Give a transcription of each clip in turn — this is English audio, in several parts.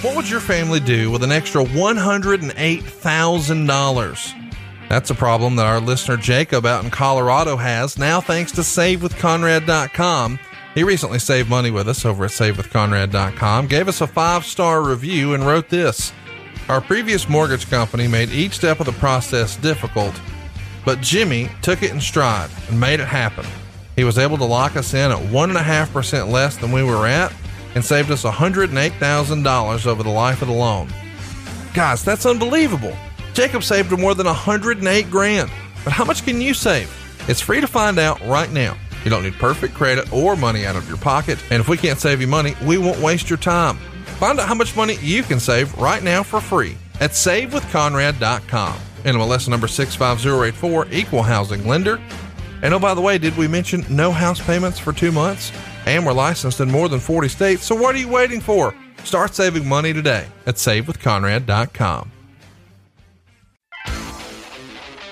What would your family do with an extra $108,000? That's a problem that our listener Jacob out in Colorado has now thanks to SaveWithConrad.com. He recently saved money with us over at SaveWithConrad.com, gave us a five star review, and wrote this Our previous mortgage company made each step of the process difficult, but Jimmy took it in stride and made it happen. He was able to lock us in at 1.5% less than we were at and saved us $108,000 over the life of the loan. Guys, that's unbelievable. Jacob saved more than 108 grand. But how much can you save? It's free to find out right now. You don't need perfect credit or money out of your pocket. And if we can't save you money, we won't waste your time. Find out how much money you can save right now for free at savewithconrad.com. NMLS number 65084, equal housing lender. And oh, by the way, did we mention no house payments for two months? And we're licensed in more than 40 states, so what are you waiting for? Start saving money today at savewithconrad.com.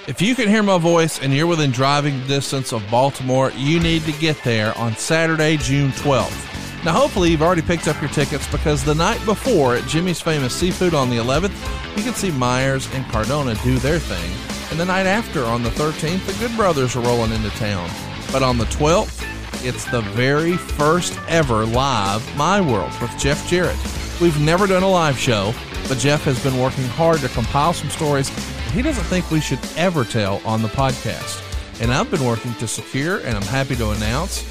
If you can hear my voice and you're within driving distance of Baltimore, you need to get there on Saturday, June 12th. Now, hopefully, you've already picked up your tickets because the night before at Jimmy's Famous Seafood on the 11th, you can see Myers and Cardona do their thing. And the night after, on the 13th, the Good Brothers are rolling into town. But on the 12th, it's the very first ever live My World with Jeff Jarrett. We've never done a live show, but Jeff has been working hard to compile some stories he doesn't think we should ever tell on the podcast. And I've been working to secure, and I'm happy to announce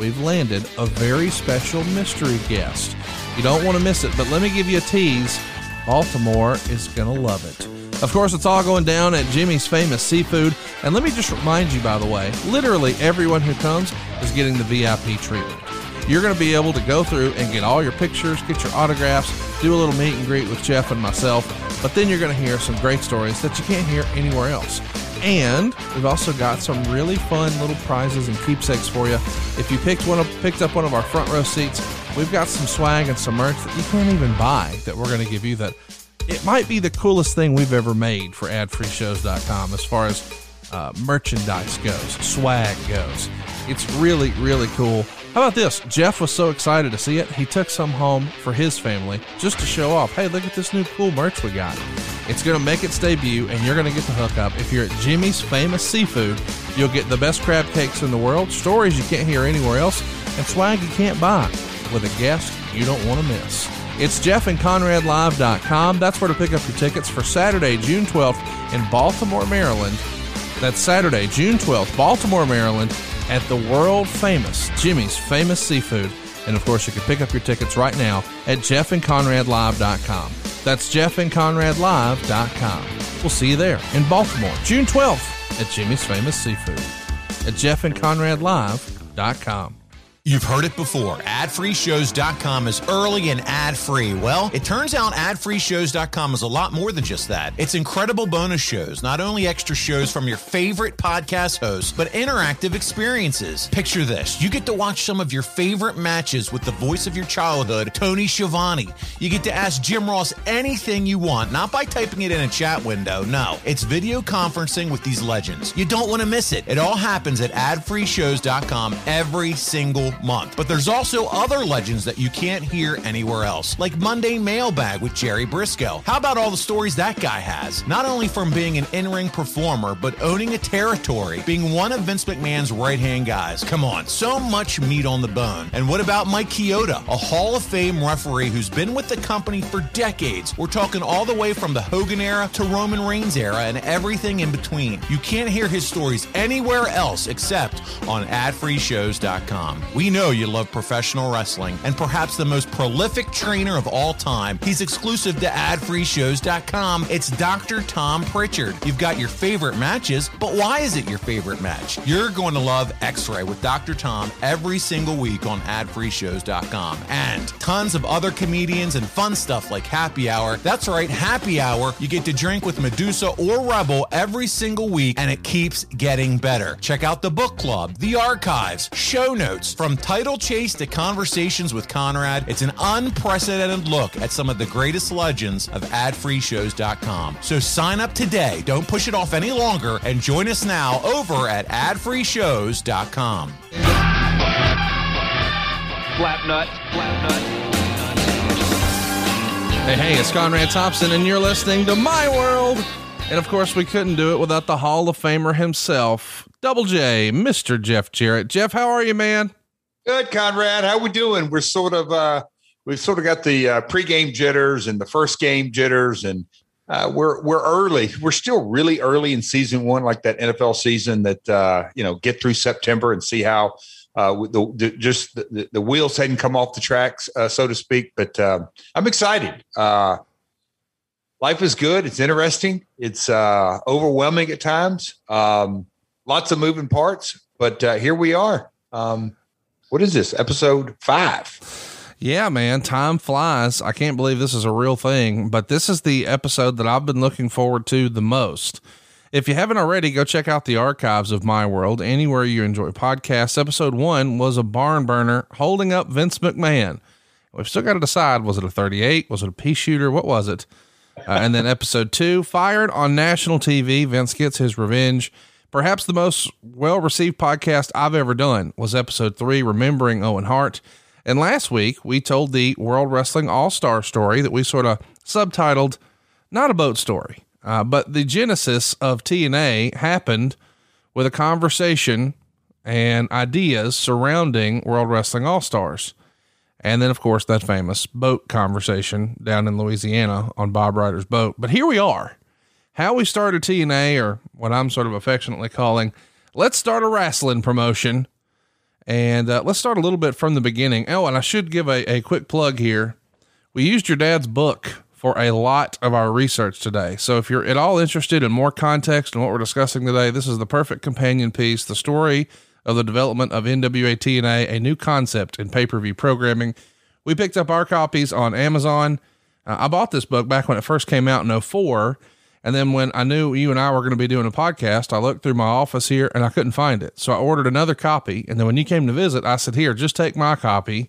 we've landed a very special mystery guest. You don't want to miss it, but let me give you a tease Baltimore is going to love it. Of course, it's all going down at Jimmy's Famous Seafood. And let me just remind you, by the way, literally everyone who comes is getting the VIP treatment. You're going to be able to go through and get all your pictures, get your autographs, do a little meet and greet with Jeff and myself. But then you're going to hear some great stories that you can't hear anywhere else. And we've also got some really fun little prizes and keepsakes for you. If you picked one of, picked up one of our front row seats, we've got some swag and some merch that you can't even buy that we're going to give you that it might be the coolest thing we've ever made for adfreeshows.com as far as uh, merchandise goes, swag goes. It's really, really cool. How about this? Jeff was so excited to see it, he took some home for his family just to show off. Hey, look at this new cool merch we got. It's going to make its debut, and you're going to get the hookup. If you're at Jimmy's Famous Seafood, you'll get the best crab cakes in the world, stories you can't hear anywhere else, and swag you can't buy with a guest you don't want to miss. It's jeffandconradlive.com. That's where to pick up your tickets for Saturday, June 12th in Baltimore, Maryland. That's Saturday, June 12th, Baltimore, Maryland, at the world famous Jimmy's Famous Seafood. And of course, you can pick up your tickets right now at jeffandconradlive.com. That's jeffandconradlive.com. We'll see you there in Baltimore, June 12th at Jimmy's Famous Seafood at jeffandconradlive.com. You've heard it before. AdFreeShows.com is early and ad-free. Well, it turns out AdFreeShows.com is a lot more than just that. It's incredible bonus shows, not only extra shows from your favorite podcast hosts, but interactive experiences. Picture this. You get to watch some of your favorite matches with the voice of your childhood, Tony Schiavone. You get to ask Jim Ross anything you want, not by typing it in a chat window. No, it's video conferencing with these legends. You don't want to miss it. It all happens at AdFreeShows.com every single month. But there's also other legends that you can't hear anywhere else, like Monday Mailbag with Jerry Brisco. How about all the stories that guy has? Not only from being an in ring performer, but owning a territory, being one of Vince McMahon's right hand guys. Come on, so much meat on the bone. And what about Mike Chioda, a Hall of Fame referee who's been with the company for decades? We're talking all the way from the Hogan era to Roman Reigns era and everything in between. You can't hear his stories anywhere else except on adfreeshows.com. We know you love professional wrestling and perhaps the most prolific trainer of all time. He's exclusive to adfreeshows.com. It's Dr. Tom Pritchard. You've got your favorite matches, but why is it your favorite match? You're going to love X Ray with Dr. Tom every single week on adfreeshows.com and tons of other comedians and fun stuff like Happy Hour. That's right, Happy Hour. You get to drink with Medusa or Rebel every single week, and it keeps getting better. Check out the book club, the archives, show notes from title chase to conversations with Conrad. It's an unprecedented look at some of the greatest legends of adfreeshows.com. So sign up today. Don't push it off any longer and join us now over at adfreeshows.com. Flap nut, flap nut. Hey, hey, it's Conrad Thompson, and you're listening to My World. And of course, we couldn't do it without the Hall of Famer himself, Double J, Mr. Jeff Jarrett. Jeff, how are you, man? Good, Conrad. How we doing? We're sort of uh we've sort of got the uh, pregame jitters and the first game jitters, and uh, we're we're early. We're still really early in season one, like that NFL season. That uh, you know, get through September and see how uh, the, the just the, the, wheels hadn't come off the tracks, uh, so to speak. But uh, I'm excited. Uh, life is good. It's interesting. It's uh, overwhelming at times. Um, lots of moving parts, but uh, here we are. Um, what is this? Episode five. Yeah, man, time flies. I can't believe this is a real thing, but this is the episode that I've been looking forward to the most. If you haven't already, go check out the archives of My World anywhere you enjoy podcasts. Episode one was a barn burner holding up Vince McMahon. We've still got to decide was it a 38? Was it a pea shooter? What was it? Uh, and then episode two, fired on national TV, Vince gets his revenge. Perhaps the most well received podcast I've ever done was episode three, Remembering Owen Hart. And last week, we told the World Wrestling All Star story that we sort of subtitled Not a Boat Story. Uh, but the genesis of TNA happened with a conversation and ideas surrounding World Wrestling All Stars. And then, of course, that famous boat conversation down in Louisiana on Bob Ryder's boat. But here we are. How we started TNA, or what I'm sort of affectionately calling, let's start a wrestling promotion. And uh, let's start a little bit from the beginning. Oh, and I should give a, a quick plug here. We used your dad's book for a lot of our research today. So if you're at all interested in more context and what we're discussing today, this is the perfect companion piece, the story of the development of NWA TNA, a new concept in pay-per-view programming. We picked up our copies on Amazon. Uh, I bought this book back when it first came out in 04. And then when I knew you and I were going to be doing a podcast, I looked through my office here and I couldn't find it. So I ordered another copy. And then when you came to visit, I said, here, just take my copy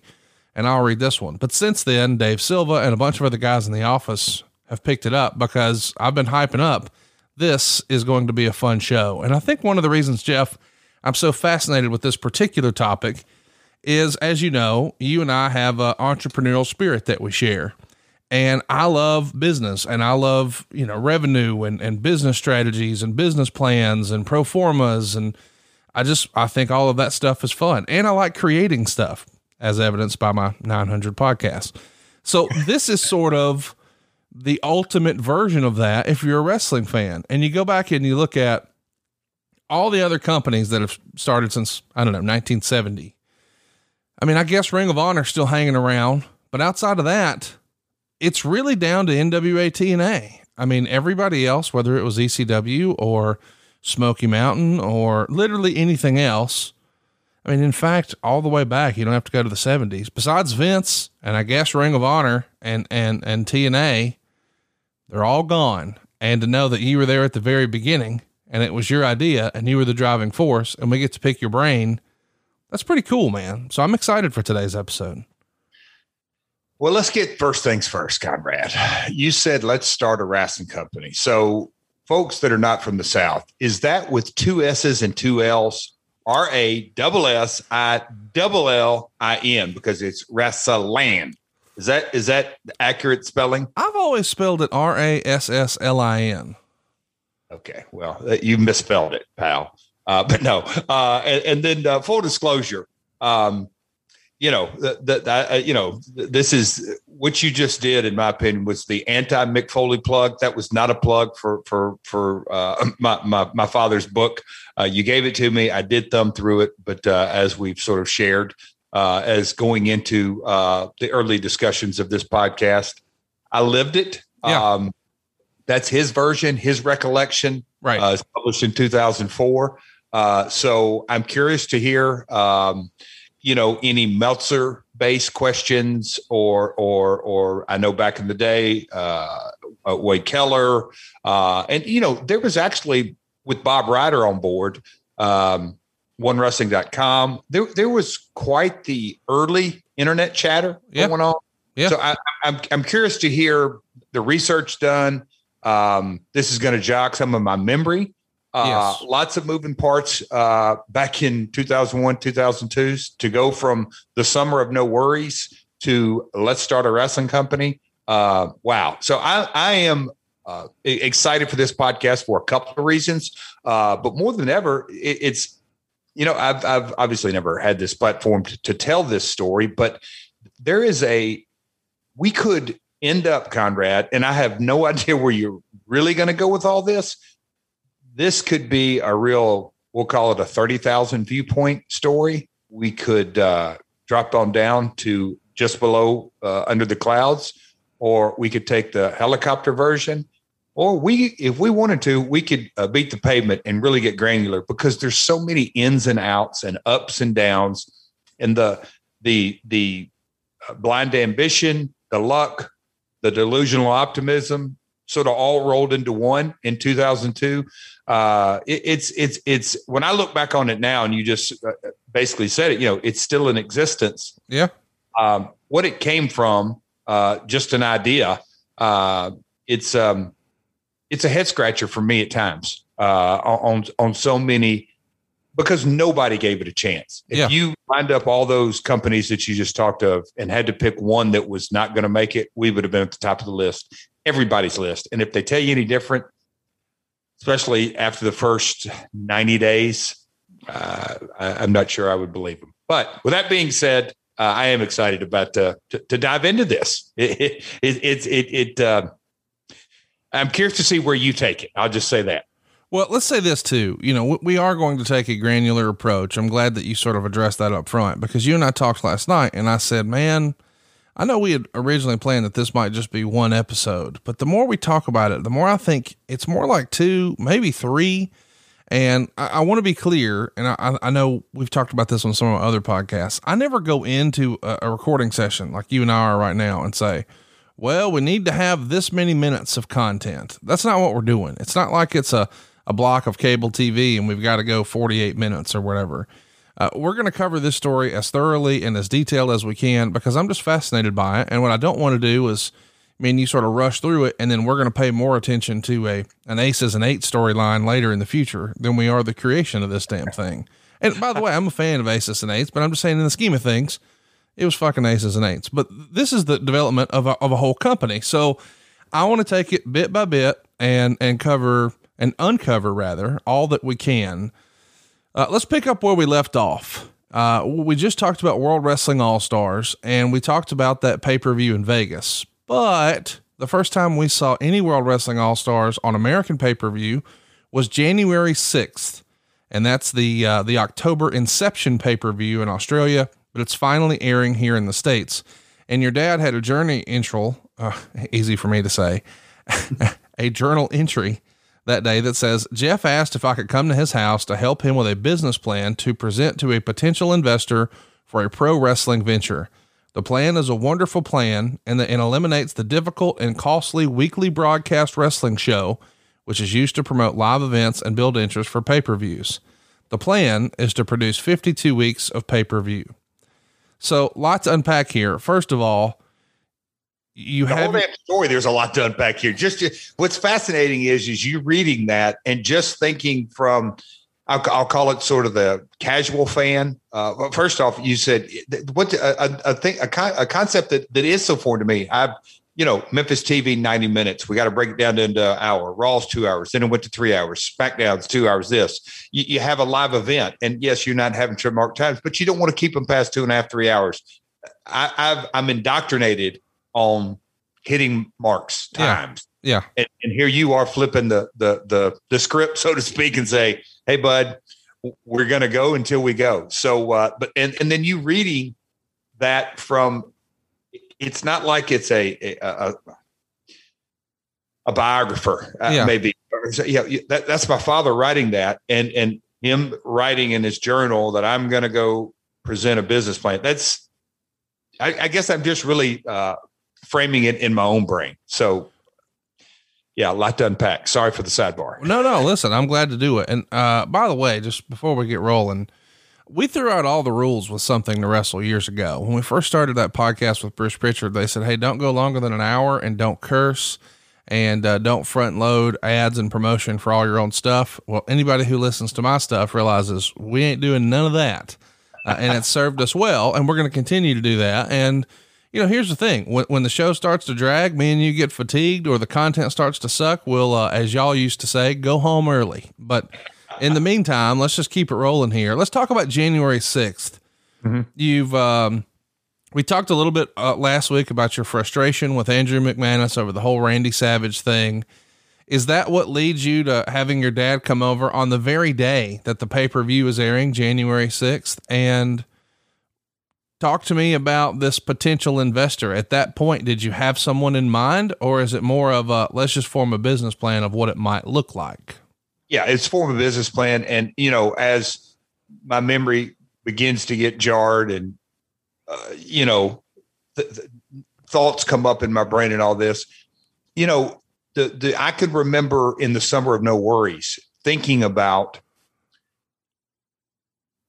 and I'll read this one. But since then, Dave Silva and a bunch of other guys in the office have picked it up because I've been hyping up. This is going to be a fun show. And I think one of the reasons, Jeff, I'm so fascinated with this particular topic is, as you know, you and I have an entrepreneurial spirit that we share. And I love business and I love, you know, revenue and, and business strategies and business plans and pro formas. And I just, I think all of that stuff is fun. And I like creating stuff as evidenced by my 900 podcasts. So this is sort of the ultimate version of that if you're a wrestling fan. And you go back and you look at all the other companies that have started since, I don't know, 1970. I mean, I guess Ring of Honor still hanging around, but outside of that, it's really down to NWA TNA. I mean, everybody else, whether it was ECW or Smoky Mountain or literally anything else, I mean, in fact, all the way back, you don't have to go to the 70s. Besides Vince and I guess Ring of Honor and and and TNA, they're all gone. And to know that you were there at the very beginning and it was your idea and you were the driving force and we get to pick your brain, that's pretty cool, man. So I'm excited for today's episode. Well, let's get first things first, Conrad. You said let's start a wrestling company. So, folks that are not from the South, is that with two S's and two L's? R A double S I double L I N because it's Rassalan. Is that is that the accurate spelling? I've always spelled it R A S S L I N. Okay, well uh, you misspelled it, pal. Uh, but no, uh, and, and, then uh, full disclosure, um, you know that uh, you know this is what you just did in my opinion was the anti mick foley plug. That was not a plug for for for uh, my, my, my father's book. Uh, you gave it to me. I did thumb through it. But uh, as we've sort of shared uh, as going into uh, the early discussions of this podcast i lived it. Yeah. Um, that's his version his recollection. Right. It's published in 2004 so i'm curious to hear um, you know, any Meltzer based questions or, or, or I know back in the day, uh, uh, Wade Keller, uh, and, you know, there was actually with Bob Ryder on board, um, onewrestling.com, there, there was quite the early internet chatter yep. going on. Yeah. So I, I'm, I'm curious to hear the research done. Um, this is going to jog some of my memory uh, yes. Lots of moving parts uh, back in 2001, 2002 to go from the summer of no worries to let's start a wrestling company. Uh, wow. So I, I am uh, excited for this podcast for a couple of reasons. Uh, but more than ever, it, it's, you know, I've, I've obviously never had this platform to, to tell this story, but there is a, we could end up, Conrad, and I have no idea where you're really going to go with all this. This could be a real, we'll call it a 30,000 viewpoint story. We could uh, drop on down to just below uh, under the clouds, or we could take the helicopter version. Or we, if we wanted to, we could uh, beat the pavement and really get granular because there's so many ins and outs and ups and downs, and the the the uh, blind ambition, the luck, the delusional optimism, sort of all rolled into one in 2002. Uh, it, it's it's it's when I look back on it now, and you just uh, basically said it. You know, it's still in existence. Yeah. Um, what it came from, uh, just an idea. Uh, it's um, it's a head scratcher for me at times uh, on on so many because nobody gave it a chance. If Yeah. you lined up all those companies that you just talked of and had to pick one that was not going to make it, we would have been at the top of the list, everybody's list. And if they tell you any different, especially after the first 90 days, uh, I, I'm not sure I would believe them. But with that being said, uh, I am excited about uh, to, to dive into this. It, it, it, it, it uh, I'm curious to see where you take it. I'll just say that. Well, let's say this too. You know, we are going to take a granular approach. I'm glad that you sort of addressed that up front because you and I talked last night and I said, man, I know we had originally planned that this might just be one episode, but the more we talk about it, the more I think it's more like two, maybe three. And I, I want to be clear, and I, I know we've talked about this on some of my other podcasts. I never go into a, a recording session like you and I are right now and say, well, we need to have this many minutes of content. That's not what we're doing. It's not like it's a, a block of cable TV and we've got to go 48 minutes or whatever. Uh, we're going to cover this story as thoroughly and as detailed as we can because I'm just fascinated by it. And what I don't want to do is, I mean, you sort of rush through it and then we're going to pay more attention to a an aces and eight storyline later in the future than we are the creation of this damn thing. And by the way, I'm a fan of aces and eights, but I'm just saying in the scheme of things, it was fucking aces and eights. But this is the development of a, of a whole company. So I want to take it bit by bit and and cover and uncover rather all that we can. Uh, let's pick up where we left off. Uh, we just talked about World Wrestling All Stars, and we talked about that pay per view in Vegas. But the first time we saw any World Wrestling All Stars on American pay per view was January sixth, and that's the uh, the October Inception pay per view in Australia. But it's finally airing here in the states. And your dad had a journey intro, uh, easy for me to say, a journal entry that day that says Jeff asked if I could come to his house to help him with a business plan to present to a potential investor for a pro wrestling venture. The plan is a wonderful plan and, that it eliminates the difficult and costly weekly broadcast wrestling show, which is used to promote live events and build interest for pay per views. The plan is to produce 52 weeks of pay per view. So, lots to unpack here. First of all, you The have damn story. There's a lot to unpack here. Just, just what's fascinating is is you reading that and just thinking from, I'll, I'll call it sort of the casual fan. Uh, but first off, you said what a, a, a thing, a, con, a concept that that is so foreign to me. I've you know Memphis TV 90 minutes. We got to break it down into an hour. Raw's two hours. Then it went to three hours. SmackDown's two hours. This you, you have a live event, and yes, you're not having trademark times, but you don't want to keep them past two and a half, three hours. I, I've I'm indoctrinated on hitting marks times. Yeah. And, and here you are flipping the, the the the script, so to speak, and say, "Hey, bud, we're going to go until we go." So, uh, but and and then you reading that from, it's not like it's a a, a, a biographer, uh, Yeah. maybe. So- Yeah, that, that's my father writing that, and and him writing in his journal that I'm going to go present a business plan. That's, I, I guess, I'm just really uh, framing it in my own brain. So, yeah, a lot to unpack. Sorry for the sidebar. No, no, listen, I'm glad to do it. And uh, by the way, just before we get rolling, we threw out all the rules with something to wrestle years ago. When we first started that podcast with Bruce Pritchard, they said, hey, don't go longer than an hour and don't curse and uh, don't front load ads and promotion for all your own stuff. Well, anybody who listens to my stuff realizes we ain't doing none of that. Uh, and it served us well. And we're going to continue to do that. And, you know, here's the thing: when when the show starts to drag, me and you get fatigued, or the content starts to suck, we'll, uh, as y'all used to say, go home early. But in the meantime, let's just keep it rolling here. Let's talk about January 6th. Mm-hmm. You've um, we talked a little bit uh, last week about your frustration with Andrew McManus over the whole Randy Savage thing. Is that what leads you to having your dad come over on the very day that the pay per view is airing, January 6th? And talk to me about this potential investor. At that point, did you have someone in mind, or is it more of a let's just form a business plan of what it might look like? Yeah, it's form a business plan. And, you know, as my memory begins to get jarred and uh, you know, th- th- thoughts come up in my brain and all this. You know, the the I could remember in the summer of no worries thinking about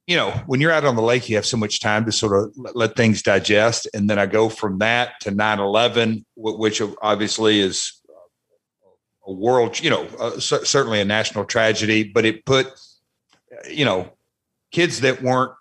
you know, when you're out on the lake, you have so much time to sort of let things digest. And then I go from that to 9 11, which obviously is a world, you know, uh, certainly a national tragedy, but it put, you know, kids that weren't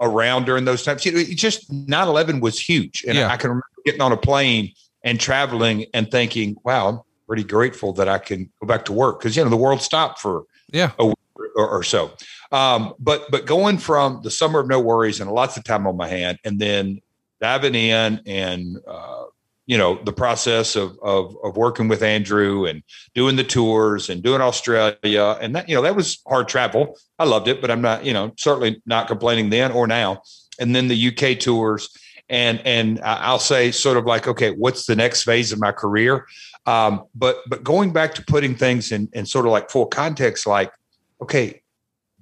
around during those times. You know, just 9 11 was huge. And yeah. I can remember getting on a plane and traveling and thinking, wow, I'm pretty grateful that I can go back to work because, you know, the world stopped for yeah. a week or, or so. Um, but but going from the summer of no worries and lots of time on my hand, and then diving in and uh, you know the process of, of of working with Andrew and doing the tours and doing Australia and that you know that was hard travel. I loved it, but I'm not you know certainly not complaining then or now. And then the UK tours and and I'll say sort of like okay, what's the next phase of my career? Um, but but going back to putting things in in sort of like full context, like okay,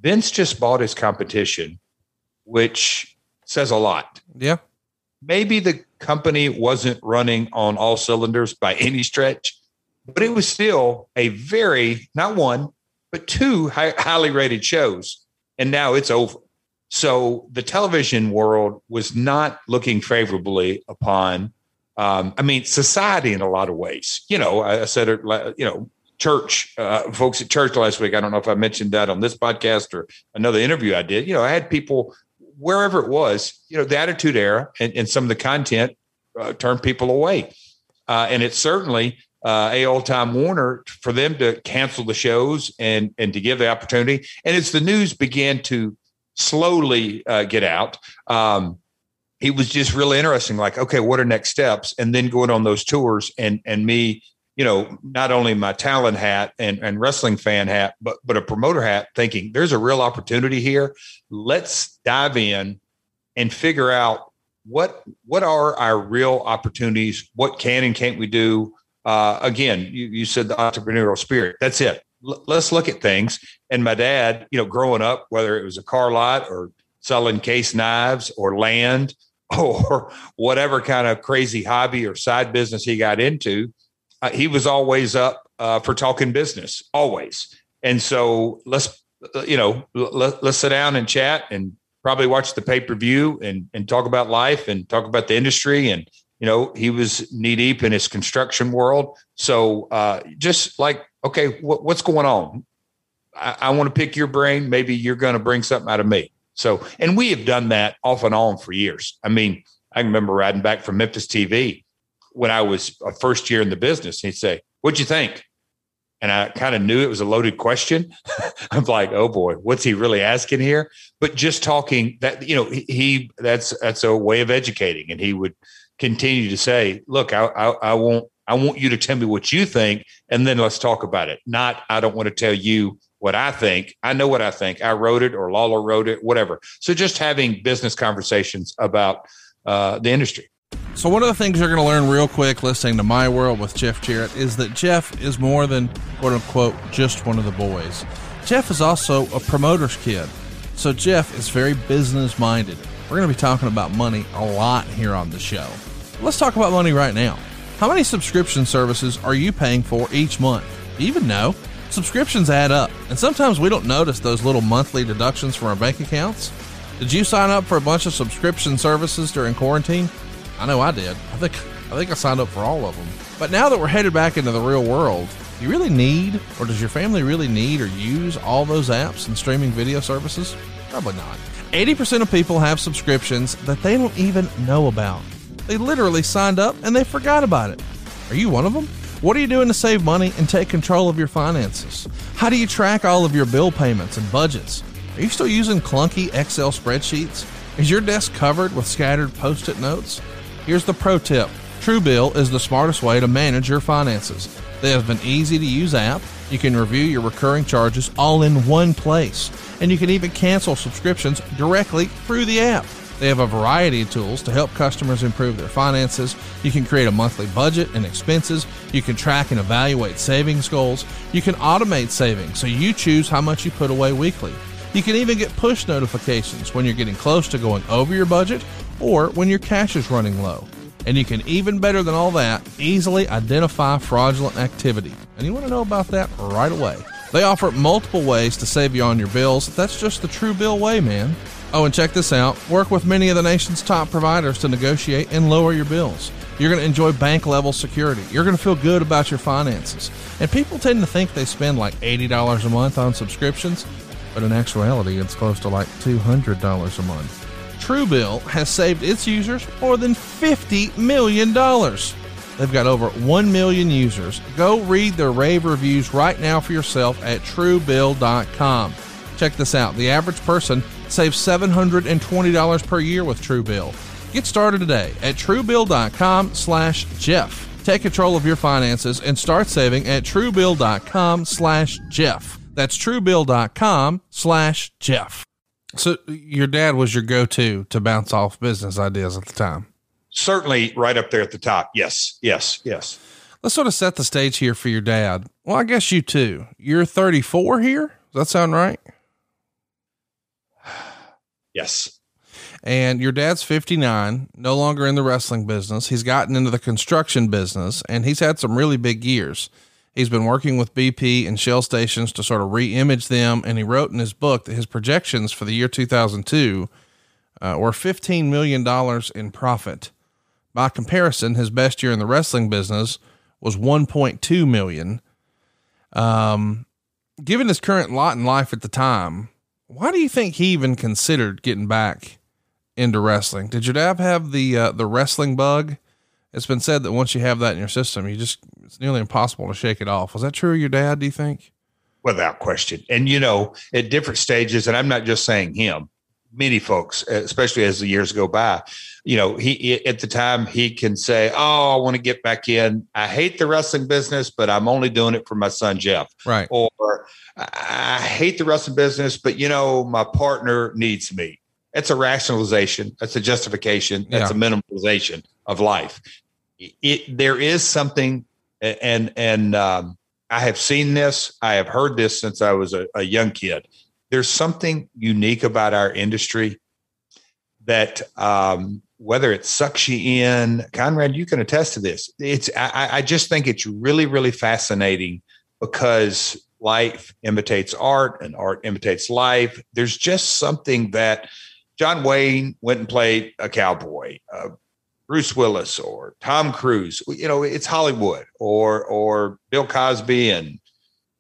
Vince just bought his competition, which says a lot. Yeah maybe the company wasn't running on all cylinders by any stretch, but it was still a very, not one, but two high, highly rated shows. And now it's over. So the television world was not looking favorably upon, um, I mean, society in a lot of ways. You know, I, I said it, you know, church, uh, folks at church last week. I don't know if I mentioned that on this podcast or another interview I did. You know, I had people wherever it was, you know, the Attitude Era and, and some of the content uh, turned people away. Uh, and it's certainly uh, AOL Time Warner for them to cancel the shows and and to give the opportunity. And as the news began to slowly uh, get out, um, it was just really interesting. Like, okay, what are next steps? And then going on those tours and and me you know, not only my talent hat and, and wrestling fan hat, but but a promoter hat, thinking there's a real opportunity here. Let's dive in and figure out what what are our real opportunities. What can and can't we do? Uh, again, you, you said the entrepreneurial spirit. That's it. L- let's look at things. And my dad, you know, growing up, whether it was a car lot or selling case knives or land or whatever kind of crazy hobby or side business he got into, uh, he was always up uh, for talking business, always. And so let's, uh, you know, let, let's sit down and chat and probably watch the pay per view and and talk about life and talk about the industry. And you know, he was knee deep in his construction world. So uh, just like, okay, what, what's going on? I, I want to pick your brain. Maybe you're going to bring something out of me. So, and we have done that off and on for years. I mean, I remember riding back from Memphis TV when I was a first year in the business. He'd say, What'd you think? And I kind of knew it was a loaded question. I'm like, oh boy, what's he really asking here? But just talking that, you know, he, he that's that's a way of educating. And he would continue to say, look, I, I, I won't I want you to tell me what you think, and then let's talk about it. Not, I don't want to tell you what I think. I know what I think. I wrote it, or Lawler wrote it, whatever. So just having business conversations about uh, the industry. So, one of the things you're going to learn real quick listening to My World with Jeff Jarrett is that Jeff is more than quote unquote just one of the boys. Jeff is also a promoter's kid. So, Jeff is very business minded. We're going to be talking about money a lot here on the show. Let's talk about money right now. How many subscription services are you paying for each month? Do you even know? Subscriptions add up, and sometimes we don't notice those little monthly deductions from our bank accounts. Did you sign up for a bunch of subscription services during quarantine? I know I did. I think I think I signed up for all of them. But now that we're headed back into the real world, do you really need or does your family really need or use all those apps and streaming video services? Probably not. 80% of people have subscriptions that they don't even know about. They literally signed up and they forgot about it. Are you one of them? What are you doing to save money and take control of your finances? How do you track all of your bill payments and budgets? Are you still using clunky Excel spreadsheets? Is your desk covered with scattered post it notes? Here's the pro tip Truebill is the smartest way to manage your finances. They have an easy to use app. You can review your recurring charges all in one place, and you can even cancel subscriptions directly through the app. They have a variety of tools to help customers improve their finances. You can create a monthly budget and expenses. You can track and evaluate savings goals. You can automate savings so you choose how much you put away weekly. You can even get push notifications when you're getting close to going over your budget or when your cash is running low. And you can even better than all that, easily identify fraudulent activity. And you want to know about that right away. They offer multiple ways to save you on your bills. That's just the Truebill way, man. Oh, and check this out work with many of the nation's top providers to negotiate and lower your bills. You're going to enjoy bank level security. You're going to feel good about your finances. And people tend to think they spend like $80 a month on subscriptions, but in actuality, it's close to like $200 a month. Truebill has saved its users more than $50 million. They've got over 1 million users. Go read their rave reviews right now for yourself at truebill.com. Check this out. The average person saves $720 per year with Truebill. Get started today at truebill.com slash Jeff. Take control of your finances and start saving at truebill.com slash Jeff. That's truebill.com slash Jeff. So your dad was your go-to to bounce off business ideas at the time. Certainly right up there at the top. Yes. Yes. Yes. Let's sort of set the stage here for your dad. Well, I guess you too. You're 34 here. Does that sound right? Yes. And your dad's 59, no longer in the wrestling business. He's gotten into the construction business and he's had some really big years. He's been working with BP and Shell stations to sort of re-image them, and he wrote in his book that his projections for the year 2002 uh, were 15 million dollars in profit. By comparison, his best year in the wrestling business was 1.2 million. Um, given his current lot in life at the time, why do you think he even considered getting back into wrestling? Did your dad have the uh, the wrestling bug? It's been said that once you have that in your system, you just it's nearly impossible to shake it off. Was that true of your dad, do you think? Without question. And you know, at different stages, and I'm not just saying him, many folks, especially as the years go by, you know, he at the time he can say, Oh, I want to get back in. I hate the wrestling business, but I'm only doing it for my son Jeff. Right. Or I hate the wrestling business, but you know, my partner needs me. It's a rationalization. That's a justification. That's yeah. a minimalization of life. It, there is something and and um, I have seen this. I have heard this since I was a, a young kid. There's something unique about our industry that um, whether it sucks you in, Conrad, you can attest to this. It's I, I just think it's really really fascinating because life imitates art and art imitates life. There's just something that John Wayne went and played a cowboy. Uh, Bruce Willis or Tom Cruise. You know, it's Hollywood or or Bill Cosby and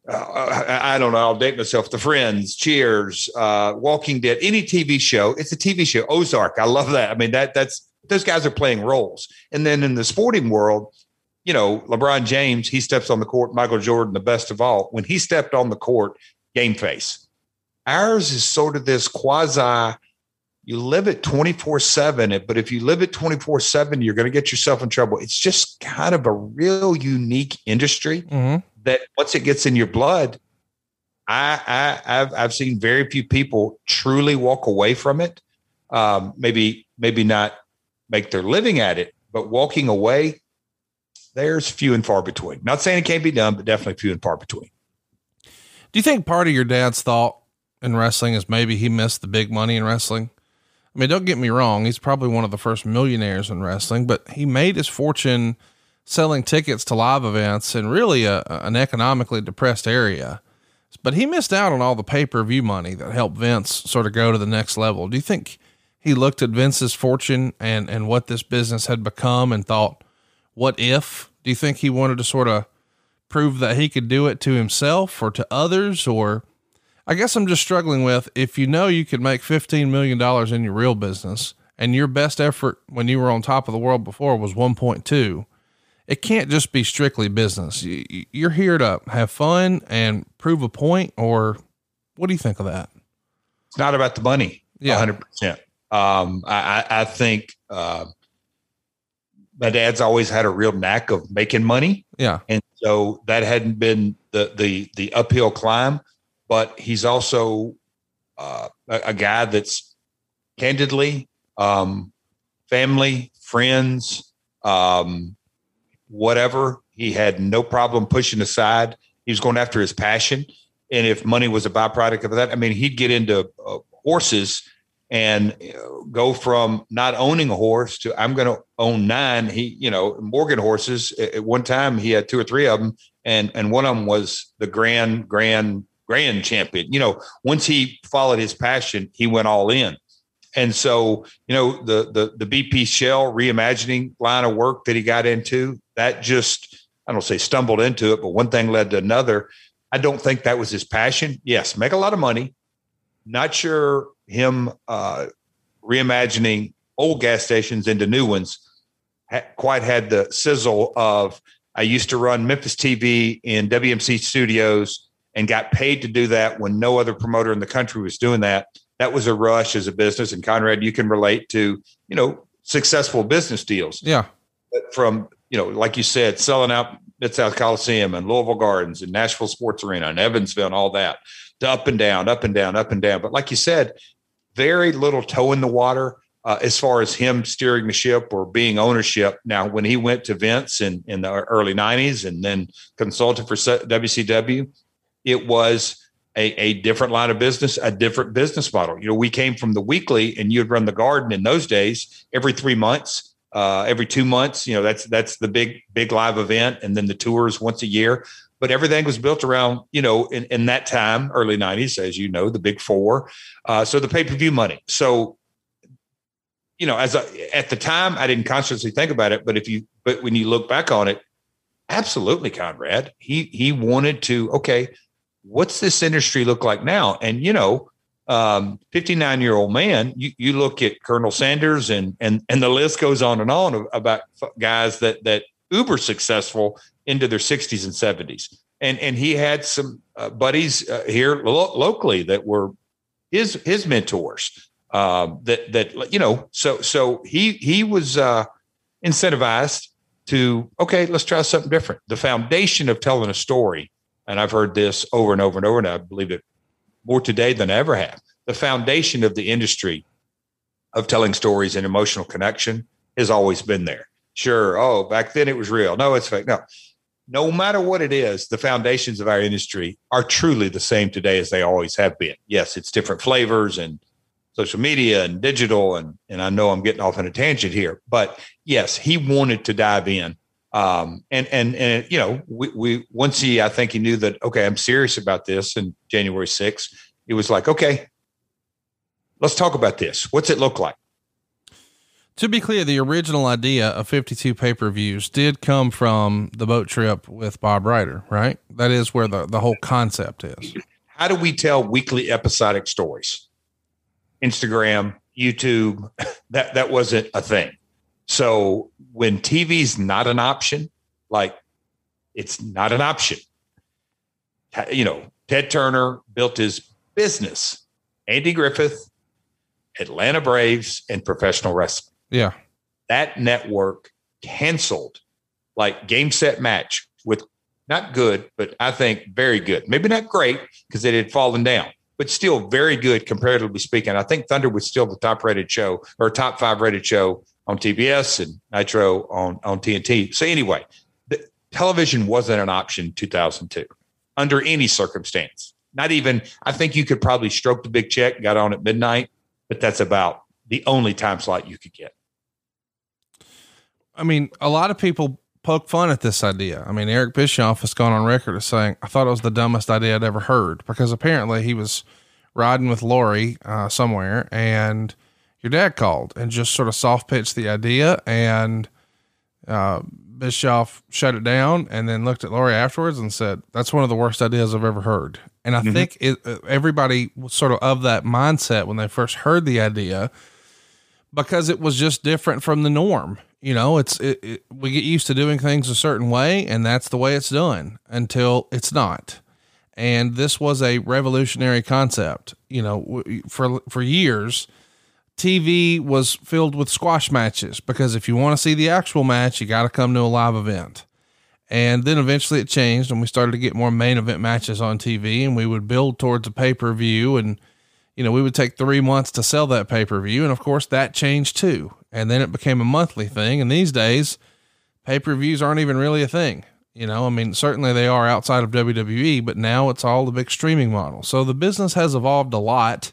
uh, I don't know. I'll date myself. The Friends, Cheers, uh, Walking Dead, any TV show. It's a TV show. Ozark. I love that. I mean that that's those guys are playing roles. And then in the sporting world, you know, LeBron James, he steps on the court. Michael Jordan, the best of all. When he stepped on the court, game face. Ours is sort of this quasi you live it 24 7 but if you live it 24 7 you're going to get yourself in trouble. It's just kind of a real unique industry mm-hmm. that once it gets in your blood I, I have I've seen very few people truly walk away from it. Um, maybe maybe not make their living at it but walking away there's few and far between. Not saying it can't be done but definitely few and far between. Do you think part of your dad's thought in wrestling is maybe he missed the big money in wrestling I mean, don't get me wrong, he's probably one of the first millionaires in wrestling, but he made his fortune selling tickets to live events in really a, an economically depressed area. But he missed out on all the pay per view money that helped Vince sort of go to the next level. Do you think he looked at Vince's fortune and, and what this business had become and thought, what if? Do you think he wanted to sort of prove that he could do it to himself or to others? Or I guess I'm just struggling with if you know you could make $15 million in your real business and your best effort when you were on top of the world before was 1.2, it can't just be strictly business. You're here to have fun and prove a point, or what do you think of that? It's not about the money. Yeah. 100%. Um, I, I think, uh, my dad's always had a real knack of making money. Yeah. And so that hadn't been the, the, the uphill climb, but he's also, uh, a, a guy that's candidly, um, family, friends, um, whatever. He had no problem pushing aside. He was going after his passion. And if money was a byproduct of that, I mean, he'd get into uh, horses and go from not owning a horse to I'm going to own nine. He, you know, Morgan horses. At one time, he had two or three of them, and and one of them was the grand, grand, grand champion. You know, once he followed his passion, he went all in. And so, you know, the the the BP Shell reimagining line of work that he got into, that just I don't say stumbled into it, but one thing led to another. I don't think that was his passion. Yes, make a lot of money. Not sure him uh, reimagining old gas stations into new ones ha- quite had the sizzle of I used to run Memphis TV in WMC studios and got paid to do that when no other promoter in the country was doing that that was a rush as a business. And Conrad, you can relate to, you know, successful business deals. Yeah. From, you know, like you said, selling out Mid South Coliseum and Louisville Gardens and Nashville Sports Arena and Evansville and all that to up and down, up and down, up and down. But like you said, very little toe in the water uh, as far as him steering the ship or being ownership. Now, when he went to Vince in, in the early 90s and then consulted for WCW, it was a, a different line of business, a different business model. You know, we came from the weekly, and you'd run the garden in those days every three months, uh, every two months. You know, that's that's the big big live event, and then the tours once a year. But everything was built around, you know, in, in that time, early '90s, as you know, the big four. Uh, so the pay per view money. So, you know, as a, at the time, I didn't consciously think about it, but if you, but when you look back on it, absolutely, Conrad, he he wanted to. Okay, what's this industry look like now? And you know, um, 59 year old man, you, you look at Colonel Sanders and and and the list goes on and on about guys that that uber successful into their 60s and 70s. And and he had some uh, buddies uh, here lo- locally that were his his mentors. Um, that that you know, so so he he was uh, incentivized to okay, let's try something different. The foundation of telling a story and I've heard this over and over and over, and I believe it more today than I ever have. The foundation of the industry of telling stories and emotional connection has always been there. Sure. Oh, back then it was real. No, it's fake. No, no matter what it is, the foundations of our industry are truly the same today as they always have been. Yes, it's different flavors and social media and digital. And, and I know I'm getting off on a tangent here, but yes, he wanted to dive in um, and and and you know, we, we once he, I think he knew that okay, I'm serious about this. And January 6th, he was like, okay, let's talk about this. What's it look like? To be clear, the original idea of 52 pay per views did come from the boat trip with Bob Ryder, right? That is where the, the whole concept is. How do we tell weekly episodic stories? Instagram, YouTube, that, that wasn't a thing. So when TV's not an option, like it's not an option. You know, Ted Turner built his business, Andy Griffith, Atlanta Braves, and professional wrestling. Yeah. That network canceled like game set match with not good, but I think very good. Maybe not great because it had fallen down, but still very good comparatively speaking. I think Thunder was still the top rated show or top five rated show on TBS and Nitro on, on TNT. So anyway, the, television wasn't an option in 2002 under any circumstance. Not even, I think you could probably stroke the big check, got on at midnight, but that's about the only time slot you could get. I mean, a lot of people poke fun at this idea. I mean, Eric Bischoff has gone on record as saying, I thought it was the dumbest idea I'd ever heard because apparently he was riding with Loree uh, somewhere and – your dad called and just sort of soft pitched the idea and uh, Bischoff shut it down and then looked at Loree afterwards and said, That's one of the worst ideas I've ever heard. And I mm-hmm. think it, uh, everybody was sort of of that mindset when they first heard the idea because it was just different from the norm. You know, it's it, it, we get used to doing things a certain way, and that's the way it's done until it's not. And this was a revolutionary concept. You know, for for years, TV was filled with squash matches because if you want to see the actual match, you got to come to a live event. And then eventually it changed and we started to get more main event matches on TV and we would build towards a pay per view. And, you know, we would take three months to sell that pay per view. And of course that changed too. And then it became a monthly thing. And these days, pay per views aren't even really a thing. You know, I mean, certainly they are outside of WWE, but now it's all the big streaming model. So the business has evolved a lot.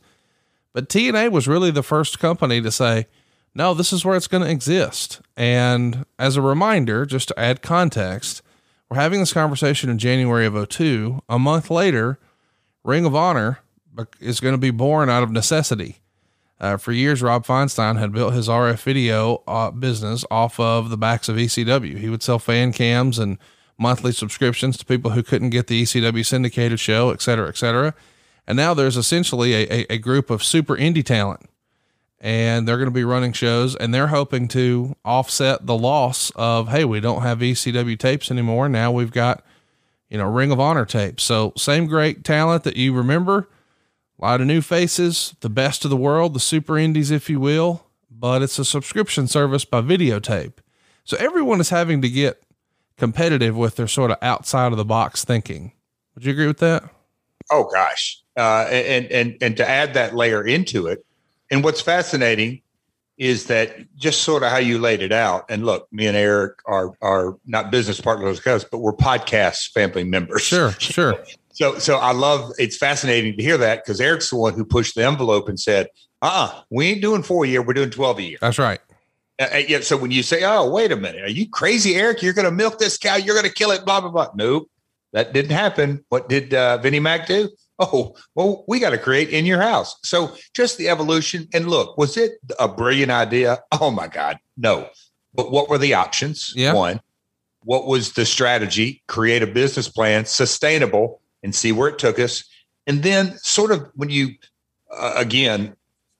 But TNA was really the first company to say, no, this is where it's going to exist. And as a reminder, just to add context, we're having this conversation in January of 02. A month later, Ring of Honor is going to be born out of necessity. Uh, for years, Rob Feinstein had built his RF video uh, business off of the backs of ECW. He would sell fan cams and monthly subscriptions to people who couldn't get the ECW syndicated show, et cetera, et cetera. And now there's essentially a, a, a group of super indie talent. And they're going to be running shows and they're hoping to offset the loss of hey we don't have ecw tapes anymore. Now we've got you know ring of honor tapes. So same great talent that you remember. A lot of new faces the best of the world the super indies if you will but it's a subscription service by videotape. So everyone is having to get competitive with their sort of outside of the box thinking. Would you agree with that? Oh gosh uh, and and and to add that layer into it and what's fascinating is that just sort of how you laid it out. And look, me and Eric are are not business partners, but we're podcast family members. Sure, sure. so so I love it's fascinating to hear that because Eric's the one who pushed the envelope and said, uh uh-uh, we ain't doing four a year, we're doing 12 a year. That's right. Uh, uh, yeah. So when you say, "Oh, wait a minute, are you crazy, Eric? You're going to milk this cow? You're going to kill it?" Blah blah blah. Nope, that didn't happen. What did uh, Vinnie Mac do? Oh, well, we got to create in your house. So just the evolution. And look, was it a brilliant idea? Oh my God, no. But what were the options? Yeah. One, what was the strategy? Create a business plan, sustainable, and see where it took us. And then, sort of, when you uh, again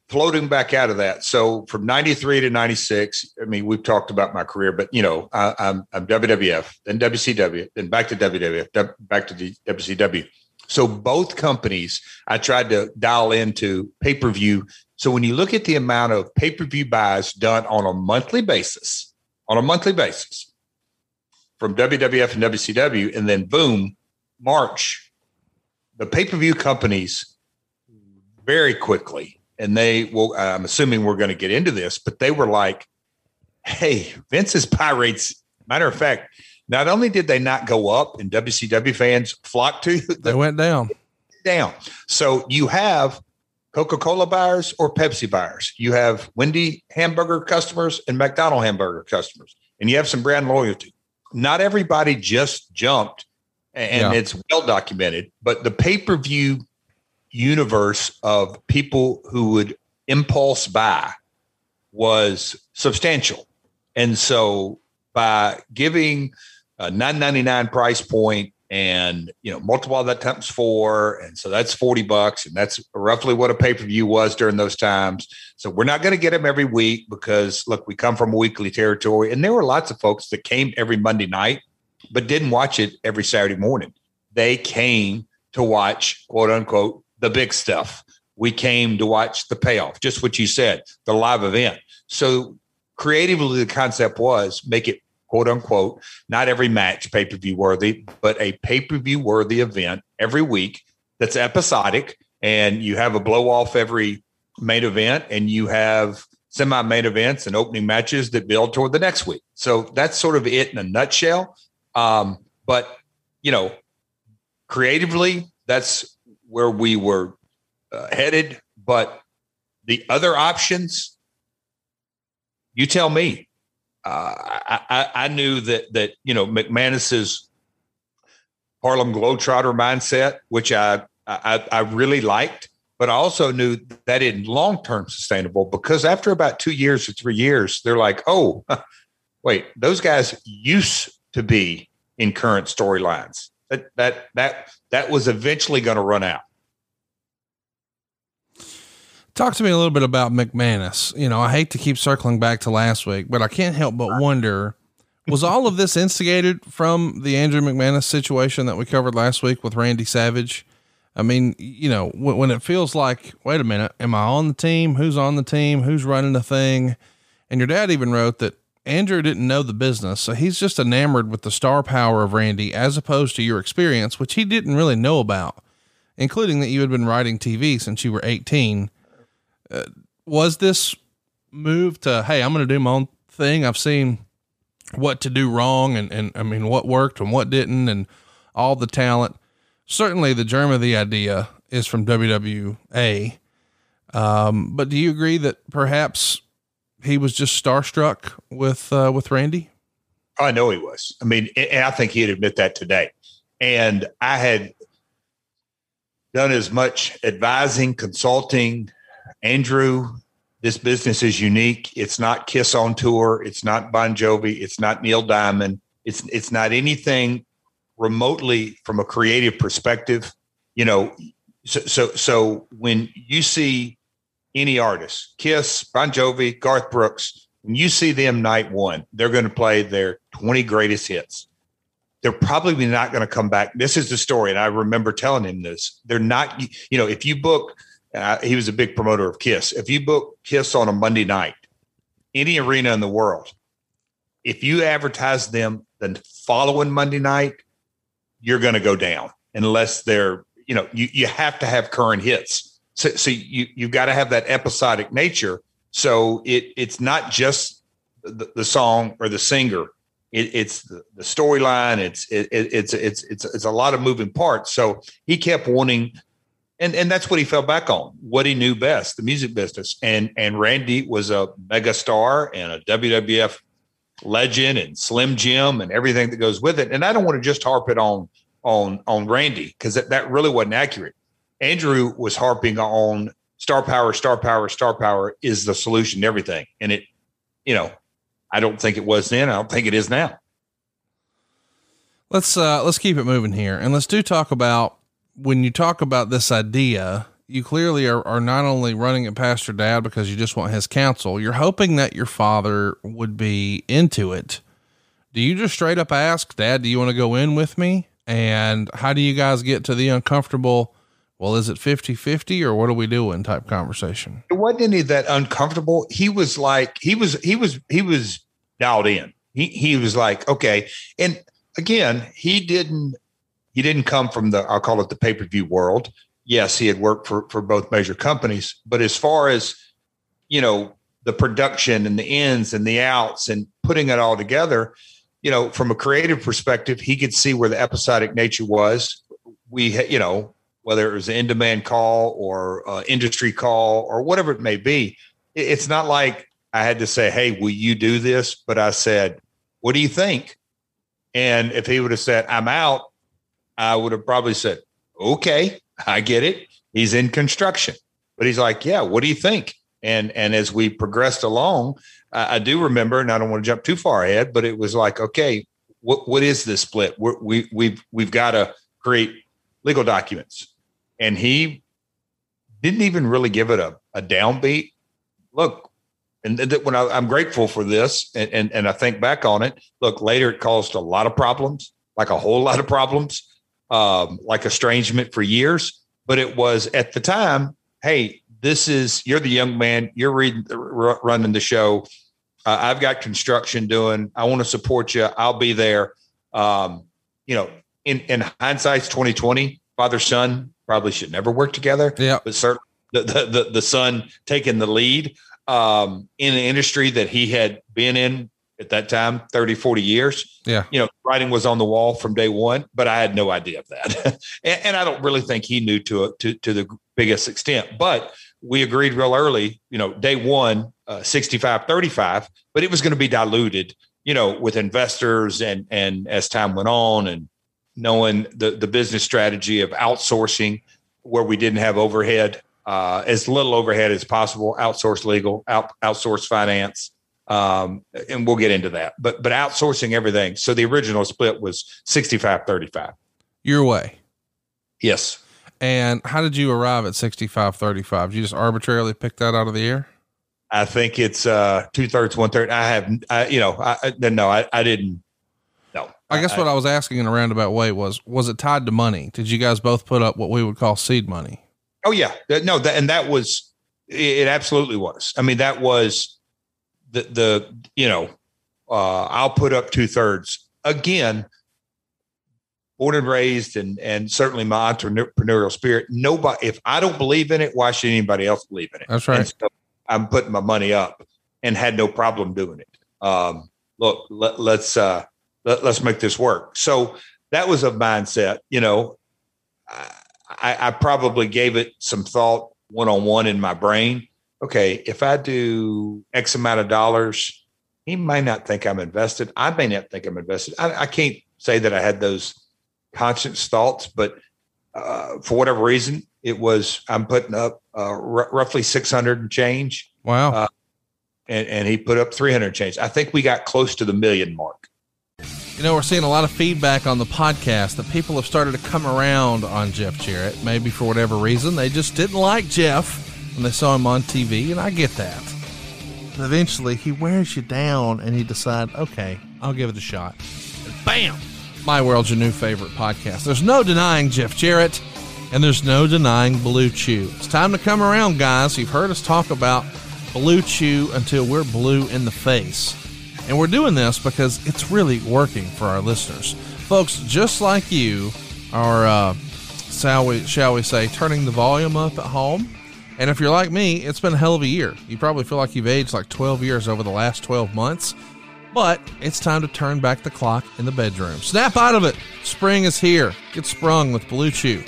floating back out of that. So from '93 to '96, I mean, we've talked about my career, but you know, I, I'm, I'm WWF, then WCW, then back to WWF, back to the WCW so both companies, I tried to dial into pay per view. So when you look at the amount of pay per view buys done on a monthly basis, on a monthly basis from WWF and WCW, and then boom, March, the pay per view companies very quickly, and they will, I'm assuming we're going to get into this, but they were like, hey, Vince's buy rates, matter of fact, not only did they not go up and WCW fans flocked to, they went down. Down. So you have Coca Cola buyers or Pepsi buyers. You have Wendy hamburger customers and McDonald hamburger customers, and you have some brand loyalty. Not everybody just jumped, and yeah. it's well documented, but the pay per view universe of people who would impulse buy was substantial. And so by giving a 999 price point and you know multiply that times four and so that's 40 bucks and that's roughly what a pay-per-view was during those times. So we're not going to get them every week because look we come from weekly territory and there were lots of folks that came every monday night but didn't watch it every saturday morning. They came to watch quote unquote the big stuff. We came to watch the payoff just what you said the live event. So creatively the concept was make it quote unquote, not every match pay per view worthy, but a pay per view worthy event every week that's episodic. And you have a blow off every main event, and you have semi main events and opening matches that build toward the next week. So that's sort of it in a nutshell. Um, but, you know, creatively, that's where we were uh, headed. But the other options, you tell me uh, I, I, knew that that you know McManus's Harlem Globetrotter mindset, which I, I I really liked, but I also knew that in long term sustainable because after about two years or three years, they're like, oh, wait, those guys used to be in current storylines. That that that that was eventually going to run out. Talk to me a little bit about McManus. You know, I hate to keep circling back to last week, but I can't help but wonder was all of this instigated from the Andrew McManus situation that we covered last week with Randy Savage? I mean, you know, when, when, it feels like, wait a minute, am I on the team? Who's on the team? Who's running the thing? And your dad even wrote that Andrew didn't know the business, so he's just enamored with the star power of Randy as opposed to your experience, which he didn't really know about, including that you had been writing TV since you were 18 uh, was this move to, Hey, I'm going to do my own thing. I've seen what to do wrong and, and I mean, what worked and what didn't and all the talent. Certainly the germ of the idea is from WWA. Um, but do you agree that perhaps he was just starstruck with, uh, with Randy? I know he was. I mean, and I think he'd admit that today. And I had done as much advising, consulting, Andrew, this business is unique. It's not Kiss on tour. It's not Bon Jovi. It's not Neil Diamond. It's it's not anything remotely from a creative perspective. You know, so so so when you see any artist, Kiss, Bon Jovi, Garth Brooks, when you see them night one, they're going to play their 20 greatest hits. They're probably not going to come back. This is the story. And I remember telling him this. They're not, you know, if you book uh, he was a big promoter of Kiss. If you book Kiss on a Monday night, any arena in the world, if you advertise them the following Monday night, you're going to go down unless they're, you know, you, you have to have current hits. So, so you, you've got to have that episodic nature. So it, it's not just the, the song or the singer. It, it's the, storyline. It's, it, it's, it's, it's, it's a lot of moving parts. So he kept wanting and and that's what he fell back on what he knew best the music business. And and randy was a mega star and a wwf legend and slim jim and everything that goes with it. And i don't want to just harp it on on on randy because that, that really wasn't accurate. Andrew was harping on star power star power star power is the solution to everything. And it you know i don't think it was then i don't think it is now. Let's uh let's keep it moving here and let's do talk about when you talk about this idea, you clearly are, are not only running it past your dad because you just want his counsel, you're hoping that your father would be into it. Do you just straight up ask, Dad, do you want to go in with me? And how do you guys get to the uncomfortable? Well, is it 50 50 or what are we doing type conversation? It wasn't any of that uncomfortable. He was like, he was, he was, he was dialed in. He, he was like, okay. And again, he didn't he didn't come from the I'll call it the pay per view world. Yes, he had worked for for both major companies, but as far as you know, the production and the ins and the outs and putting it all together, you know, from a creative perspective, he could see where the episodic nature was. We, you know, whether it was an in demand call or uh, industry call or whatever it may be, it's not like I had to say, "Hey, will you do this?" But I said, "What do you think?" And if he would have said, "I'm out," I would have probably said, okay, I get it. He's in construction. But he's like, yeah, what do you think? And and as we progressed along, I, I do remember, and I don't want to jump too far ahead, but it was like, okay, what what is this split? We're, we we've we've got to create legal documents, and he didn't even really give it a, a downbeat. Look, and th- when I, am grateful for this, and, and and I think back on it, look, later it caused a lot of problems, like a whole lot of problems um, like estrangement for years, but it was at the time, hey, this is you're the young man, you're reading, running the show. Uh, I've got construction doing. I want to support you. I'll be there. Um, you know, in in hindsight's twenty twenty, father son probably should never work together. Yeah, but certainly the the the, the son taking the lead um, in an industry that he had been in at that time 30 40 years. Yeah. You know writing was on the wall from day one but i had no idea of that. And, and, i don't really think he knew to, a, to to the biggest extent but we agreed real early you know day one uh, 65 35 but it was going to be diluted you know with investors and and as time went on and knowing the the business strategy of outsourcing where we didn't have overhead uh, as little overhead as possible outsource legal out, outsource finance um, and we'll get into that. But but outsourcing everything. So the original split was 65 35. your way. Yes. And how did you arrive at 6535? Did you just arbitrarily pick that out of the air? I think it's uh two thirds, one third. I have, I, you know, I, I no, I, I didn't. No, I guess what I was asking in a roundabout way was, was it tied to money? Did you guys both put up what we would call seed money? Oh yeah, no, that, and that was it. Absolutely was. I mean, that was the the you know, uh, I'll put up two thirds again. Born and raised, and and certainly my entrepreneurial spirit. Nobody, if I don't believe in it, why should anybody else believe in it? That's right. So I'm putting my money up, and had no problem doing it. Um, look, let, let's uh, let, us make this work. So that was a mindset. You know, I, I probably gave it some thought one on one in my brain. Okay, if I do X amount of dollars, he might not think I'm invested. I may not think I'm invested. I, I can't say that I had those conscious thoughts, but uh, for whatever reason, it was I'm putting up uh, r- roughly 600 and change. Wow. Uh, and, and he put up 300 change. I think we got close to the million mark. You know, we're seeing a lot of feedback on the podcast that people have started to come around on Jeff Jarrett. Maybe for whatever reason, they just didn't like Jeff when they saw him on TV, and I get that. But eventually, he wears you down, and you decide, okay, I'll give it a shot. Bam! My World's your new favorite podcast. There's no denying Jeff Jarrett, and there's no denying Blue Chew. It's time to come around, guys. You've heard us talk about Blue Chew until we're blue in the face. And we're doing this because it's really working for our listeners. Folks, just like you are, uh, shall, we, shall we say, turning the volume up at home. And if you're like me, it's been a hell of a year. You probably feel like you've aged like 12 years over the last 12 months. But it's time to turn back the clock in the bedroom. Snap out of it. Spring is here. Get sprung with Blue Chew.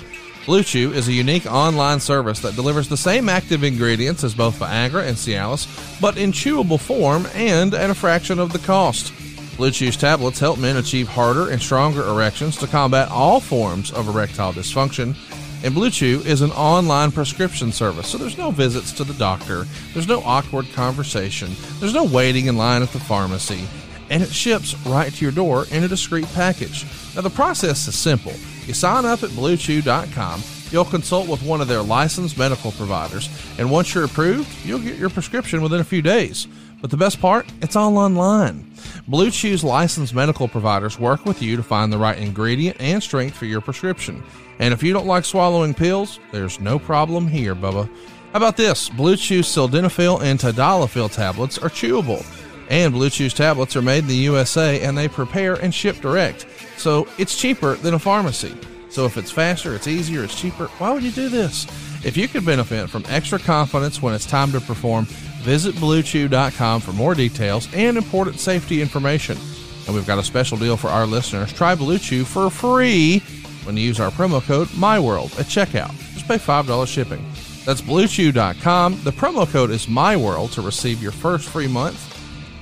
Blue Chew is a unique online service that delivers the same active ingredients as both Viagra and Cialis, but in chewable form and at a fraction of the cost. Blue Chew's tablets help men achieve harder and stronger erections to combat all forms of erectile dysfunction. And Blue Chew is an online prescription service, so there's no visits to the doctor, there's no awkward conversation, there's no waiting in line at the pharmacy, and it ships right to your door in a discreet package. Now, the process is simple. You sign up at bluechew.com, you'll consult with one of their licensed medical providers, and once you're approved, you'll get your prescription within a few days. But the best part, it's all online. Blue Chew's licensed medical providers work with you to find the right ingredient and strength for your prescription. And if you don't like swallowing pills, there's no problem here, Bubba. How about this? Blue Chew's sildenafil and tadalafil tablets are chewable. And Blue Chew's tablets are made in the USA and they prepare and ship direct. So it's cheaper than a pharmacy. So if it's faster, it's easier, it's cheaper, why would you do this? If you could benefit from extra confidence when it's time to perform, visit bluechew.com for more details and important safety information. And we've got a special deal for our listeners. Try Blue Chew for free when you use our promo code MyWorld at checkout. Just pay $5 shipping. That's bluechew.com. The promo code is MyWorld to receive your first free month.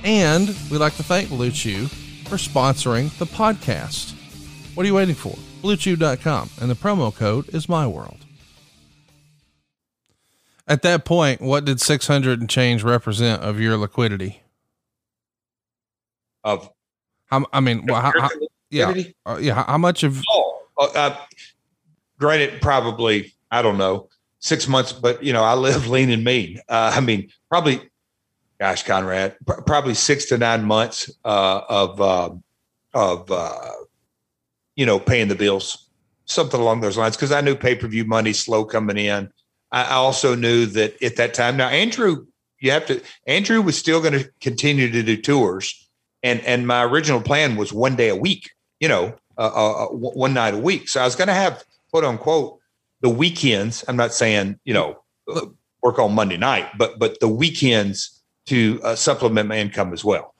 And we'd like to thank Blue Chew for sponsoring the podcast. What are you waiting for? BlueChew.com, and the promo code is MyWorld. At that point, what did 600 and change represent of your liquidity? Of, how, I mean, well, how, how, yeah, uh, yeah. How much of? Oh, uh, uh, granted, probably I don't know six months, but you know, I live lean and mean. Uh, I mean, probably gosh, Conrad, pr- probably six to nine months uh, of uh, of uh, you know paying the bills, something along those lines. Because I knew pay per view money slow coming in. I, also knew that at that time. Now Andrew, you have to. Andrew was still going to continue to do tours, and and my original plan was one day a week. You know, uh, uh, uh one night a week. So I was going to have quote unquote the weekends. I'm not saying you know work on Monday night, but but the weekends to uh, supplement my income as well.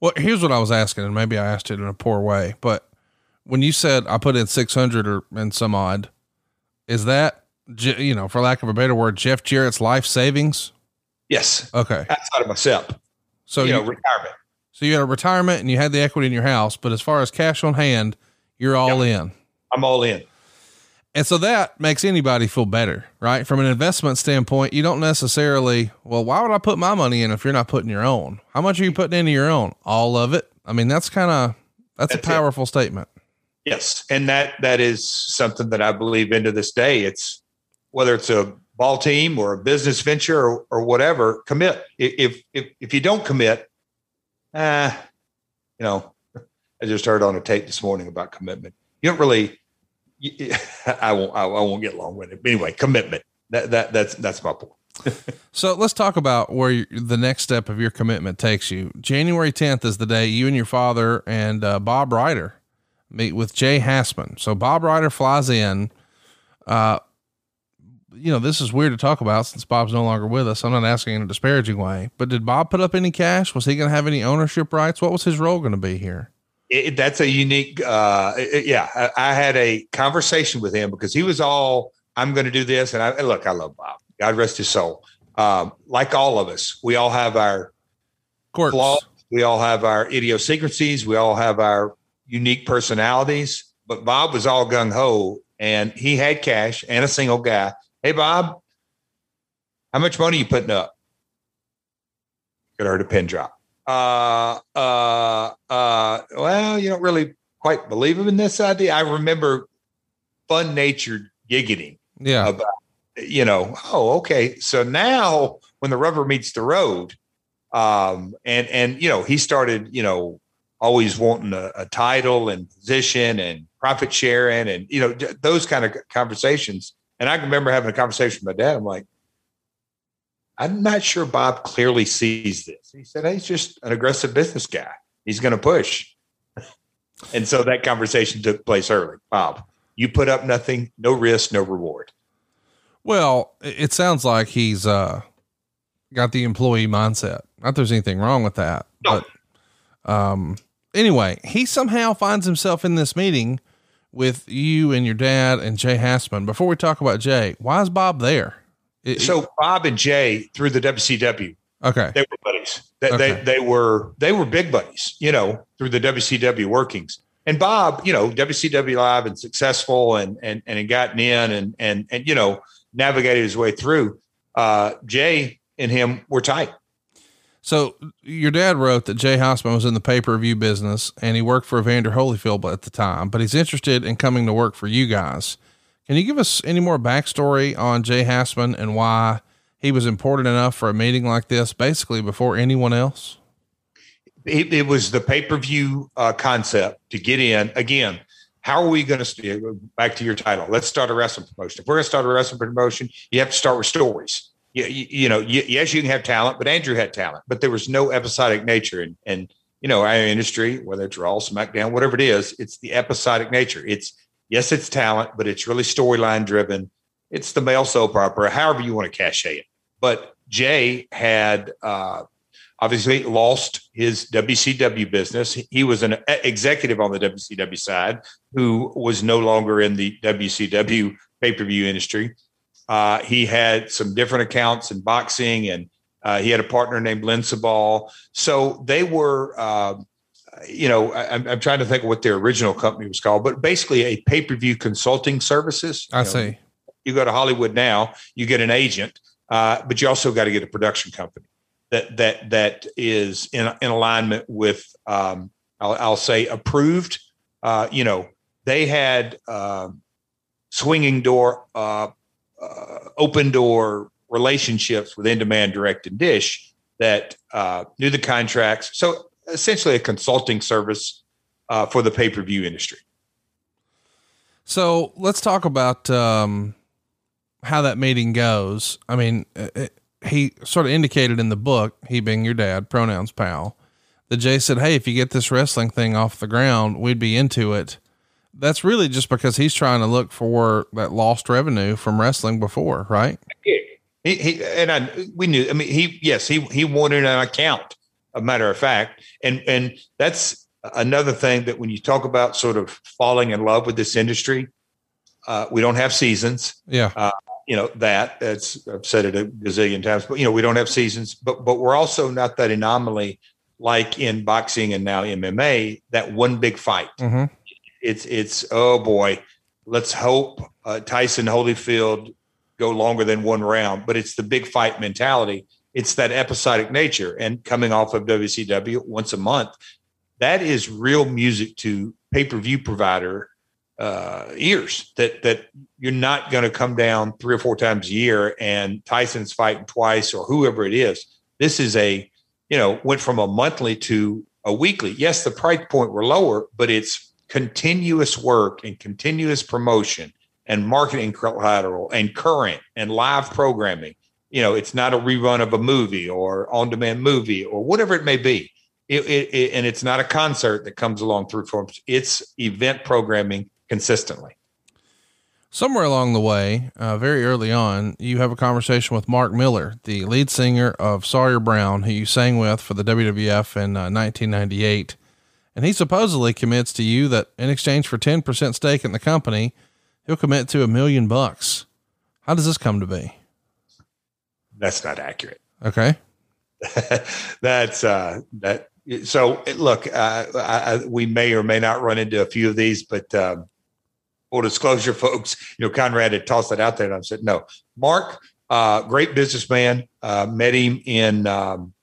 Well, here's what I was asking, and maybe I asked it in a poor way, but when you said I put in 600 or and some odd, is that, you know, for lack of a better word, Jeff Jarrett's life savings? Yes. Okay. Outside of my SEP. So, you, you know, retirement. So you had a retirement and you had the equity in your house, but as far as cash on hand, you're all yep. in. I'm all in. And so that makes anybody feel better, right? From an investment standpoint, you don't necessarily, well, why would I put my money in if you're not putting your own? How much are you putting into your own? All of it. I mean, that's kind of, that's, that's, a powerful it. statement. Yes, and that that is something that I believe into this day. It's whether it's a ball team or a business venture or, or whatever. Commit. If if if you don't commit, uh, you know, I just heard on a tape this morning about commitment. You don't really. I won't. I won't get long with it. Anyway, commitment. That that that's that's my point. so let's talk about where the next step of your commitment takes you. January 10th is the day you and your father and uh, Bob Ryder meet with Jay Hassman. So Bob Ryder flies in. Uh, you know, this is weird to talk about since Bob's no longer with us. I'm not asking in a disparaging way, but did Bob put up any cash? Was he going to have any ownership rights? What was his role going to be here? It, that's a unique, uh, it, yeah. I, I, had a conversation with him because he was all, I'm going to do this. And I look, I love Bob. God rest his soul. Um, like all of us, we all have our Quirks. flaws. We all have our idiosyncrasies. We all have our unique personalities. But Bob was all gung ho and he had cash and a single guy. Hey, Bob, how much money you putting up? Could heard a pin drop. Uh, uh, uh, well, you don't really quite believe him in this idea. I remember fun natured giggling. Yeah. About you know, oh, okay. So now when the rubber meets the road, um, and and you know, he started, you know, always wanting a, a title and position and profit sharing and you know those kind of conversations. And I remember having a conversation with my dad. I'm like, I'm not sure Bob clearly sees this. He said, hey, he's just an aggressive business guy. He's going to push. and so that conversation took place early. Bob, you put up nothing, no risk, no reward. Well, it sounds like he's uh, got the employee mindset. Not there's anything wrong with that. No. But um, anyway, he somehow finds himself in this meeting with you and your dad and Jay Hassman. Before we talk about Jay, why is Bob there? It, so Bob and Jay through the WCW. Okay. They were buddies. They, okay. they, they were they were big buddies, you know, through the WCW workings. And Bob, you know, WCW live and successful and and and had gotten in and and and you know, navigated his way through. Uh, Jay and him were tight. So your dad wrote that Jay Hassman was in the pay per view business and he worked for Evander Holyfield at the time, but he's interested in coming to work for you guys. Can you give us any more backstory on Jay Hassman and why he was important enough for a meeting like this, basically before anyone else? It, it was the pay per view uh, concept to get in. Again, how are we going to back to your title? Let's start a wrestling promotion. If we're going to start a wrestling promotion, you have to start with stories. You, you, know, yes, you can have talent, but Andrew had talent, but there was no episodic nature. And, and you know, our industry, whether it's Raw, SmackDown, whatever it is, it's the episodic nature. It's yes, it's talent, but it's really storyline driven. It's the male soap opera, however you want to cachet it. But Jay had uh, obviously lost his WCW business. He was an executive on the WCW side who was no longer in the WCW pay per view industry. Uh, he had some different accounts in boxing, and uh, he had a partner named Lynn Sabal. So they were, uh, you know, I, am trying to think of what their original company was called, but basically a pay per view consulting services. I you know, see. You go to Hollywood now, you get an agent, uh, but you also got to get a production company that that that is in in alignment with um, I'll, I'll, say approved. Uh, you know, they had uh, swinging door, uh, uh, open door relationships with in demand, direct, and dish that uh, knew the contracts. So essentially, a consulting service uh, for the pay per view industry. So let's talk about um, how that meeting goes. I mean, it, he sort of indicated in the book, he being your dad, pronouns pal, that Jay said, Hey, if you get this wrestling thing off the ground, we'd be into it. That's really just because he's trying to look for that lost revenue from wrestling before, right? He, he and I, we knew, I mean, he, yes, he, he wanted an account, a matter of fact. And, and that's another thing that when you talk about sort of falling in love with this industry, uh, we don't have seasons. Yeah. Uh, you know that that's I've said it a gazillion times, but you know we don't have seasons, but but we're also not that anomaly like in boxing and now MMA that one big fight. Mm-hmm. It's it's oh boy, let's hope uh, Tyson Holyfield go longer than one round, but it's the big fight mentality. It's that episodic nature, and coming off of WCW once a month, that is real music to pay per view provider uh, years that that you're not going to come down three or four times a year and Tyson's fighting twice or whoever it is. This is a you know went from a monthly to a weekly. Yes, the price point were lower, but it's continuous work and continuous promotion and marketing collateral and current and live programming. You know, it's not a rerun of a movie or on demand movie or whatever it may be. It, it, it, and it's not a concert that comes along through forms. It's event programming consistently. Somewhere along the way, uh, very early on, you have a conversation with Mark Miller, the lead singer of Sawyer Brown, who you sang with for the WWF in uh, 1998. And he supposedly commits to you that in exchange for 10% stake in the company, he'll commit to a million bucks. How does this come to be? That's not accurate. Okay. That's uh, that. So look, uh, I, I, we may or may not run into a few of these, but um, full disclosure, folks, you know, Conrad had tossed that out there, and I said, no. Mark, uh, great businessman. Uh, met him in um,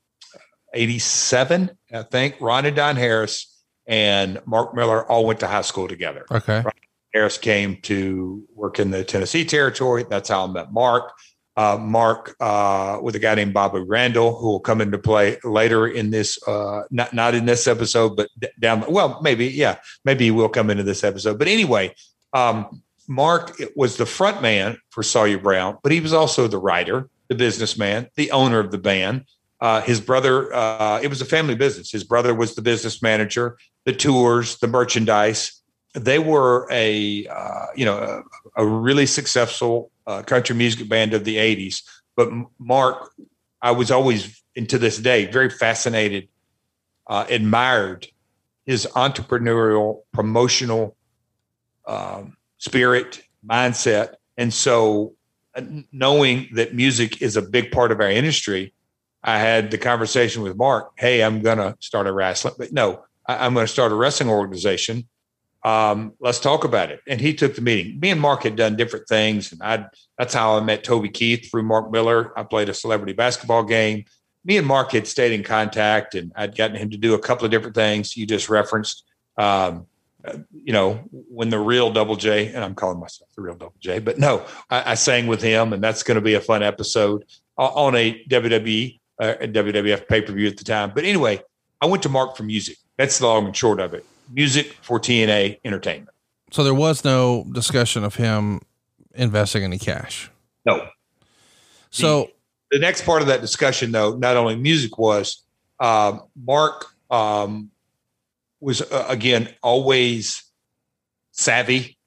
'87, I think. Ron and Don Harris and Mark Miller all went to high school together. Okay. Ron Harris came to work in the Tennessee territory. That's how I met Mark. Uh, Mark uh, with a guy named Bobby Randall, who will come into play later in this, uh, not not in this episode, but down. Well, maybe yeah, maybe he will come into this episode. But anyway, um, Mark was the front man for Sawyer Brown, but he was also the writer, the businessman, the owner of the band. Uh, his brother, uh, it was a family business. His brother was the business manager, the tours, the merchandise. They were a, uh, you know, a, a really successful uh, country music band of the '80s. But Mark, I was always, and to this day, very fascinated, uh, admired his entrepreneurial, promotional um, spirit, mindset. And so, knowing that music is a big part of our industry, I had the conversation with Mark. Hey, I'm going to start a wrestling, but no, I, am going to start a wrestling organization. Um, let's talk about it. And he took the meeting. Me and Mark had done different things, and I that's how I met Toby Keith through Mark Miller. I played a celebrity basketball game. Me and Mark had stayed in contact, and I'd gotten him to do a couple of different things you just referenced. Um, you know, when the real Double J, and I'm calling myself the real Double J, but no, I, I sang with him, and that's going to be a fun episode on a WWE, uh, WWF pay per view at the time. But anyway, I went to Mark for music. That's the long and short of it. Music for TNA Entertainment. So there was no discussion of him investing any cash. No. So the, the next part of that discussion, though, not only music was uh, Mark um, was uh, again always savvy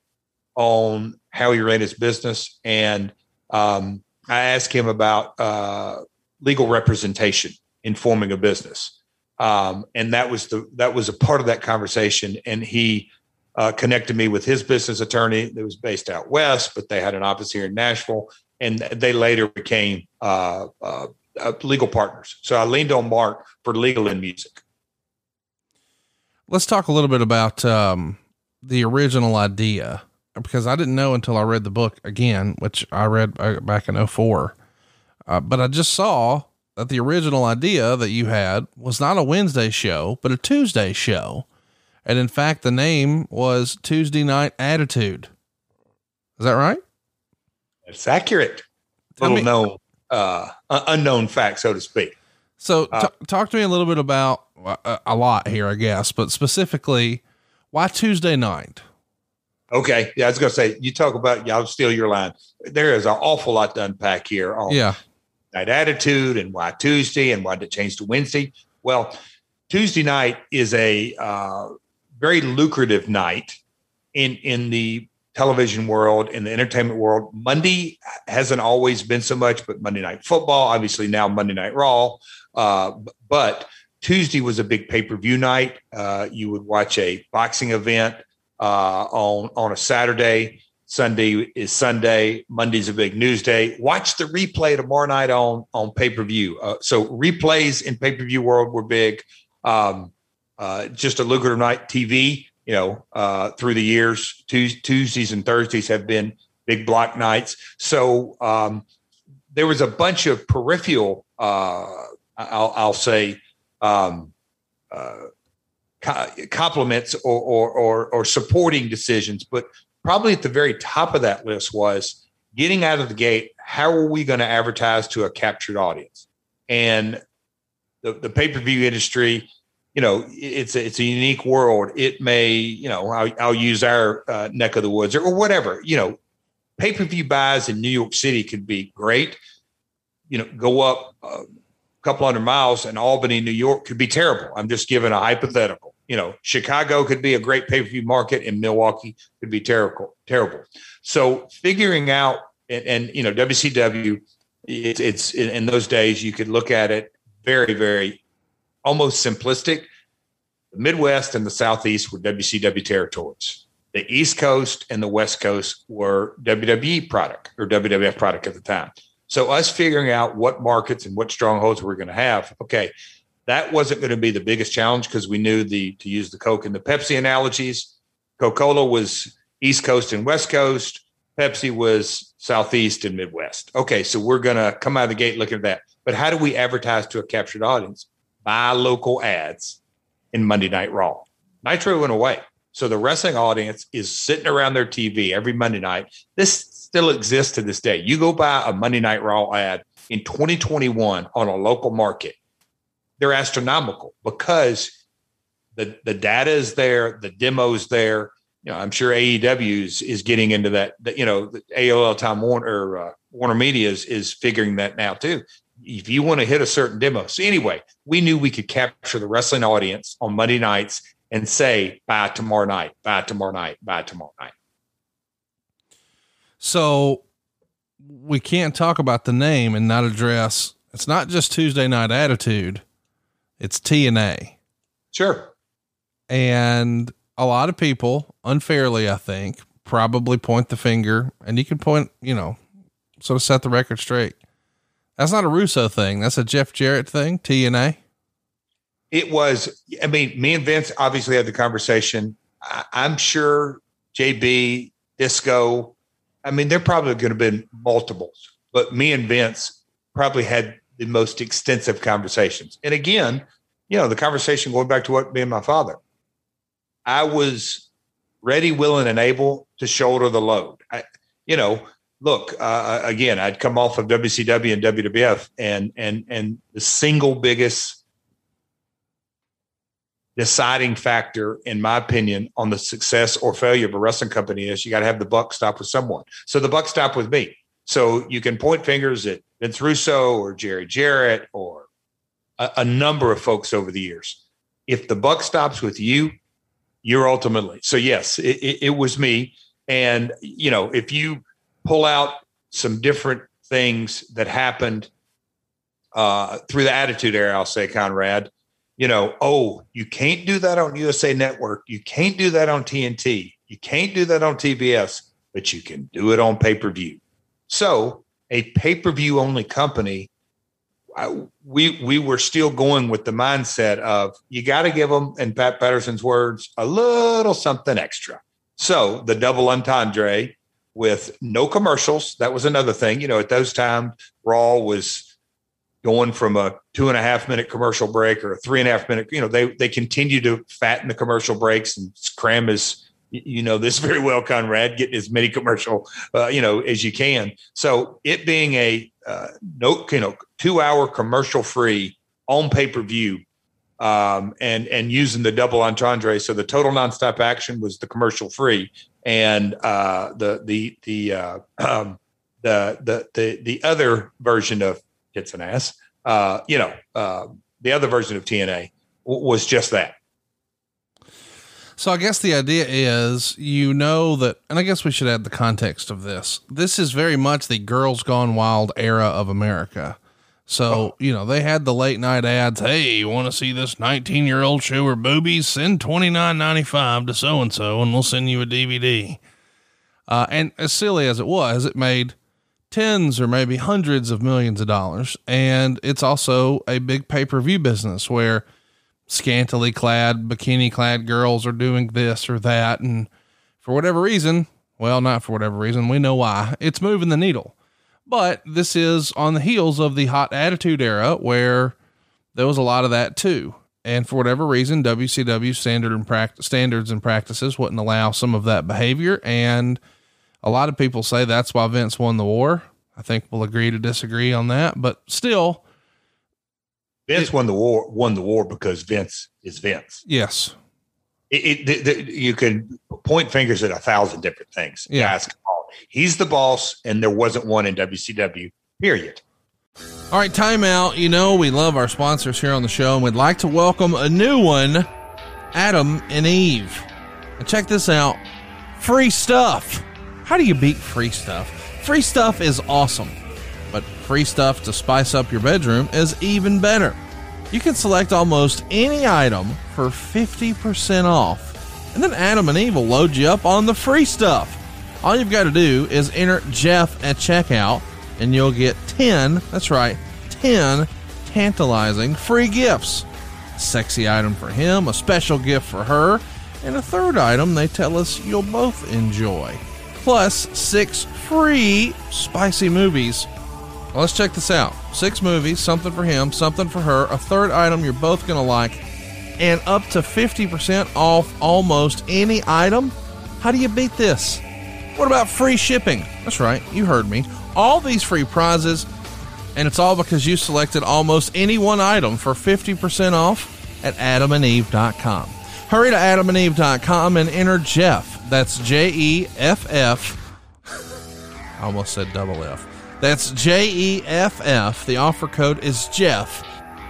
on how he ran his business, and um, I asked him about uh, legal representation in forming a business, um, and that was the that was a part of that conversation. And he uh, connected me with his business attorney that was based out west, but they had an office here in Nashville, and they later became uh, uh, uh legal partners. So I leaned on Mark for legal and music let's talk a little bit about um, the original idea because I didn't know until I read the book again, which I read uh, back in 04. Uh, but I just saw that the original idea that you had was not a Wednesday show, but a Tuesday show. And in fact, the name was Tuesday Night Attitude. Is that right? It's accurate. Little me, known, uh, unknown fact, so to speak. So, uh, t- talk to me a little bit about uh, a lot here, I guess, but specifically, why Tuesday night? Okay, yeah, I was gonna say you talk about. Yeah, I'll steal your line. There is an awful lot to unpack here on yeah night attitude and why Tuesday and why did it change to Wednesday. Well, Tuesday night is a uh, very lucrative night in in the television world in the entertainment world. Monday hasn't always been so much, but Monday Night Football, obviously now Monday Night Raw. Uh, but Tuesday was a big pay per view night. Uh, you would watch a boxing event uh, on on a Saturday. Sunday is Sunday. Monday's a big news day. Watch the replay tomorrow night on on pay per view. Uh, so replays in pay per view world were big. Um, uh, just a lucrative night. TV, you know, uh, through the years, Tuesdays and Thursdays have been big block nights. So um, there was a bunch of peripheral. I'll, I'll say um, uh, complements or, or, or, or supporting decisions. But probably at the very top of that list was getting out of the gate. How are we going to advertise to a captured audience? And the, the pay per view industry, you know, it's a, it's a unique world. It may, you know, I'll, I'll use our uh, neck of the woods or, or whatever. You know, pay per view buys in New York City could be great. You know, go up a couple hundred miles, and Albany, New York could be terrible. I'm just giving a hypothetical. You know, Chicago could be a great pay per view market, and Milwaukee could be terrible. Terrible. So figuring out and, and you know WCW, it's, it's in those days you could look at it very very almost simplistic. The Midwest and the Southeast were WCW territories. The East Coast and the West Coast were WWE product or WWF product at the time. So us figuring out what markets and what strongholds we're going to have, okay, that wasn't going to be the biggest challenge because we knew the to use the Coke and the Pepsi analogies. Coca-Cola was East Coast and West Coast. Pepsi was Southeast and Midwest. Okay, so we're going to come out of the gate looking at that. But how do we advertise to a captured audience? Buy local ads in Monday Night Raw. Nitro went away. So the wrestling audience is sitting around their TV every Monday night. This still exists to this day. You go buy a Monday Night Raw ad in 2021 on a local market, they're astronomical because the, the data is there, the demo's there. You know, I'm sure AEW is, getting into that. that you know, AOL Time Warner, uh, Warner Media is, is figuring that now too if you want to hit a certain demo. So anyway, we knew we could capture the wrestling audience on Monday nights and say, buy tomorrow night, buy tomorrow night, buy tomorrow night. So we can't talk about the name and not address it's not just Tuesday night attitude, it's TNA. Sure. And a lot of people, unfairly, I think, probably point the finger and you can point, you know, sort of set the record straight that's not a Russo thing. That's a Jeff Jarrett thing. TNA. It was. I mean, me and Vince obviously had the conversation. I, am sure JB Disco. I mean, there probably going to be multiples, but me and Vince probably had the most extensive conversations. And again, you know, the conversation going back to what me and my father. I was ready, willing, and able to shoulder the load. I, you know, look uh, again i'd come off of wcw and wwf and and and the single biggest deciding factor in my opinion on the success or failure of a wrestling company is you got to have the buck stop with someone so the buck stopped with me so you can point fingers at vince russo or jerry jarrett or a, a number of folks over the years if the buck stops with you you're ultimately so yes it, it, it was me and you know if you pull out some different things that happened uh, through the Attitude Era. I'll say, Conrad. You know, oh, you can't do that on USA Network. You can't do that on TNT. You can't do that on TBS, but you can do it on pay per view. So, a pay per view only company, I, we we were still going with the mindset of you got to give them, in Pat Patterson's words, a little something extra. So the double entendre with no commercials. That was another thing. You know, at those times, Raw was going from a two and a half minute commercial break or a three and a half minute. You know, they they continue to fatten the commercial breaks and cram as you know this very well, Conrad, getting as many commercial uh, you know as you can. So it being a uh, no, you know, two hour commercial free on pay per view um, and and using the double entendre. So the total nonstop action was the commercial free, and uh, the the the uh, um, the the the the other version of hits an ass, uh, you know, uh, the other version of TNA was just that. So I guess the idea is, you know that, and I guess we should add the context of this. This is very much the Girls Gone Wild era of America. So, oh. you know, they had the late night ads. Hey, you want to see this 19 year old show her boobies? Send twenty nine ninety five to so and so, and we'll send you a DVD. Uh, and as silly as it was, it made tens or maybe hundreds of millions of dollars. And it's also a big pay per view business where scantily clad, bikini clad girls are doing this or that. And for whatever reason, well, not for whatever reason, we know why, it's moving the needle. But this is on the heels of the hot attitude era where there was a lot of that too. and for whatever reason, WCW standard and practice standards and practices wouldn't allow some of that behavior. And a lot of people say that's why Vince won the war. I think we'll agree to disagree on that, but still, Vince It- won the war. Won the war because Vince is Vince. yes, It, it the, the, you can point fingers at a thousand different things. Yeah. He's the boss, and there wasn't one in WCW. Period. All right, timeout. You know, we love our sponsors here on the show, and we'd like to welcome a new one, Adam and Eve. And check this out free stuff. How do you beat free stuff? Free stuff is awesome, free stuff to spice up your bedroom is even better. You can select almost any item for 50% off, and then Adam and Eve will load you up on the free stuff. All you've got to do is enter Jeff at checkout and you'll get 10, that's right, 10 tantalizing free gifts. Sexy item for him, a special gift for her, and a third item they tell us you'll both enjoy. Plus, six free spicy movies. Let's check this out. Six movies, something for him, something for her, a third item you're both going to like, and up to 50% off almost any item. How do you beat this? What about free shipping? That's right, you heard me. All these free prizes, and it's all because you selected almost any one item for 50% off at adamandeve.com. Hurry to adamandeve.com and enter Jeff. That's J E F F. I almost said double F. That's J E F F. The offer code is Jeff.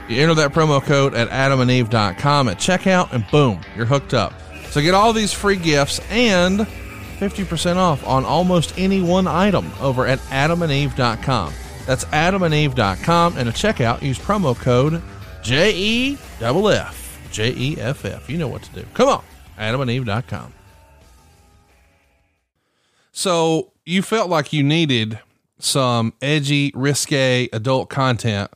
You enter that promo code at adamandeve.com at checkout, and boom, you're hooked up. So get all these free gifts and 50% off on almost any one item over at adamandeve.com. That's adamandeve.com, and at checkout, use promo code J E F F. J E F F. You know what to do. Come on, adamandeve.com. So you felt like you needed some edgy, risque adult content.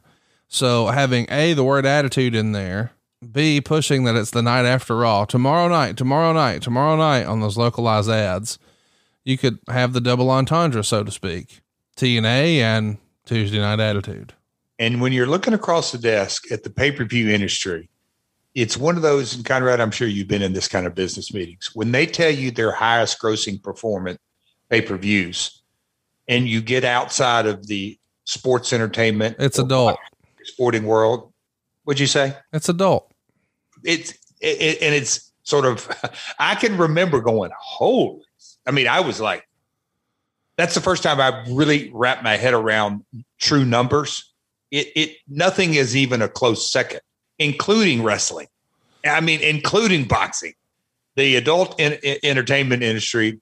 So having A, the word attitude in there, B, pushing that it's the night after Raw, tomorrow night, tomorrow night, tomorrow night on those localized ads, you could have the double entendre, so to speak. TNA and Tuesday night attitude. And when you're looking across the desk at the pay per view industry, it's one of those, and Conrad, I'm sure you've been in this kind of business meetings. When they tell you their highest grossing performance pay per views, and you get outside of the sports entertainment, It's adult. sporting world, what'd you say? It's adult. It's it, it- and it's sort of. I can remember going, holy. I mean, I was like, that's the first time I really wrapped my head around true numbers. It, it nothing is even a close second, including wrestling. I mean, including boxing. The adult en- en- entertainment industry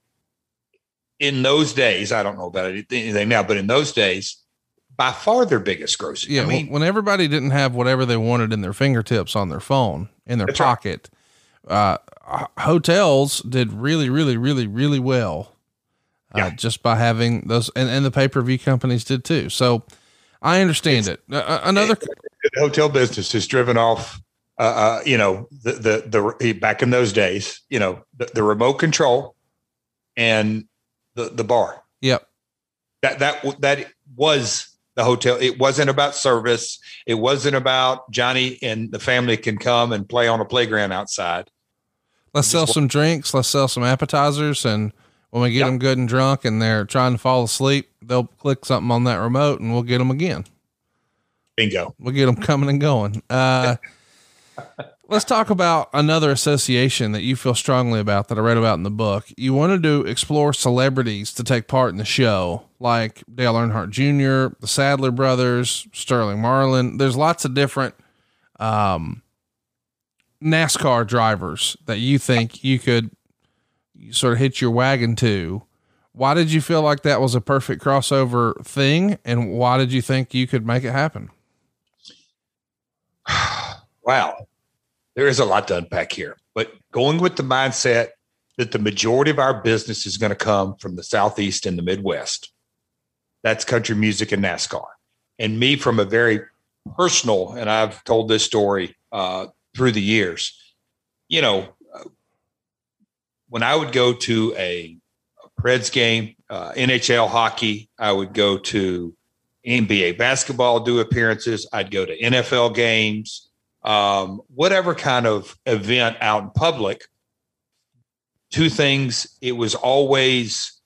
in those days, I don't know about anything now, but in those days, by far their biggest grossing. Yeah. I mean, when everybody didn't have whatever they wanted in their fingertips on their phone, in their That's right. pocket, uh, hotels did really, really, really, really well. Uh, Yeah. just by having those, and, and the pay per view companies did too. So I understand it. Uh, Uh, another, the hotel business has driven off uh, uh you know the, the the back in those days you know the, the remote control and the the bar yep. that that that was the hotel it wasn't about service it wasn't about johnny and the family can come and play on a playground outside Let's sell some drinks. Let's sell some appetizers. And when we get Yep. them good and drunk and they're trying to fall asleep, they'll click something on that remote and we'll get them again. bingo We'll get them coming and going. Uh, let's talk about another association that you feel strongly about that I read about in the book. You wanted to explore celebrities to take part in the show, like Dale Earnhardt Jr., the Sadler brothers, Sterling Marlin. There's lots of different um, NASCAR drivers that you think you could sort of hitch your wagon to. Why did you feel like that was a perfect crossover thing? And why did you think you could make it happen? wow there is a lot to unpack here but going with the mindset that the majority of our business is going to come from the southeast and the midwest that's country music and nascar. And me from a very personal and i've told this story uh, through the years you know when i would go to a, a preds game uh, nhl hockey i would go to nba basketball do appearances. I'd go to nfl games um, whatever kind of event out in public, two things, it was always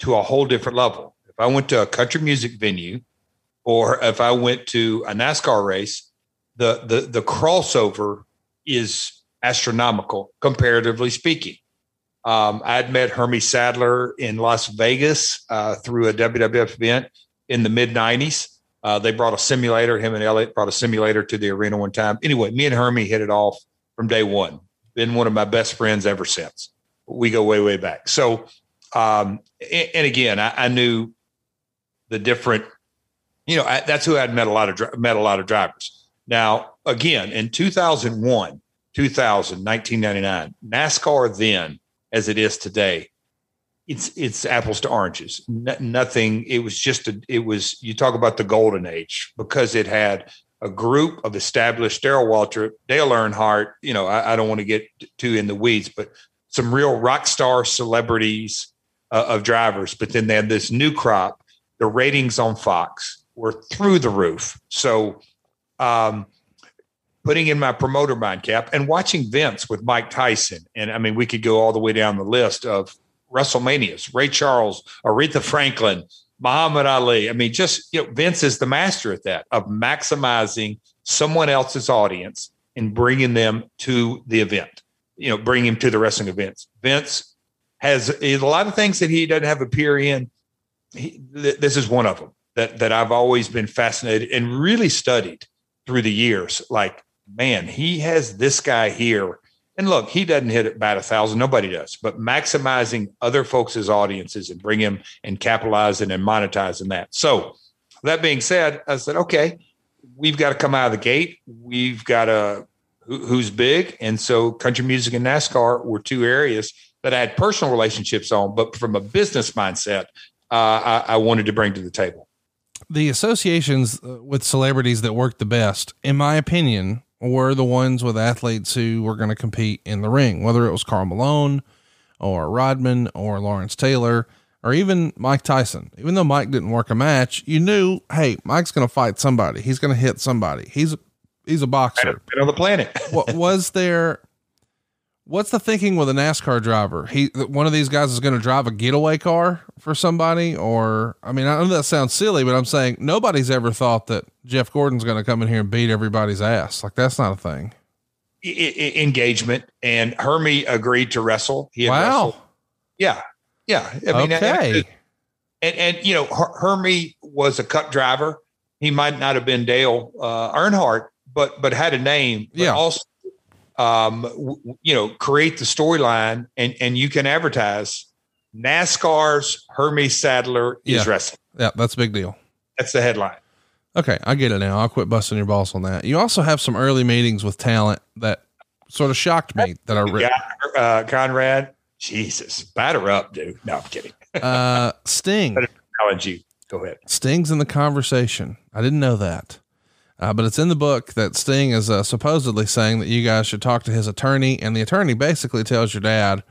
to a whole different level. If I went to a country music venue or if I went to a NASCAR race, the the the crossover is astronomical comparatively speaking. Um, I'd met Hermie Sadler in Las Vegas uh, through a WWF event in the mid 90s. Uh, they brought a simulator. Him and Elliott brought a simulator to the arena one time. Anyway, me and Hermie hit it off from day one. Been one of my best friends ever since. We go way, way back. So, um, and, and, again, I, I, knew the different. You know, I, that's who I'd met a lot of met a lot of drivers. Now, again, in 2001, 2000, 1999, NASCAR then, as it is today, it's it's apples to oranges. nothing. It was just a. It was you talk about the golden age because it had a group of established Darrell Waltrip, Dale Earnhardt. You know, I, I, don't want to get too in the weeds, but some real rock star celebrities uh, of drivers. But then they had this new crop. The ratings on Fox were through the roof. So, um, putting in my promoter mind cap and watching Vince with Mike Tyson, and I mean, we could go all the way down the list of WrestleManias, Ray Charles, Aretha Franklin, Muhammad Ali. I mean, just you know, Vince is the master at that of maximizing someone else's audience and bringing them to the event. You know, bring him to the wrestling events. Vince has a lot of things that he doesn't have a peer in. He, th- this is one of them that that I've always been fascinated and really studied through the years. Like, man, he has this guy here and look, he doesn't hit it a thousand. Nobody does. But maximizing other folks' audiences and bring him and capitalizing and monetizing that. So that being said, I said, okay, we've got to come out of the gate. We've got to who's big, and so country music and NASCAR were two areas that I had personal relationships on, but from a business mindset, uh, I, I wanted to bring to the table. The associations uh, with celebrities that work the best, in my opinion, were the ones with athletes who were going to compete in the ring, whether it was Karl Malone or Rodman or Lawrence Taylor or even Mike Tyson. Even though Mike didn't work a match, you knew, hey, Mike's going to fight somebody. He's going to hit somebody. He's he's a boxer. on the planet. what was there What's the thinking with a NASCAR driver? He one of these guys is going to drive a getaway car for somebody, or I mean, I know that sounds silly, but I'm saying nobody's ever thought that Jeff Gordon's going to come in here and beat everybody's ass. Like that's not a thing. engagement and Hermie agreed to wrestle. He wow. Wrestled. Yeah, yeah. I mean, okay. And, and you know, Hermie was a cut driver. He might not have been Dale uh, Earnhardt, but but had a name. yeah. Also um, w- you know, create the storyline and, and you can advertise NASCAR's Hermie Sadler yeah. is wrestling. Yeah, that's a big deal. That's the headline. Okay, I get it now. I'll quit busting your balls on that. You also have some early meetings with talent that sort of shocked me that I read. Uh, Conrad, Jesus, batter up, dude. No, I'm kidding. uh, Sting. Challenge you. Go ahead. Sting's in the conversation. I didn't know that. Uh, but it's in the book that Sting is uh, supposedly saying that you guys should talk to his attorney, and the attorney basically tells your dad,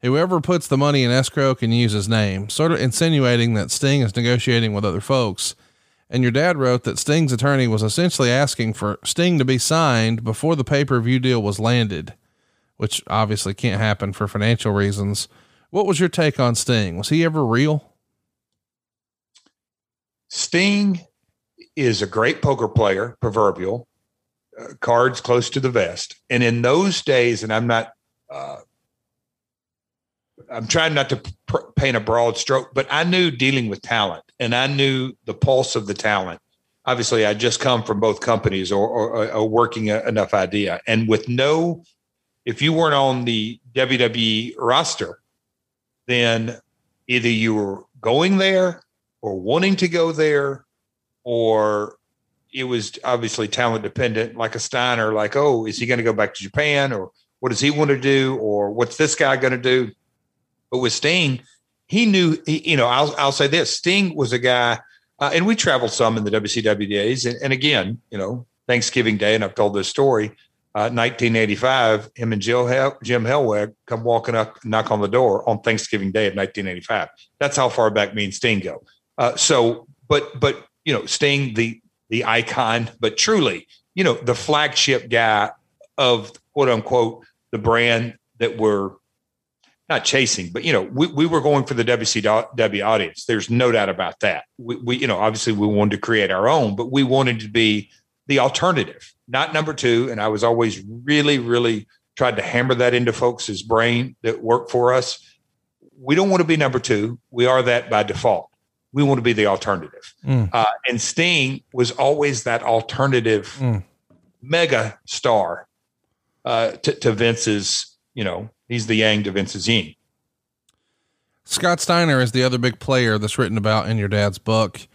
whoever puts the money in escrow can use his name, sort of insinuating that Sting is negotiating with other folks. And your dad wrote that Sting's attorney was essentially asking for Sting to be signed before the pay per view deal was landed, which obviously can't happen for financial reasons. What was your take on Sting? Was he ever real? Sting is a great poker player, proverbial, uh, cards close to the vest. And in those days, and I'm not, uh, I'm trying not to pr- paint a broad stroke, but I knew dealing with talent and I knew the pulse of the talent. Obviously, I just come from both companies or, or, or working a, enough idea. And with no, if you weren't on the WWE roster, then either you were going there or wanting to go there or it was obviously talent dependent, like a Steiner, like, oh, is he going to go back to Japan or what does he want to do or what's this guy going to do? But with Sting, he knew, he, you know, I'll, I'll say this Sting was a guy, uh, and we traveled some in the WCW days. And, and, again, you know, Thanksgiving Day, and I've told this story, uh, 1985, him and Jill Hel- Jim Hellwig come walking up, knock on the door on Thanksgiving Day of 1985. That's how far back me and Sting go. Uh, so, but, but you know, staying the the icon, but truly, you know, the flagship guy of quote unquote the brand that we're not chasing, but you know, we, we were going for the WCW audience. There's no doubt about that. We, we, you know, obviously we wanted to create our own, but we wanted to be the alternative, not number two. And I was always really, really tried to hammer that into folks' brain that work for us. We don't want to be number two. We are that by default. We want to be the alternative. Mm. Uh, and Sting was always that alternative mm. mega star uh, to, to Vince's, you know, he's the yang to Vince's yin. Scott Steiner is the other big player that's written about in your dad's book.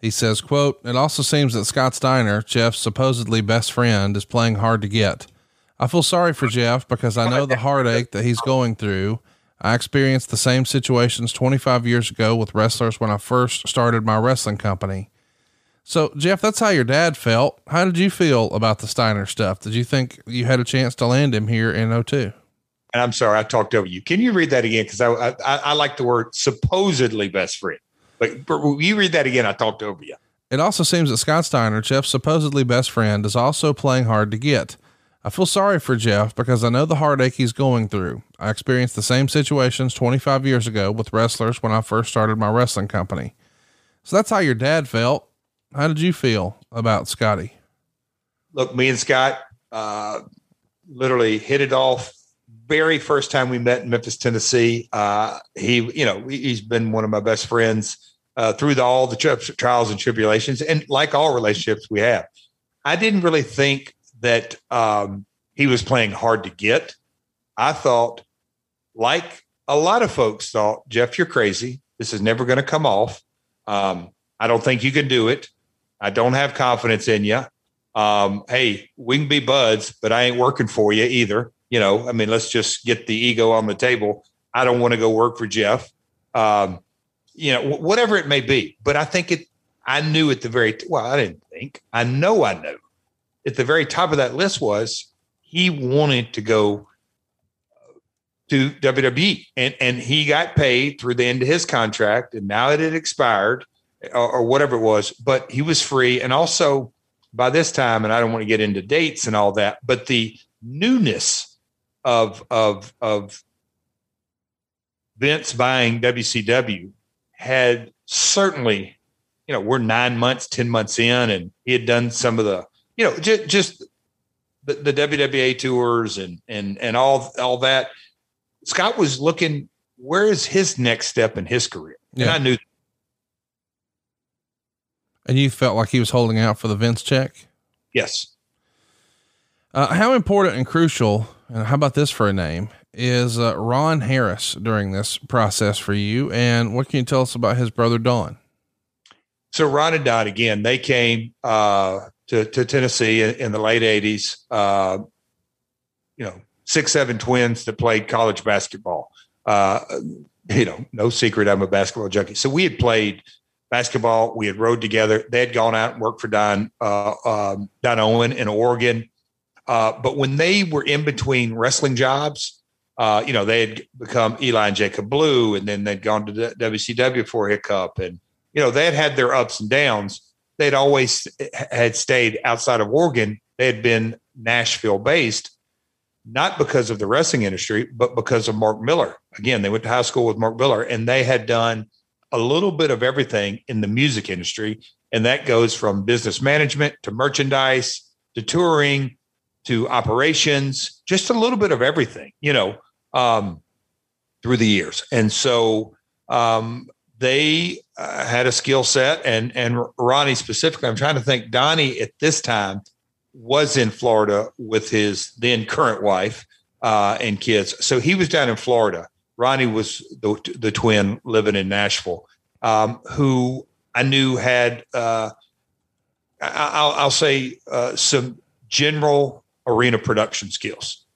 He says, quote, it also seems that Scott Steiner, Jeff's supposedly best friend, is playing hard to get. I feel sorry for Jeff because I know the heartache that he's going through. I experienced the same situations 25 years ago with wrestlers when I first started my wrestling company. So, Jeff, that's how your dad felt. How did you feel about the Steiner stuff? Did you think you had a chance to land him here in 02? And I'm sorry, I talked over you. Can you read that again? Because I, I, I like the word supposedly best friend. But, but you read that again. I talked over you. It also seems that Scott Steiner, Jeff's supposedly best friend, is also playing hard to get. I feel sorry for Jeff because I know the heartache he's going through. I experienced the same situations 25 years ago with wrestlers when I first started my wrestling company. So that's how your dad felt. How did you feel about Scotty? Look, me and Scott uh, literally hit it off very first time we met in Memphis, Tennessee. Uh, he, you know, he's been one of my best friends uh, through the, all the tri- trials and tribulations, and like all relationships we have. I didn't really think that um, he was playing hard to get. I thought, like a lot of folks thought, Jeff, you're crazy. This is never going to come off. Um, I don't think you can do it. I don't have confidence in you. Um, hey, we can be buds, but I ain't working for you either. You know, I mean, let's just get the ego on the table. I don't want to go work for Jeff. Um, you know, w- whatever it may be. But I think it, I knew at the very, well, I didn't think, I know I knew at the very top of that list was he wanted to go to WWE and, and he got paid through the end of his contract and now it had expired or, or whatever it was, but he was free. And also by this time, and I don't want to get into dates and all that, but the newness of, of, of Vince buying WCW had certainly, you know, we're nine months, 10 months in, and he had done some of the, you know, just, just the, the WWA tours and, and, and all, all that. Scott was looking, where is his next step in his career? And yeah. I knew and you felt like he was holding out for the Vince check? Yes. Uh, how important and crucial, and how about this for a name, is uh, Ron Harris during this process for you? And what can you tell us about his brother Don? So Ron and Don, again, they came uh, to, to Tennessee in, in the late 80s, uh, you know, six, seven twins that played college basketball. Uh, you know, no secret, I'm a basketball junkie. So we had played – basketball. We had rode together. They had gone out and worked for Don uh, um, Don Owen in Oregon. Uh, but when they were in between wrestling jobs, uh, you know, they had become Eli and Jacob Blu, and then they'd gone to the WCW for hiccup, and you know, they had had their ups and downs. They'd always had stayed outside of Oregon. They had been Nashville based, not because of the wrestling industry, but because of Mark Miller. Again, they went to high school with Mark Miller, and they had done a little bit of everything in the music industry. And that goes from business management to merchandise to touring to operations, just a little bit of everything, you know, um, through the years. And so um, they uh, had a skill set, and and Ronnie specifically. I'm trying to think. Donnie at this time was in Florida with his then current wife uh, and kids, so he was down in Florida. Ronnie was the, the twin living in Nashville, um, who I knew had, uh, I'll, I'll, say, uh, some general arena production skills.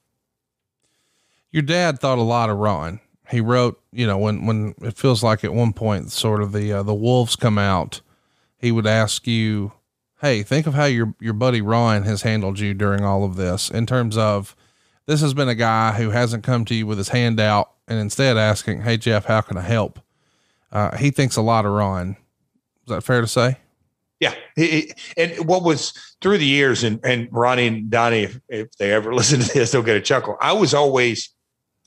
Your dad thought a lot of Ron. He wrote, you know, when when it feels like at one point, sort of the uh, the wolves come out, he would ask you, "Hey, think of how your your buddy Ron has handled you during all of this in terms of." This has been a guy who hasn't come to you with his hand out and instead asking, Hey, Jeff, how can I help? Uh, he thinks a lot of Ron. Is that fair to say? Yeah. He, and what was through the years, and, and Ronnie and Donnie, if, if they ever listen to this, they'll get a chuckle. I was always,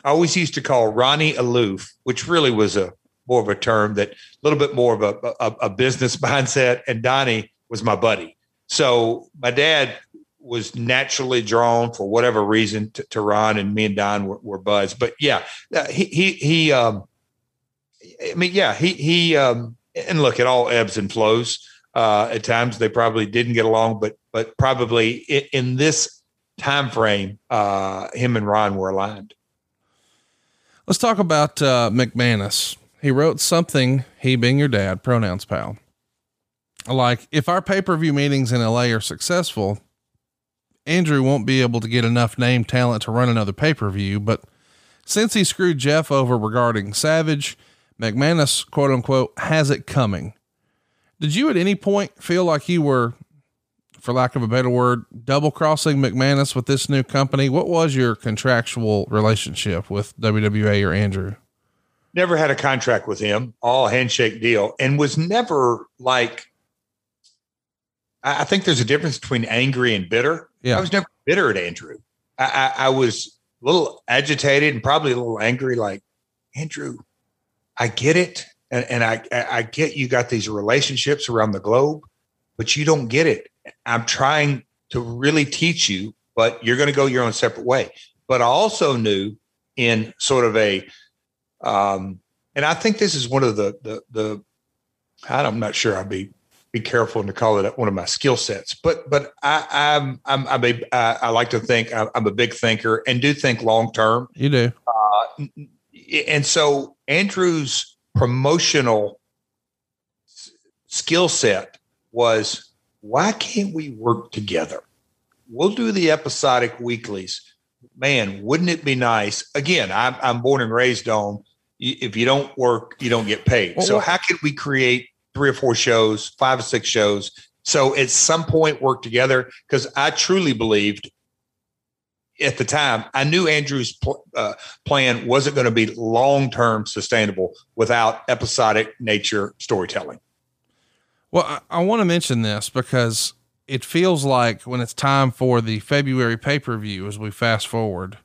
I always used to call Ronnie aloof, which really was a more of a term that a little bit more of a, a, a business mindset. And Donnie was my buddy. So my dad was naturally drawn for whatever reason to, to Ron, and me and Don were, were buds. But yeah, uh, he he he. Um, I mean, yeah, he he. Um, and look, it all ebbs and flows. Uh, at times, they probably didn't get along, but but probably in, in this time frame, uh, him and Ron were aligned. Let's talk about uh, McManus. He wrote something. He being your dad, pronouns pal. Like, if our pay per view meetings in LA are successful, Andrew won't be able to get enough name talent to run another pay per view. But since he screwed Jeff over regarding Savage, McManus, quote unquote, has it coming. Did you at any point feel like you were, for lack of a better word, double crossing McManus with this new company? What was your contractual relationship with WWA or Andrew? Never had a contract with him, all handshake deal, and was never like I think there's a difference between angry and bitter. Yeah. I was never bitter at Andrew. I, I, I, was a little agitated and probably a little angry, like, Andrew, I get it. And, and I, I get you got these relationships around the globe, but you don't get it. I'm trying to really teach you, but you're going to go your own separate way. But I also knew in sort of a, um, and I think this is one of the, the, the, I'm not sure I'd be be careful to call it one of my skill sets. But but I, I'm I'm, I'm a, I like to think I'm a big thinker and do think long term. You do. Uh, and so Andrew's promotional skill set was why can't we work together? We'll do the episodic weeklies. Man, wouldn't it be nice? Again, I'm, I'm born and raised on if you don't work, you don't get paid. Well, so, how can we create three or four shows, five or six shows. So at some point work together because I truly believed at the time I knew Andrew's pl- uh, plan wasn't going to be long term sustainable without episodic nature storytelling. Well, I, I want to mention this because it feels like when it's time for the February pay per view, as we fast forward,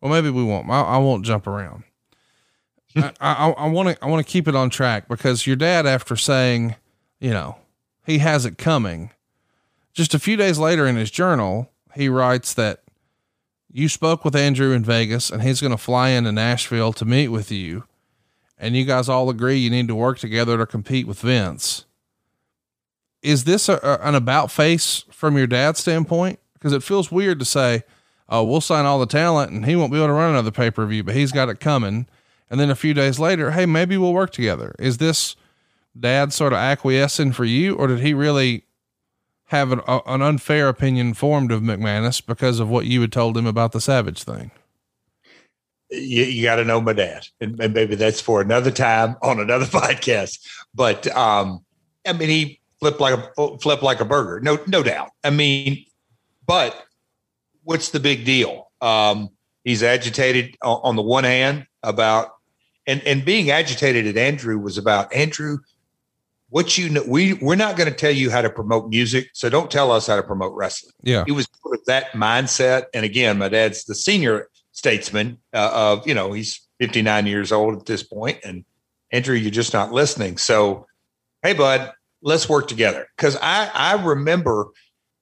well, maybe we won't. I, I won't jump around. I want to I want to keep it on track because your dad, after saying, you know, he has it coming, just a few days later in his journal, he writes that you spoke with Andrew in Vegas and he's going to fly into Nashville to meet with you, and you guys all agree you need to work together to compete with Vince. Is this a, a, an about face from your dad's standpoint? Because it feels weird to say, "Oh, we'll sign all the talent and he won't be able to run another pay per view, but he's got it coming." And then a few days later, hey, maybe we'll work together. Is this dad sort of acquiescing for you, or did he really have an, a, an unfair opinion formed of McManus because of what you had told him about the Savage thing? You, you got to know my dad, and, and, maybe that's for another time on another podcast. But um, I mean, he flipped like a flip like a burger, no, no doubt. I mean, but what's the big deal? Um, he's agitated on, on the one hand about and and being agitated at Andrew was about Andrew. What you know, we we're not going to tell you how to promote music, so don't tell us how to promote wrestling. Yeah, he was with that mindset. And again, my dad's the senior statesman uh, of you know he's 59 years old at this point, and Andrew, you're just not listening. So, hey, bud, let's work together because I I remember.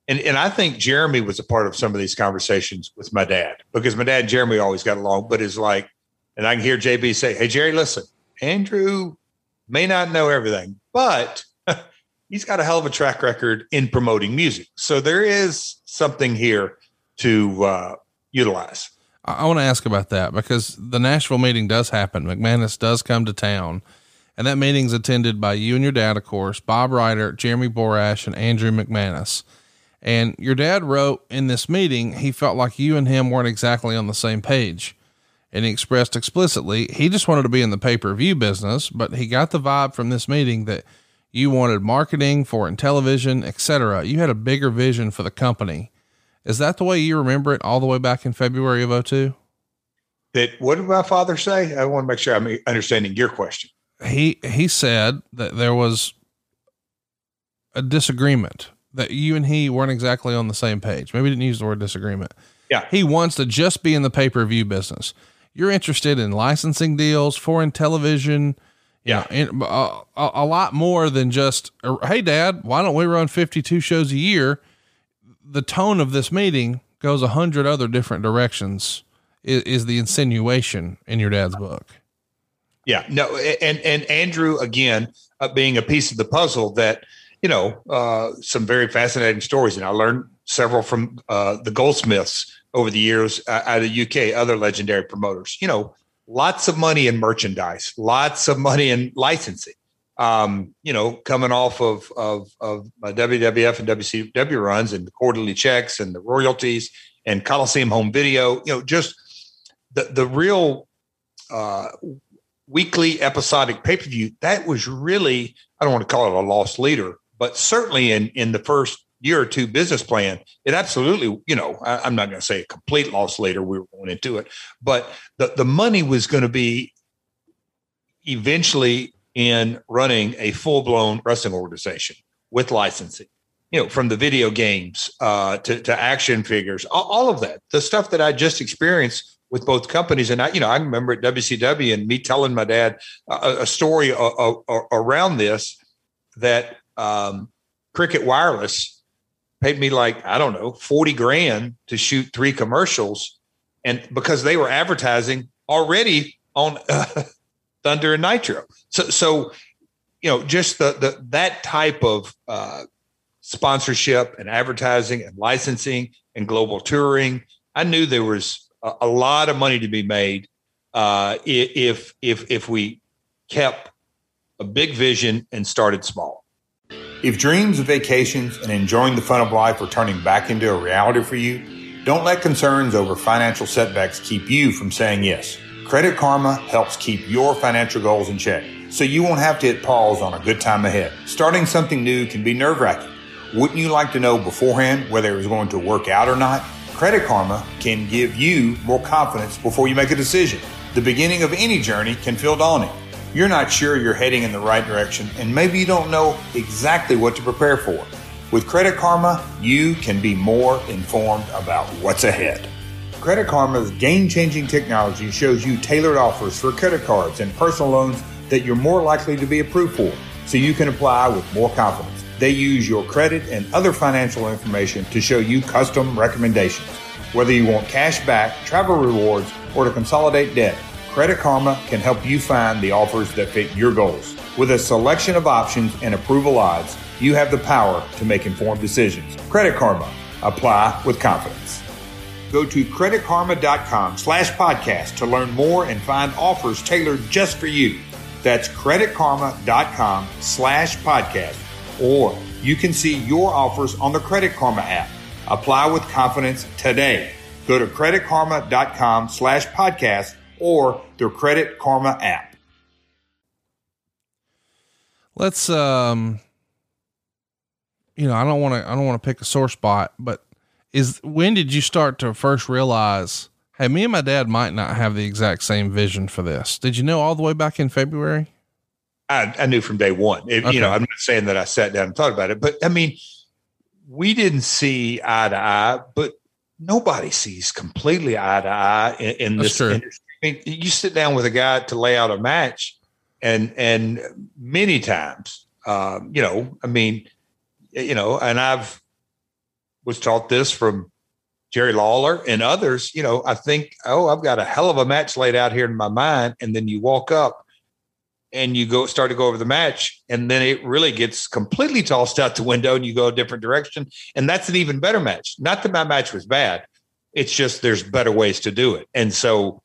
And, and I think Jeremy was a part of some of these conversations with my dad because my dad and Jeremy always got along, but it's like, and I can hear JB say, Hey, Jerry, listen, Andrew may not know everything, but he's got a hell of a track record in promoting music. So there is something here to uh, utilize. I want to ask about that because the Nashville meeting does happen. McManus does come to town, and that meeting's attended by you and your dad, of course, Bob Ryder, Jeremy Borash, and Andrew McManus. And your dad wrote in this meeting, he felt like you and him weren't exactly on the same page and he expressed explicitly he just wanted to be in the pay per view business, but he got the vibe from this meeting that you wanted marketing for in television, etc. You had a bigger vision for the company. Is that the way you remember it all the way back in February of 02? That what did my father say? I want to make sure I'm understanding your question. He he said that there was a disagreement that you and he weren't exactly on the same page. Maybe didn't use the word disagreement. Yeah. He wants to just be in the pay per view business. You're interested in licensing deals, foreign television. Yeah. You know, uh, a, a lot more than just, uh, hey, dad, why don't we run 52 shows a year? The tone of this meeting goes a hundred other different directions, is, is the insinuation in your dad's book. Yeah, no, and and Andrew again uh, being a piece of the puzzle that you know uh, some very fascinating stories, and I learned several from uh, the Goldsmiths over the years uh, out of the UK, other legendary promoters. You know, lots of money in merchandise, lots of money in licensing. Um, you know, coming off of of of WWF and WCW runs and the quarterly checks and the royalties and Coliseum home video. You know, just the the real uh, weekly episodic pay per view, that was really, I don't want to call it a lost leader, but certainly in, in the first year or two business plan, it absolutely, you know, I, am not going to say a complete loss leader. We were going into it, but the, the money was going to be eventually in running a full blown wrestling organization with licensing. You know, from the video games uh, to, to action figures, all, all of that, the stuff that I just experienced with both companies. And I, you know, I remember at WCW and me telling my dad a, a story a, a, around this that um, Cricket Wireless paid me like I don't know forty grand to shoot three commercials, and because they were advertising already on uh, Thunder and Nitro, so so you know just the the that type of uh, sponsorship and advertising and licensing and global touring. I knew there was a, lot of money to be made uh, if if if we kept a big vision and started small. If dreams of vacations and enjoying the fun of life are turning back into a reality for you, don't let concerns over financial setbacks keep you from saying yes. Credit Karma helps keep your financial goals in check, so you won't have to hit pause on a good time ahead. Starting something new can be nerve wracking. Wouldn't you like to know beforehand whether it was going to work out or not? Credit Karma can give you more confidence before you make a decision. The beginning of any journey can feel daunting. You're not sure you're heading in the right direction, and maybe you don't know exactly what to prepare for. With Credit Karma, you can be more informed about what's ahead. Credit Karma's game changing technology shows you tailored offers for credit cards and personal loans that you're more likely to be approved for, so you can apply with more confidence. They use your credit and other financial information to show you custom recommendations. Whether you want cash back, travel rewards, or to consolidate debt, Credit Karma can help you find the offers that fit your goals. With a selection of options and approval odds, you have the power to make informed decisions. Credit Karma. Apply with confidence. Go to creditkarma.com slash podcast to learn more and find offers tailored just for you. That's creditkarma.com slash podcast or you can see your offers on the Credit Karma app. Apply with confidence today. Go to creditkarma.com slash podcast or the Credit Karma app. Let's um you know, I don't want to I don't want to pick a sore spot, but is when did you start to first realize, hey, me and my dad might not have the exact same vision for this? Did you know all the way back in February? I, I knew from day one. It, okay. You know, I'm not saying that I sat down and thought about it, but I mean, we didn't see eye to eye, but nobody sees completely eye to eye in, in this industry. I mean, you sit down with a guy to lay out a match, and and many times, um, you know, I mean, you know, and I've was taught this from Jerry Lawler and others. You know, I think, oh, I've got a hell of a match laid out here in my mind, and then you walk up and you go start to go over the match and then it really gets completely tossed out the window and you go a different direction. And that's an even better match. Not that my match was bad. It's just there's better ways to do it. And so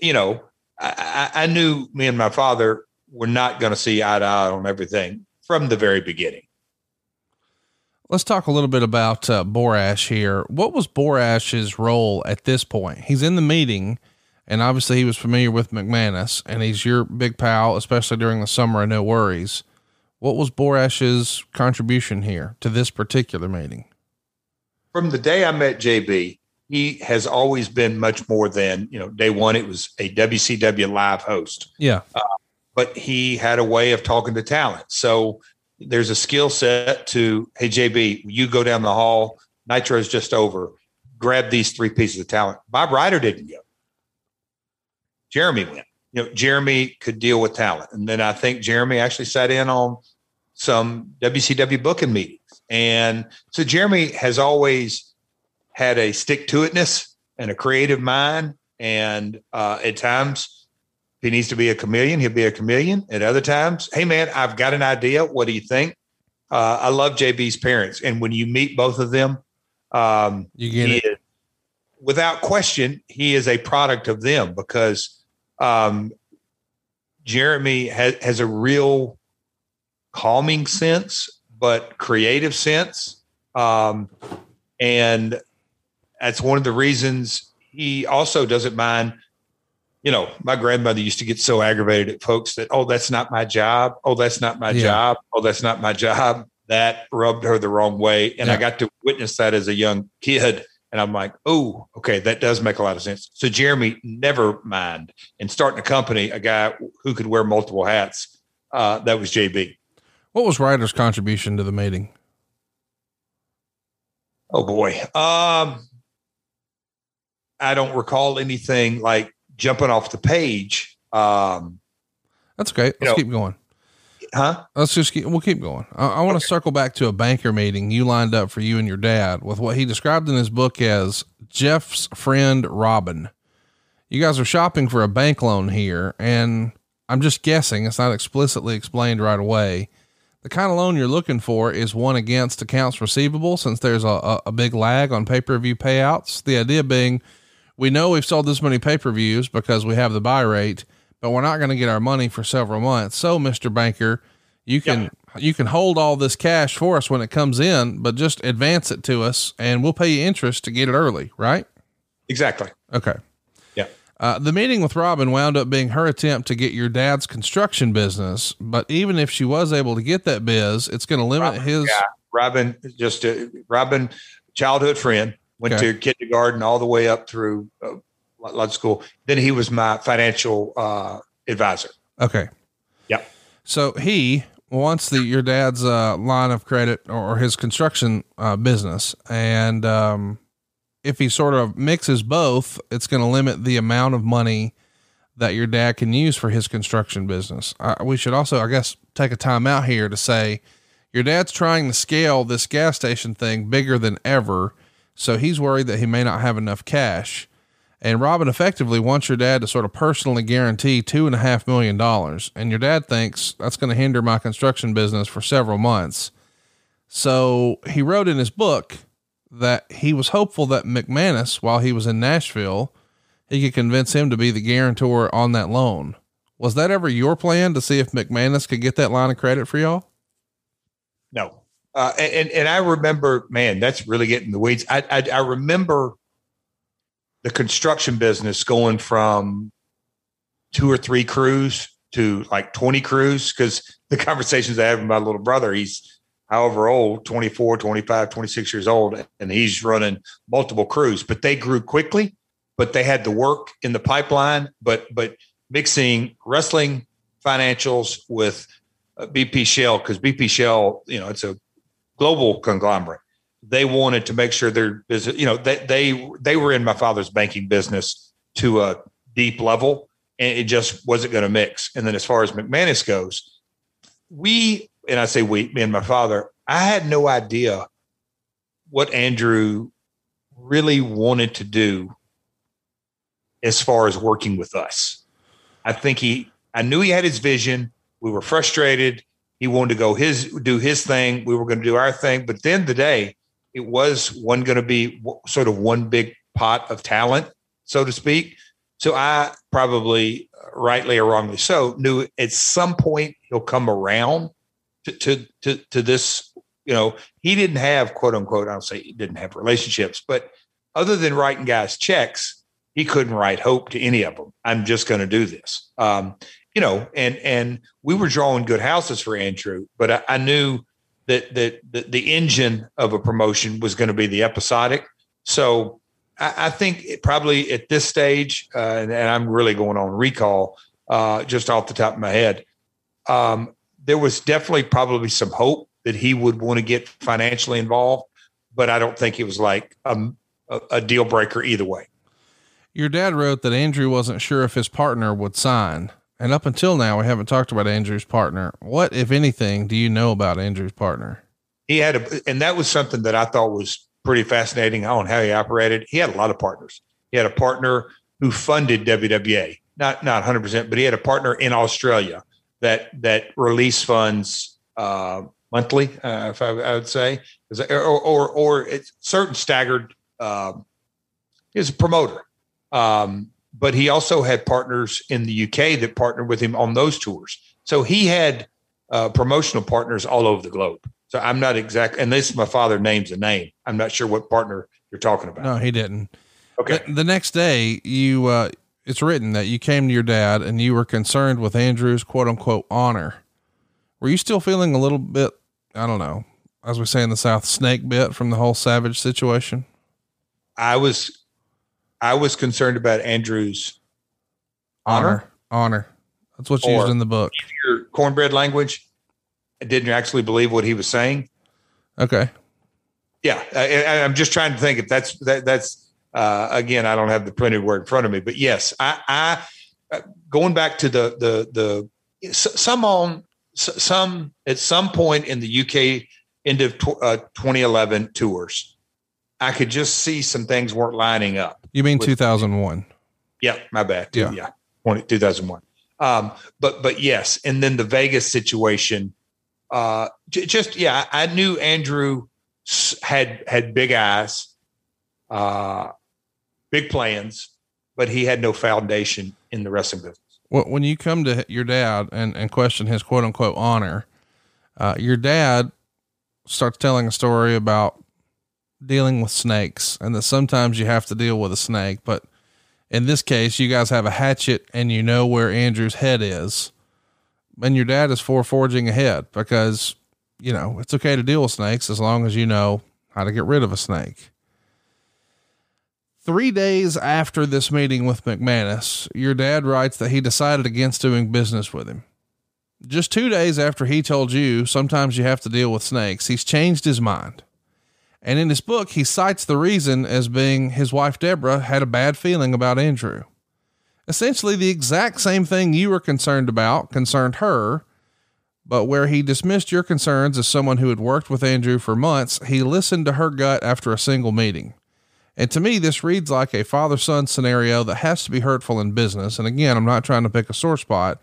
you know i, I knew me and my father were not going to see eye to eye on everything from the very beginning. Let's talk a little bit about uh, Borash here. What was Borash's role at this point? He's in the meeting and obviously, he was familiar with McManus, and he's your big pal, especially during the summer of No Worries. What was Borash's contribution here to this particular meeting? From the day I met JB, he has always been much more than, you know, day one, it was a WCW live host. Yeah. Uh, but he had a way of talking to talent. So there's a skill set to, hey, JB, you go down the hall, Nitro's just over, grab these three pieces of talent. Bob Ryder didn't go. Jeremy went. You know, Jeremy could deal with talent. And then I think Jeremy actually sat in on some WCW booking meetings. And so Jeremy has always had a stick to itness and a creative mind. And uh, at times, if he needs to be a chameleon, he'll be a chameleon. At other times, hey, man, I've got an idea. What do you think? Uh, I love JB's parents. And when you meet both of them, um, you get it. Is, without question, he is a product of them because um, Jeremy has, has a real calming sense, but creative sense. Um, and that's one of the reasons he also doesn't mind. You know, my grandmother used to get so aggravated at folks that, oh, that's not my job. Oh, that's not my yeah. job. Oh, that's not my job. That rubbed her the wrong way. And yeah. I got to witness that as a young kid. And I'm like, oh, okay, that does make a lot of sense. So Jeremy never mind. And starting a company, a guy who could wear multiple hats, uh, that was JB. What was Ryder's contribution to the meeting? Oh boy. Um, I don't recall anything like jumping off the page. Um, That's okay. Let's know, keep going. Huh? Let's just keep, we'll keep going. I, I want to okay. circle back to a banker meeting you lined up for you and your dad with what he described in his book as Jeff's friend Robin. You guys are shopping for a bank loan here, and I'm just guessing it's not explicitly explained right away the kind of loan you're looking for is one against accounts receivable since there's a, a, a big lag on pay per view payouts. The idea being, we know we've sold this many pay per views because we have the buy rate, but we're not going to get our money for several months. So, Mr. Banker, you can you can hold all this cash for us when it comes in, but just advance it to us, and we'll pay you interest to get it early, right? Exactly. Okay. Uh, the meeting with Robin wound up being her attempt to get your dad's construction business. But even if she was able to get that biz, it's going to limit Robin, his. Yeah, Robin, just a, Robin, childhood friend, went okay. to kindergarten all the way up through uh, law school. Then he was my financial uh, advisor. Okay. Yep. So he wants the your dad's uh, line of credit or his construction uh, business, and um, if he sort of mixes both, it's going to limit the amount of money that your dad can use for his construction business. Uh, we should also, I guess, take a time out here to say your dad's trying to scale this gas station thing bigger than ever. So he's worried that he may not have enough cash. And Robin effectively wants your dad to sort of personally guarantee two and a half million dollars. And your dad thinks that's going to hinder my construction business for several months. So he wrote in his book that he was hopeful that McManus, while he was in Nashville, he could convince him to be the guarantor on that loan. Was that ever your plan to see if McManus could get that line of credit for y'all? No. Uh, and and I remember, man, that's really getting the weeds. I, I I remember the construction business going from two or three crews to like 20 crews? Because the conversations I have with my little brother, he's however old 24 25 26 years old and he's running multiple crews. But they grew quickly but they had the work in the pipeline. But but mixing wrestling financials with uh, bp shell because bp shell you know it's a global conglomerate they wanted to make sure their business you know they they they were in my father's banking business to a deep level and it just wasn't going to mix and then as far as mcmanus goes we and I say we, me and my father, I had no idea what Andrew really wanted to do as far as working with us. I think he, I knew he had his vision. We were frustrated. He wanted to go his, do his thing. We were going to do our thing. But then the day, it was one going to be sort of one big pot of talent, so to speak. So I probably, rightly or wrongly so, knew at some point he'll come around to, to, to, to this, you know, he didn't have quote unquote, I don't say he didn't have relationships, but other than writing guys checks, he couldn't write hope to any of them. I'm just going to do this. Um, you know, and, and we were drawing good houses for Andrew, but I, I knew that, that, the engine of a promotion was going to be the episodic. So I, I think probably at this stage, uh, and, and, I'm really going on recall, uh, just off the top of my head, um, there was definitely probably some hope that he would want to get financially involved, but I don't think it was like a, a deal breaker either way. Your dad wrote that Andrew wasn't sure if his partner would sign. And up until now, we haven't talked about Andrew's partner. What, if anything, do you know about Andrew's partner? He had a, and that was something that I thought was pretty fascinating on how he operated. He had a lot of partners. He had a partner who funded WWA, not not 100, percent but he had a partner in Australia that that release funds uh, monthly, uh, if I, I, would say, or or, or certain staggered. Uh, is a promoter, um, but he also had partners in the UK that partnered with him on those tours. So he had uh, promotional partners all over the globe. So I'm not exact, and this my father names a name. I'm not sure what partner you're talking about. No, he didn't. Okay. The, the next day, you uh, it's written that you came to your dad and you were concerned with Andrew's quote unquote honor. Were you still feeling a little bit, I don't know, as we say in the South, snake bit from the whole savage situation? I was, I was concerned about Andrew's honor. Honor. honor. That's what's used in the book. Your cornbread language I didn't actually believe what he was saying. Okay. Yeah, I, am just trying to think if that's that, that's uh, again. I don't have the printed word in front of me, but yes, I, I uh, going back to the the the some on some at some point in the UK end of tw- uh, 2011 tours, I could just see some things weren't lining up. You mean 2001? Yeah, my bad. Yeah, yeah, 20, 2001. Um, but but yes, and then the Vegas situation uh, just yeah, I knew Andrew had had big eyes, uh, big plans, but he had no foundation in the wrestling business. Well, when you come to your dad and, and question his quote unquote honor, uh, your dad starts telling a story about dealing with snakes and that sometimes you have to deal with a snake, but in this case, you guys have a hatchet and you know where Andrew's head is and your dad is for forging ahead because, you know, it's okay to deal with snakes as long as you know how to get rid of a snake. Three days after this meeting with McManus, your dad writes that he decided against doing business with him. Just two days after he told you sometimes you have to deal with snakes, he's changed his mind. And in his book, he cites the reason as being his wife Deborah had a bad feeling about Andrew. Essentially, the exact same thing you were concerned about concerned her, but where he dismissed your concerns as someone who had worked with Andrew for months, he listened to her gut after a single meeting. And to me, this reads like a father son scenario that has to be hurtful in business. And again, I'm not trying to pick a sore spot,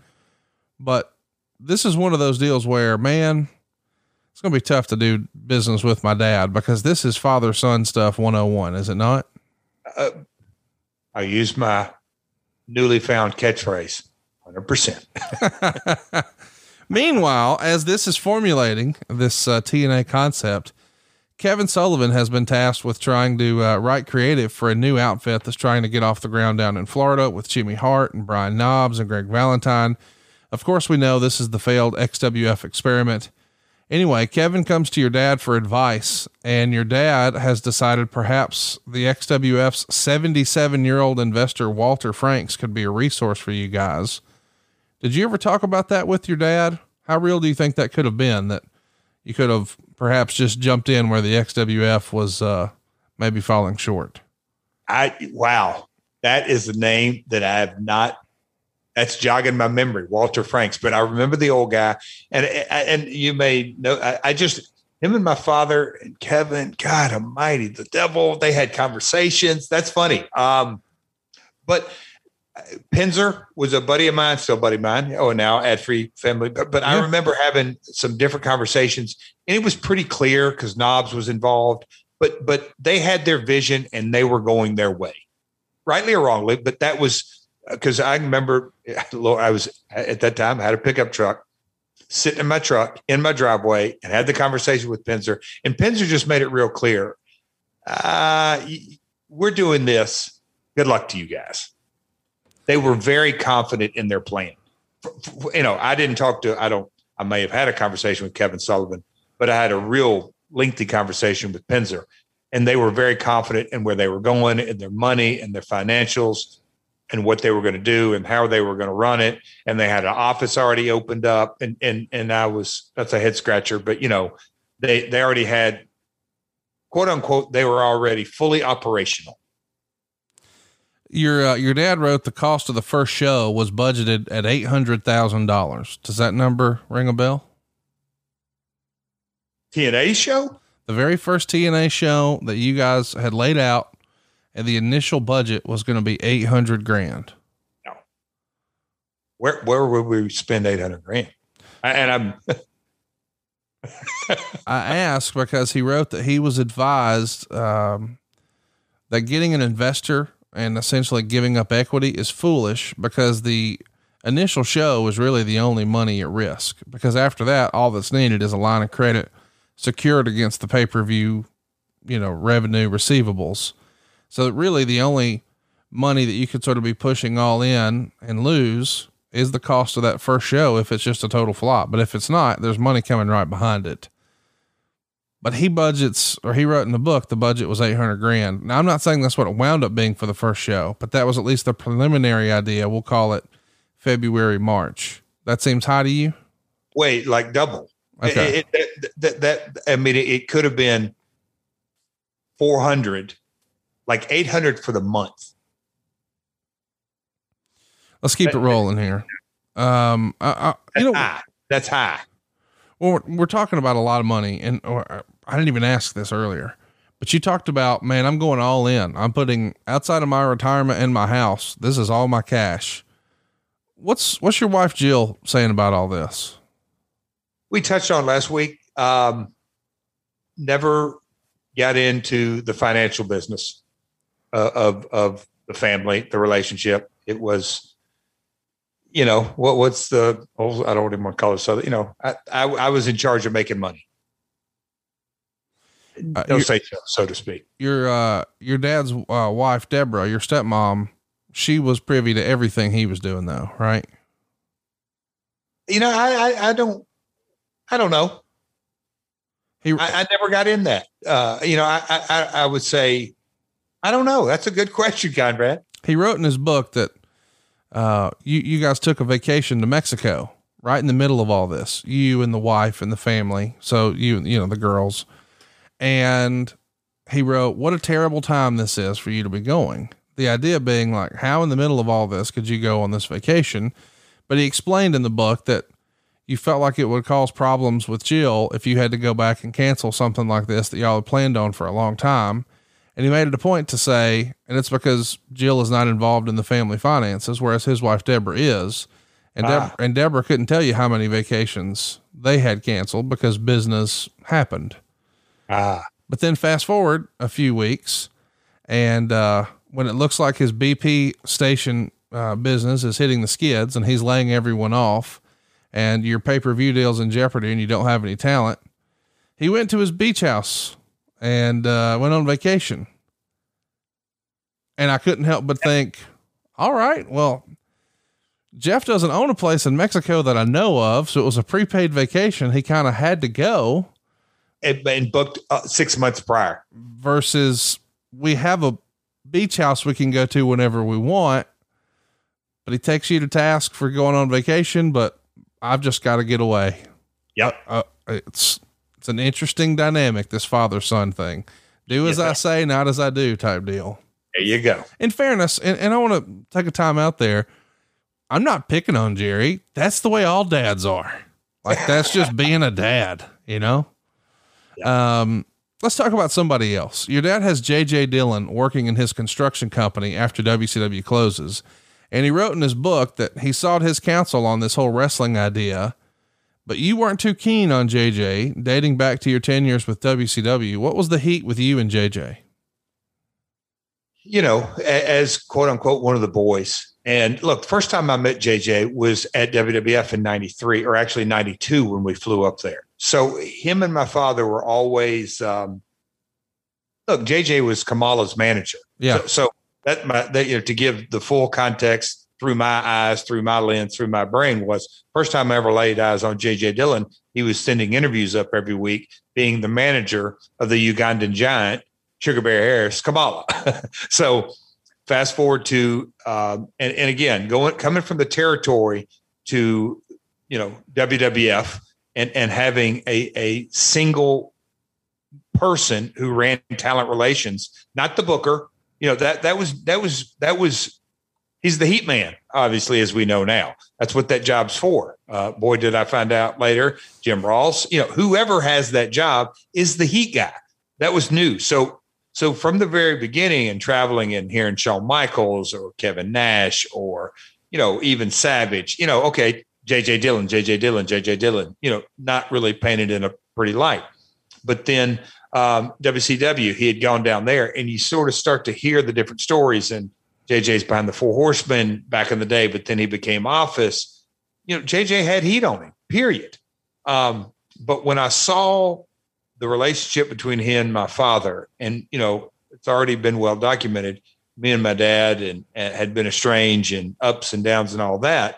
but this is one of those deals where, man, it's going to be tough to do business with my dad because this is father son stuff 101, is it not? Uh, I use my newly found catchphrase 100%. Meanwhile, as this is formulating this uh, TNA concept, Kevin Sullivan has been tasked with trying to uh, write creative for a new outfit that's trying to get off the ground down in Florida with Jimmy Hart and Brian Knobbs and Greg Valentine. Of course, we know this is the failed XWF experiment. Anyway, Kevin comes to your dad for advice, and your dad has decided perhaps the XWF's 77 year old investor, Walter Franks, could be a resource for you guys. Did you ever talk about that with your dad? How real do you think that could have been that you could have perhaps just jumped in where the XWF was uh, maybe falling short? I, wow, that is a name that I have not that's jogging my memory, Walter Franks. But I remember the old guy, and and you may know. I, I just him and my father and Kevin. God Almighty, the devil. They had conversations. That's funny. Um, but uh, Penzer was a buddy of mine, still buddy of mine. Oh, now ad free family. But, but yeah. I remember having some different conversations, and it was pretty clear because Knobbs was involved. But but they had their vision and they were going their way, rightly or wrongly. But that was because I remember I was at that time I had a pickup truck sitting in my truck in my driveway and had the conversation with Penzer, and Penzer just made it real clear. Uh, we're doing this. Good luck to you guys. They were very confident in their plan. You know, I didn't talk to. I don't. I may have had a conversation with Kevin Sullivan, but I had a real lengthy conversation with Penzer, and they were very confident in where they were going and their money and their financials and what they were going to do and how they were going to run it. And they had an office already opened up. And and and I was that's a head scratcher, but you know, they they already had quote unquote, they were already fully operational. Your uh, your dad wrote the cost of the first show was budgeted at eight hundred thousand dollars. Does that number ring a bell? TNA show? The very first TNA show that you guys had laid out, and the initial budget was going to be eight hundred grand. No. Where where would we spend eight hundred grand? And I'm. I ask because he wrote that he was advised um, that getting an investor and essentially giving up equity is foolish because the initial show is really the only money at risk. Because after that, all that's needed is a line of credit secured against the pay per view, you know, revenue receivables. So really, the only money that you could sort of be pushing all in and lose is the cost of that first show if it's just a total flop. But if it's not, there's money coming right behind it. But he budgets, or he wrote in the book, the budget was 800 grand. Now, I'm not saying that's what it wound up being for the first show, but that was at least the preliminary idea. We'll call it February, March. That seems high to you? Wait, like double. Okay. It, it, that, that, I mean, it, it could have been 400, like 800 for the month. Let's keep it rolling here. Um, I, I, you know, high. that's high. Well, we're, we're, talking about a lot of money, and or, I didn't even ask this earlier, but you talked about, man, I'm going all in. I'm putting outside of my retirement and my house. This is all my cash. What's what's your wife Jill saying about all this? We touched on last week. Um, never got into the financial business uh, of of the family, the relationship. It was you know what what's the oh, I don't even want to call it so you know I, I, I was in charge of making money. Uh, no say so, so to speak. Your uh your dad's uh, wife Deborah, your stepmom, she was privy to everything he was doing though, right? You know, I I, I don't I don't know. He, I, I, never got in that. Uh, you know, I, I I would say I don't know. That's a good question, Conrad. He wrote in his book that uh, you, you guys took a vacation to Mexico right in the middle of all this, you and the wife and the family. So you, you know, the girls and he wrote, what a terrible time this is for you to be going. The idea being like, how in the middle of all this could you go on this vacation? But he explained in the book that you felt like it would cause problems with Jill if you had to go back and cancel something like this that y'all had planned on for a long time. And he made it a point to say, and it's because Jill is not involved in the family finances, whereas his wife Deborah is. And, ah. and Deborah couldn't tell you how many vacations they had canceled because business happened. Ah. But then fast forward a few weeks, and uh, when it looks like his BP station uh, business is hitting the skids and he's laying everyone off, and your pay per view deal's in jeopardy and you don't have any talent, he went to his beach house and uh, went on vacation. And I couldn't help but think, all right, well, Jeff doesn't own a place in Mexico that I know of. So it was a prepaid vacation. He kind of had to go. And, and booked uh, six months prior. Versus we have a beach house we can go to whenever we want. But he takes you to task for going on vacation, but I've just got to get away. Yep. Uh, it's it's an interesting dynamic, this father son thing. Do as I say, not as I do type deal. There you go. In fairness, and, and I want to take a time out there. I'm not picking on Jerry. That's the way all dads are. Like that's just being a dad, you know? Yeah. Um, let's talk about somebody else. Your dad has JJ Dillon working in his construction company after WCW closes. And he wrote in his book that he sought his counsel on this whole wrestling idea but you weren't too keen on JJ dating back to your 10 years with WCW. What was the heat with you and JJ? You know, as quote unquote one of the boys. And look, first time I met JJ was at WWF in 93 or actually 92 when we flew up there. So him and my father were always, um, look, JJ was Kamala's manager. Yeah. So, so that, my, that, you know, to give the full context, through my eyes, through my lens, through my brain was first time I ever laid eyes on JJ Dillon. He was sending interviews up every week, being the manager of the Ugandan giant, Sugar Bear Harris, Kamala. so fast forward to um, and, and again going coming from the territory to you know WWF and and having a a single person who ran talent relations, not the booker. You know that that was that was that was he's the heat man, obviously, as we know now. That's what that job's for. Uh, boy, did I find out later, Jim Ross. You know, whoever has that job is the heat guy. That was new. So so from the very beginning and traveling and hearing Shawn Michaels or Kevin Nash or, you know, even Savage, you know, okay, JJ Dillon, JJ Dillon, JJ Dillon, you know, not really painted in a pretty light. But then um, WCW, he had gone down there and you sort of start to hear the different stories. And JJ's behind the Four Horsemen back in the day, but then he became Office. You know, JJ had heat on him, period. Um, but when I saw the relationship between he and my father, and you know, it's already been well documented. Me and my dad and, and had been estranged and ups and downs and all that.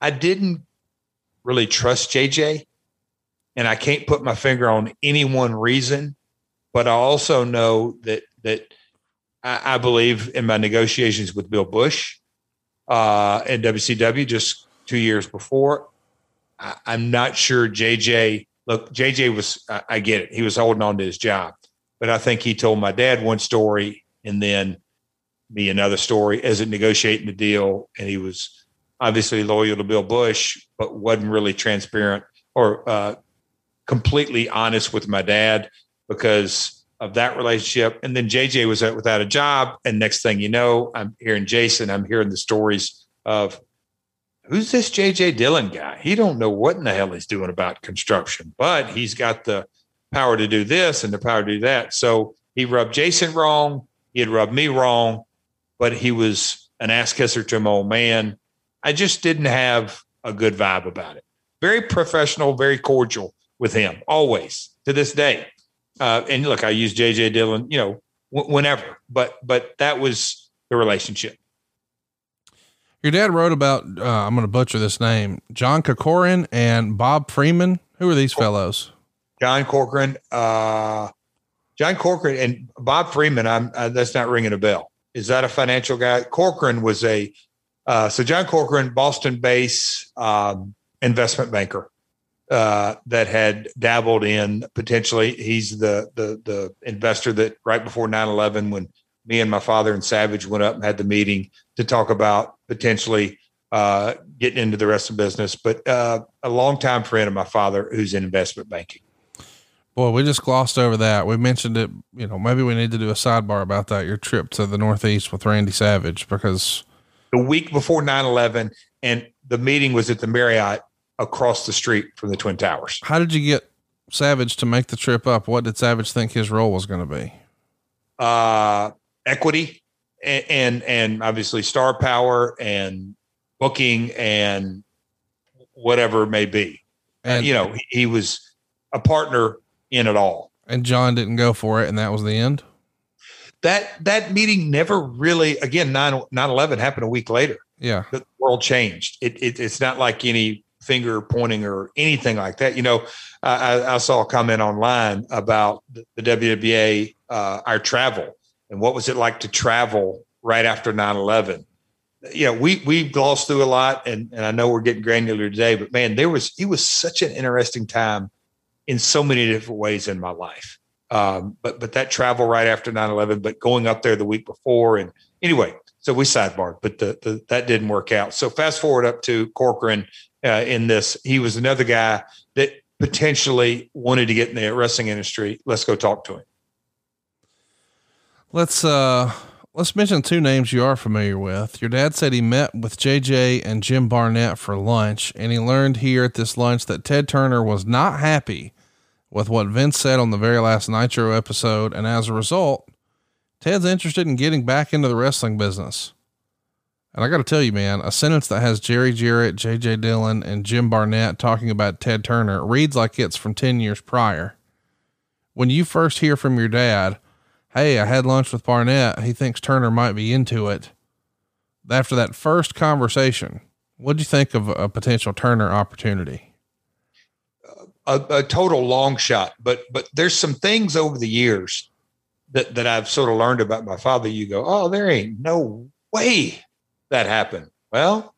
I didn't really trust JJ, and I can't put my finger on any one reason. But I also know that that I, believe in my negotiations with Bill Busch uh, and WCW just two years before. I, I'm not sure JJ look, JJ was, I, I get it. He was holding on to his job, but I think he told my dad one story and then me another story as it negotiating the deal. And he was obviously loyal to Bill Busch, but wasn't really transparent or uh, completely honest with my dad because of that relationship. And then JJ was out without a job. And next thing you know, I'm hearing Jason, I'm hearing the stories of who's this JJ Dillon guy? He don't know what in the hell he's doing about construction, but he's got the power to do this and the power to do that. So he rubbed Jason wrong. He had rubbed me wrong, but he was an ass kisser to my old man. I just didn't have a good vibe about it. Very professional, very cordial with him, always to this day. Uh, and look, I use JJ Dillon, you know, w- whenever, but but that was the relationship. Your dad wrote about, uh, I'm going to butcher this name, John Corcoran and Bob Freeman. Who are these fellows? John Corcoran, uh, John Corcoran and Bob Freeman. I'm, uh, that's not ringing a bell. Is that a financial guy? Corcoran was a, uh, so John Corcoran, Boston based um, investment banker uh, that had dabbled in potentially. He's the, the, the investor that right before 9 11, when me and my father and Savage went up and had the meeting to talk about potentially uh, getting into the rest of the business, but uh, a longtime friend of my father who's in investment banking. Boy, we just glossed over that. We mentioned it. You know, maybe we need to do a sidebar about that. Your trip to the Northeast with Randy Savage, because the week before 9 11, and the meeting was at the Marriott across the street from the Twin Towers. How did you get Savage to make the trip up? What did Savage think his role was going to be? Uh, equity and, and, and obviously star power and booking and whatever it may be. And, you know, he, he was a partner in it all. And John didn't go for it, and that was the end. That that meeting never really again 9 11 happened a week later. Yeah. The world changed. It, it it's not like any finger pointing or anything like that. You know, I, I saw a comment online about the, WWA, uh, our travel and what was it like to travel right after 9-11 you know we we glossed through a lot and, and i know we're getting granular today but man there was it was such an interesting time in so many different ways in my life. Um, but but that travel right after 9-11 but going up there the week before and anyway so we sidebarred but the, the that didn't work out. So fast forward up to corcoran uh, in this he was another guy that potentially wanted to get in the wrestling industry let's go talk to him Let's uh let's mention two names you are familiar with. Your dad said he met with JJ and Jim Barnett for lunch, and he learned here at this lunch that Ted Turner was not happy with what Vince said on the very last Nitro episode, and as a result, Ted's interested in getting back into the wrestling business. And I got to tell you, man, a sentence that has Jerry Jarrett, JJ Dillon, and Jim Barnett talking about Ted Turner reads like it's from 10 years prior. When you first hear from your dad, Hey, I had lunch with Barnett. He thinks Turner might be into it. After that first conversation, what do you think of a potential Turner opportunity? A, a, total long shot, but but there's some things over the years that that I've sort of learned about my father. You go, oh, there ain't no way that happened. Well,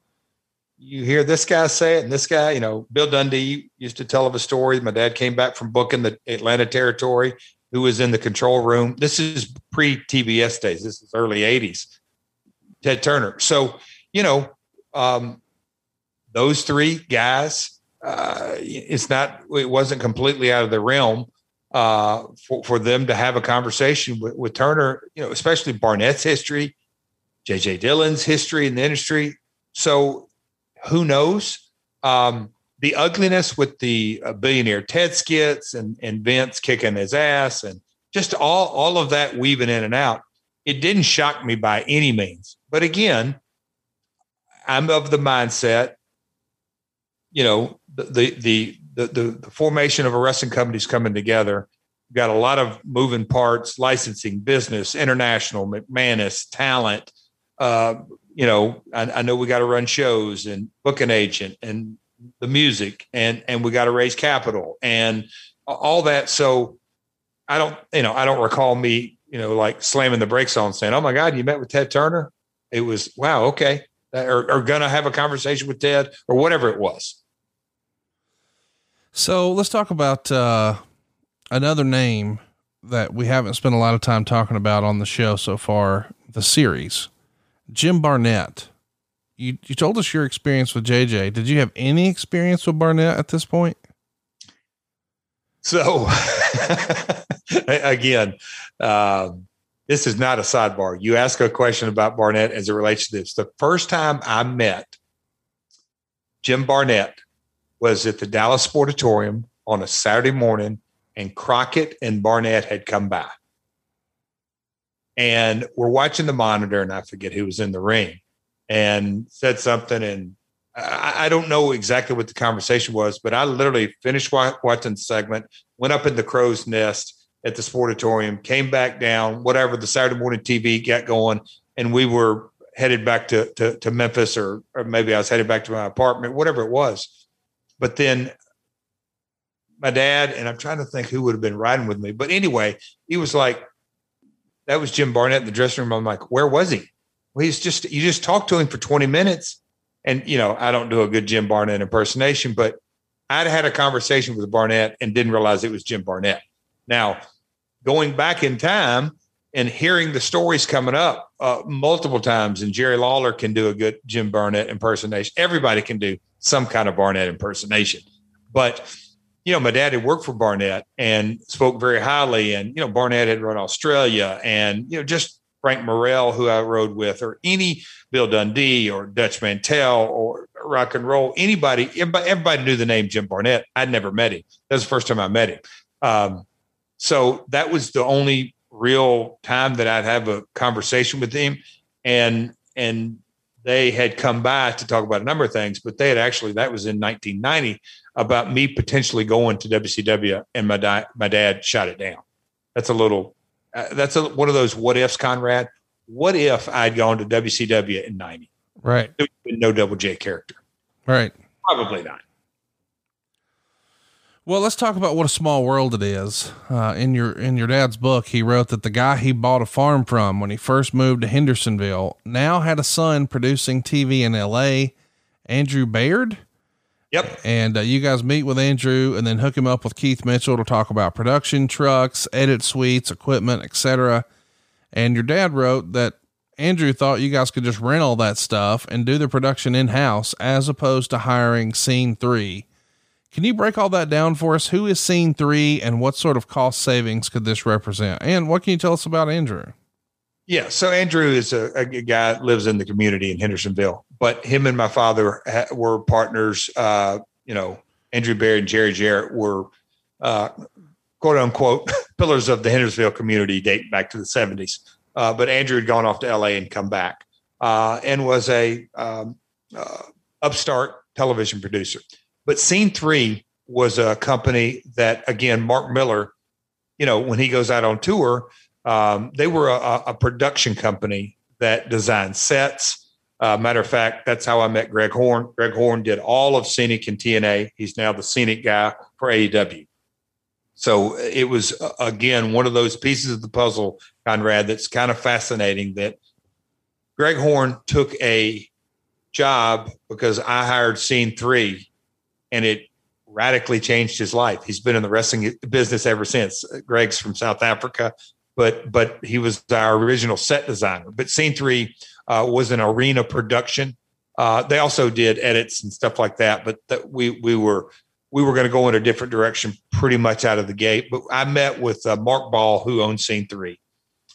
you hear this guy say it, and this guy, you know, Bill Dundee used to tell of a story. My dad came back from booking the Atlanta territory, who was in the control room. This is pre TBS days. This is early '80s. Ted Turner. So, you know, um, those three guys, uh, it's not, it wasn't completely out of the realm uh, for, for them to have a conversation with, with Turner, you know, especially Barnett's history, JJ Dillon's history in the industry. So who knows? Um, the ugliness with the uh, billionaire Ted skits and, and Vince kicking his ass and just all, all of that weaving in and out. It didn't shock me by any means. But again, I'm of the mindset, you know, the the the the, the formation of a wrestling company is coming together. We've got a lot of moving parts, licensing, business, international, McManus, talent. Uh, you know, I, I know we got to run shows and book an agent and the music and and we got to raise capital and all that. So I don't, you know, I don't recall me, you know, like slamming the brakes on saying, "Oh my God, you met with Ted Turner." It was wow, okay, or, or gonna have a conversation with Ted or whatever it was. So let's talk about uh, another name that we haven't spent a lot of time talking about on the show so far. The series, Jim Barnett. You you told us your experience with JJ. Did you have any experience with Barnett at this point? So, again, um, this is not a sidebar. You ask a question about Barnett as it relates to this. The first time I met Jim Barnett was at the Dallas Sportatorium on a Saturday morning, and Crockett and Barnett had come by. And we're watching the monitor, and I forget who was in the ring and said something. And I, I don't know exactly what the conversation was, but I literally finished watching the segment, went up in the crow's nest at the sportatorium, came back down, whatever the Saturday morning TV got going, and we were headed back to to, to Memphis, or, or maybe I was headed back to my apartment, whatever it was. But then my dad, and I'm trying to think who would have been riding with me, but anyway, he was like, "That was Jim Barnett in the dressing room." I'm like, "Where was he?" Well, he's just you just talked to him for 20 minutes, and you know I don't do a good Jim Barnett impersonation, but I'd had a conversation with Barnett and didn't realize it was Jim Barnett. Now going back in time and hearing the stories coming up uh, multiple times, and Jerry Lawler can do a good Jim Barnett impersonation. Everybody can do some kind of Barnett impersonation, but you know, my dad had worked for Barnett and spoke very highly. And, you know, Barnett had run Australia and, you know, just Frank Morrell, who I rode with, or any Bill Dundee or Dutch Mantell or rock and roll, anybody, everybody, everybody knew the name Jim Barnett. I'd never met him. That was the first time I met him. Um, so that was the only real time that I'd have a conversation with him. And and they had come by to talk about a number of things, but they had actually that was in 1990 about me potentially going to WCW, and my di- my dad shot it down. That's a little. Uh, that's a, one of those what ifs, Conrad. What if I'd gone to WCW in '90? Right. No Double J character. Right. Probably not. Well, let's talk about what a small world it is. Uh, in your in your dad's book, he wrote that the guy he bought a farm from when he first moved to Hendersonville now had a son producing TV in L.A. Andrew Baird. Yep. And uh, you guys meet with Andrew and then hook him up with Keith Mitchell to talk about production trucks, edit suites, equipment, etc. And your dad wrote that Andrew thought you guys could just rent all that stuff and do the production in house as opposed to hiring Scene Three can you break all that down for us? Who is Scene Three, and what sort of cost savings could this represent? And what can you tell us about Andrew? Yeah, so Andrew is a, a guy that lives in the community in Hendersonville, but him and my father ha- were partners. Uh, you know, Andrew Baird and Jerry Jarrett were uh, quote unquote pillars of the Hendersonville community dating back to the 70s. Uh, but Andrew had gone off to LA and come back uh, and was a um, uh, upstart television producer. But Scene Three was a company that, again, Mark Miller, you know, when he goes out on tour, um, they were a, a, production company that designed sets. Uh, matter of fact, that's how I met Greg Horn. Greg Horn did all of Scenic and TNA. He's now the Scenic guy for AEW. So it was uh, again one of those pieces of the puzzle, Conrad, that's kind of fascinating. That Greg Horn took a job because I hired Scene Three, and it radically changed his life. He's been in the wrestling business ever since. Greg's from South Africa, but but he was our original set designer. But Scene Three uh, was an arena production. Uh, they also did edits and stuff like that, but that we we were we were going to go in a different direction pretty much out of the gate. But I met with uh, Mark Ball, who owns Scene Three,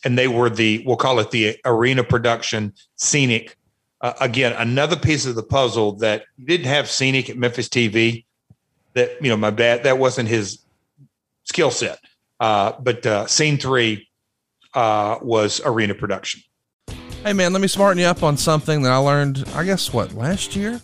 and they were the we'll call it the arena production scenic. Uh, again, another piece of the puzzle that didn't have scenic at Memphis TV. That you know, my dad that wasn't his skill set. Uh, but uh, Scene Three uh, was arena production. Hey man, let me smarten you up on something that I learned. I guess what last year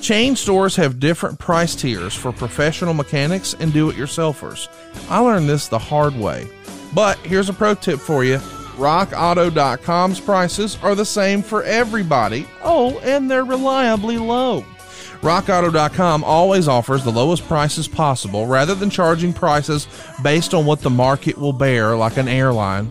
Chain stores have different price tiers for professional mechanics and do it yourselfers. I learned this the hard way. But here's a pro tip for you RockAuto.com's prices are the same for everybody. Oh, and they're reliably low. RockAuto.com always offers the lowest prices possible rather than charging prices based on what the market will bear, like an airline.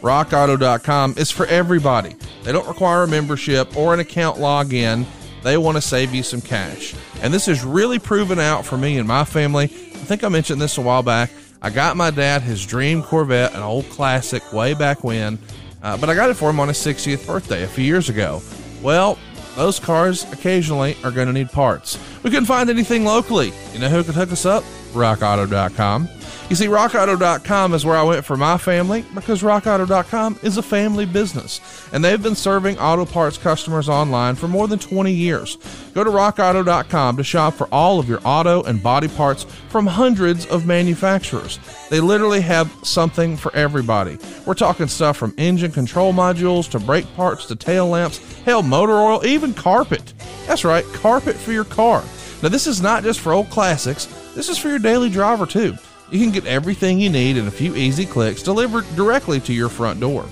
RockAuto.com is for everybody. They don't require a membership or an account login they want to save you some cash. And this is really proven out for me and my family. I think I mentioned this a while back. I got my dad his dream Corvette, an old classic way back when, uh, but I got it for him on his 60th birthday a few years ago. Well, those cars occasionally are going to need parts. We couldn't find anything locally. You know who could hook us up? RockAuto.com. You see, RockAuto.com is where I went for my family because RockAuto.com is a family business, and they've been serving auto parts customers online for more than 20 years. Go to RockAuto.com to shop for all of your auto and body parts from hundreds of manufacturers. They literally have something for everybody. We're talking stuff from engine control modules to brake parts to tail lamps, hell, motor oil, even carpet. That's right, carpet for your car. Now, this is not just for old classics, this is for your daily driver too. You can get everything you need in a few easy clicks delivered directly to your front door.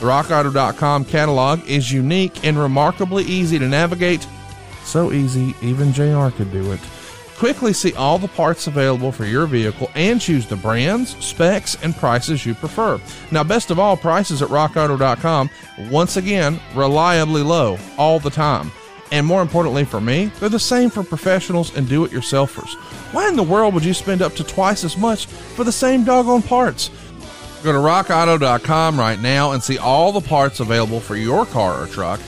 The RockAuto.com catalog is unique and remarkably easy to navigate. So easy, even JR could do it. Quickly see all the parts available for your vehicle and choose the brands, specs, and prices you prefer. Now, best of all, prices at RockAuto.com, once again, reliably low all the time. And more importantly for me, they're the same for professionals and do it yourselfers. Why in the world would you spend up to twice as much for the same doggone parts? Go to rockauto.com right now and see all the parts available for your car or truck.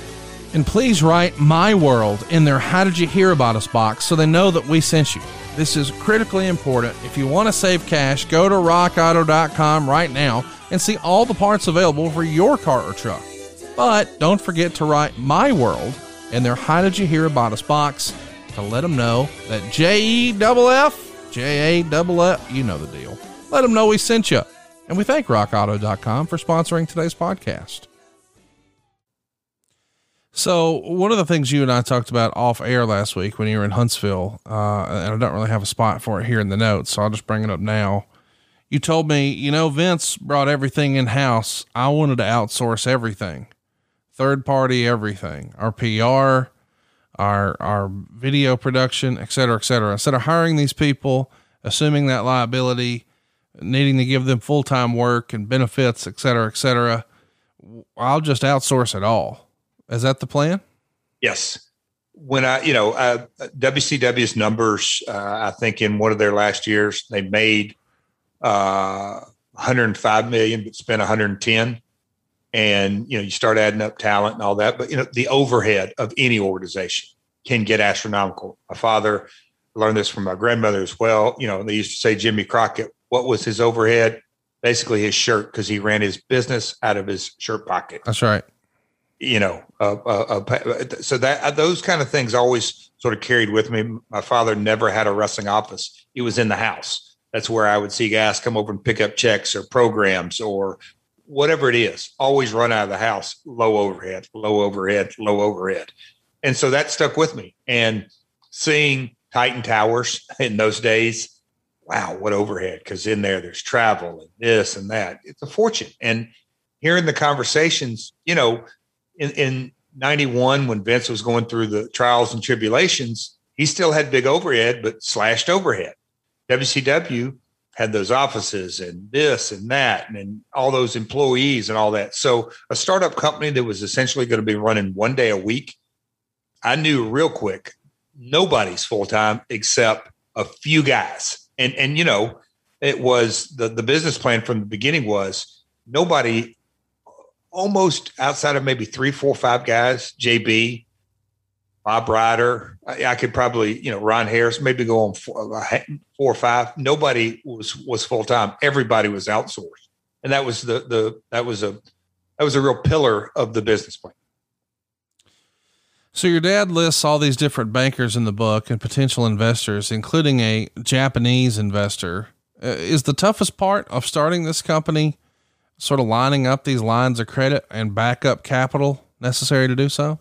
And please write My World in their How Did You Hear About Us box so they know that we sent you. This is critically important. If you want to save cash, go to rockauto.com right now and see all the parts available for your car or truck. But don't forget to write My World in their How Did You Hear About Us box to let them know that J E double F, J A double F, you know the deal. Let them know we sent you. And we thank rockauto.com for sponsoring today's podcast. So, one of the things you and I talked about off air last week when you were in Huntsville, uh, and I don't really have a spot for it here in the notes, so I'll just bring it up now. You told me, you know, Vince brought everything in house. I wanted to outsource everything third party everything, our PR, our our video production, et cetera, et cetera. Instead of hiring these people, assuming that liability, needing to give them full time work and benefits, et cetera, et cetera, I'll just outsource it all. Is that the plan? Yes. When I, you know, uh, WCW's numbers, uh, I think in one of their last years, they made uh, 105 million, but spent 110 and you know you start adding up talent and all that but you know the overhead of any organization can get astronomical. My father learned this from my grandmother as well. You know they used to say jimmy crockett what was his overhead? Basically his shirt because he ran his business out of his shirt pocket. That's right. You know uh, uh, uh, so that uh, those kind of things always sort of carried with me. My father never had a wrestling office. He was in the house. That's where i would see guys come over and pick up checks or programs or whatever it is, always run out of the house, low overhead, low overhead, low overhead. And so that stuck with me. And seeing Titan Towers in those days, wow, what overhead. Because in there, there's travel and this and that. It's a fortune. And hearing the conversations, you know, in, in 91, when Vince was going through the trials and tribulations, he still had big overhead, but slashed overhead. WCW had those offices and this and that and, and all those employees and all that. So a startup company that was essentially going to be running one day a week, I knew real quick nobody's full time except a few guys. And and you know, it was the the business plan from the beginning was nobody almost outside of maybe three, four, five guys, JB, Bob Ryder. I, I, could probably, you know, Ron Harris, maybe go on four, uh, four or five. Nobody was was full time. Everybody was outsourced, and that was the the that was a that was a real pillar of the business plan. So your dad lists all these different bankers in the book and potential investors, including a Japanese investor. Uh, is the toughest part of starting this company sort of lining up these lines of credit and backup capital necessary to do so?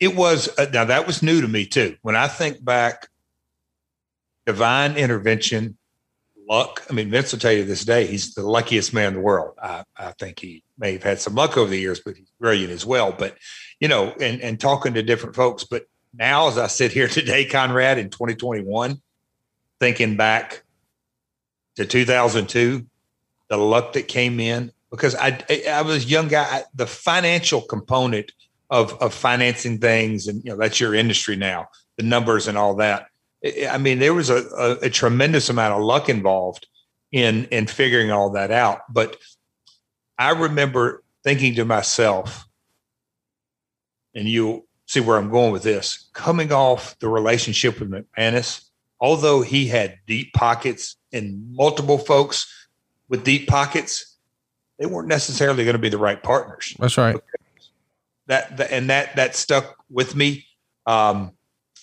It was uh, now that was new to me too. When I think back, divine intervention, luck. I mean, Vince will tell you this day he's the luckiest man in the world. I, I think he may have had some luck over the years, but he's brilliant as well. But you know, and and talking to different folks. But now, as I sit here today, Conrad, in 2021, thinking back to 2002 the luck that came in because I I was a young guy. The financial component of of financing things, and you know that's your industry now, the numbers and all that. I mean, there was a, a, a tremendous amount of luck involved in in figuring all that out. But I remember thinking to myself, and you see where I'm going with this, coming off the relationship with McManus, although he had deep pockets and multiple folks with deep pockets, they weren't necessarily going to be the right partners. That's right. That, that and that that stuck with me. Um,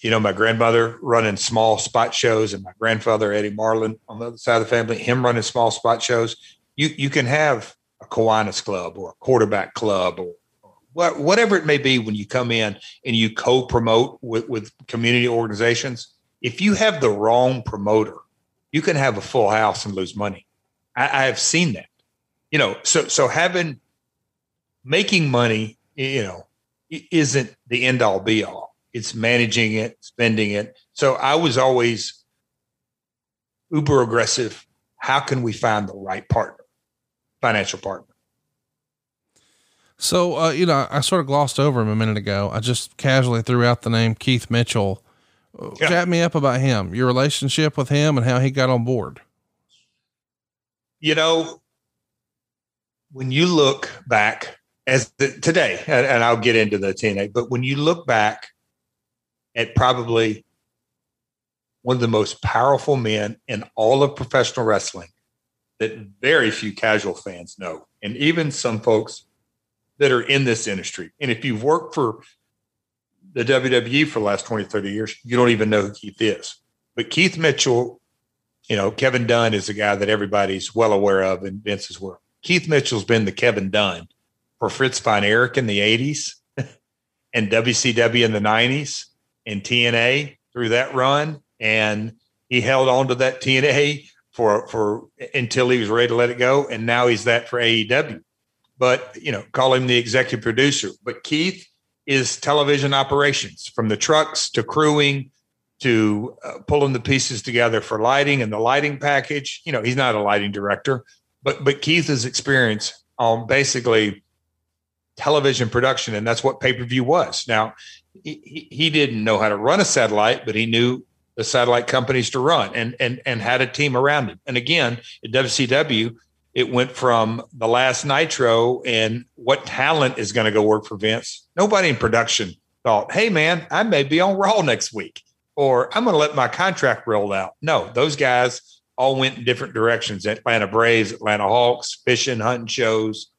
you know, my grandmother running small spot shows, and my grandfather Eddie Marlin on the other side of the family, him running small spot shows. You you can have a Kiwanis club or a quarterback club or, or whatever it may be when you come in and you co-promote with, with community organizations. If you have the wrong promoter, you can have a full house and lose money. I, I have seen that. You know, so so having making money, you know, isn't the end all be all. It's managing it, spending it. So I was always uber aggressive. How can we find the right partner, financial partner? So, uh, you know, I sort of glossed over him a minute ago. I just casually threw out the name Keith Mitchell. Yeah. Chat me up about him, your relationship with him, and how he got on board you know, when you look back as the, today, and, and I'll get into the TNA, but when you look back at probably one of the most powerful men in all of professional wrestling that very few casual fans know, and even some folks that are in this industry. And if you've worked for the WWE for the last 20, 30 years, you don't even know who Keith is. But Keith Mitchell you know, Kevin Dunn is a guy that everybody's well aware of in Vince's work. Keith Mitchell's been the Kevin Dunn for Fritz von Erich in the 80s and WCW in the 90s and TNA through that run. And he held on to that TNA for, for until he was ready to let it go. And now he's that for AEW. But, you know, call him the executive producer. But Keith is television operations from the trucks to crewing to uh, pulling the pieces together for lighting and the lighting package. You know, he's not a lighting director, but but Keith Keith's experience on basically television production, and that's what pay per view was. Now, he, he didn't know how to run a satellite, but he knew the satellite companies to run and and and had a team around him. And again, at WCW, it went from the last Nitro and what talent is going to go work for Vince. Nobody in production thought, "Hey, man, I may be on Raw next week." or I'm going to let my contract roll out. No, those guys all went in different directions. Atlanta Braves, Atlanta Hawks, fishing, hunting shows.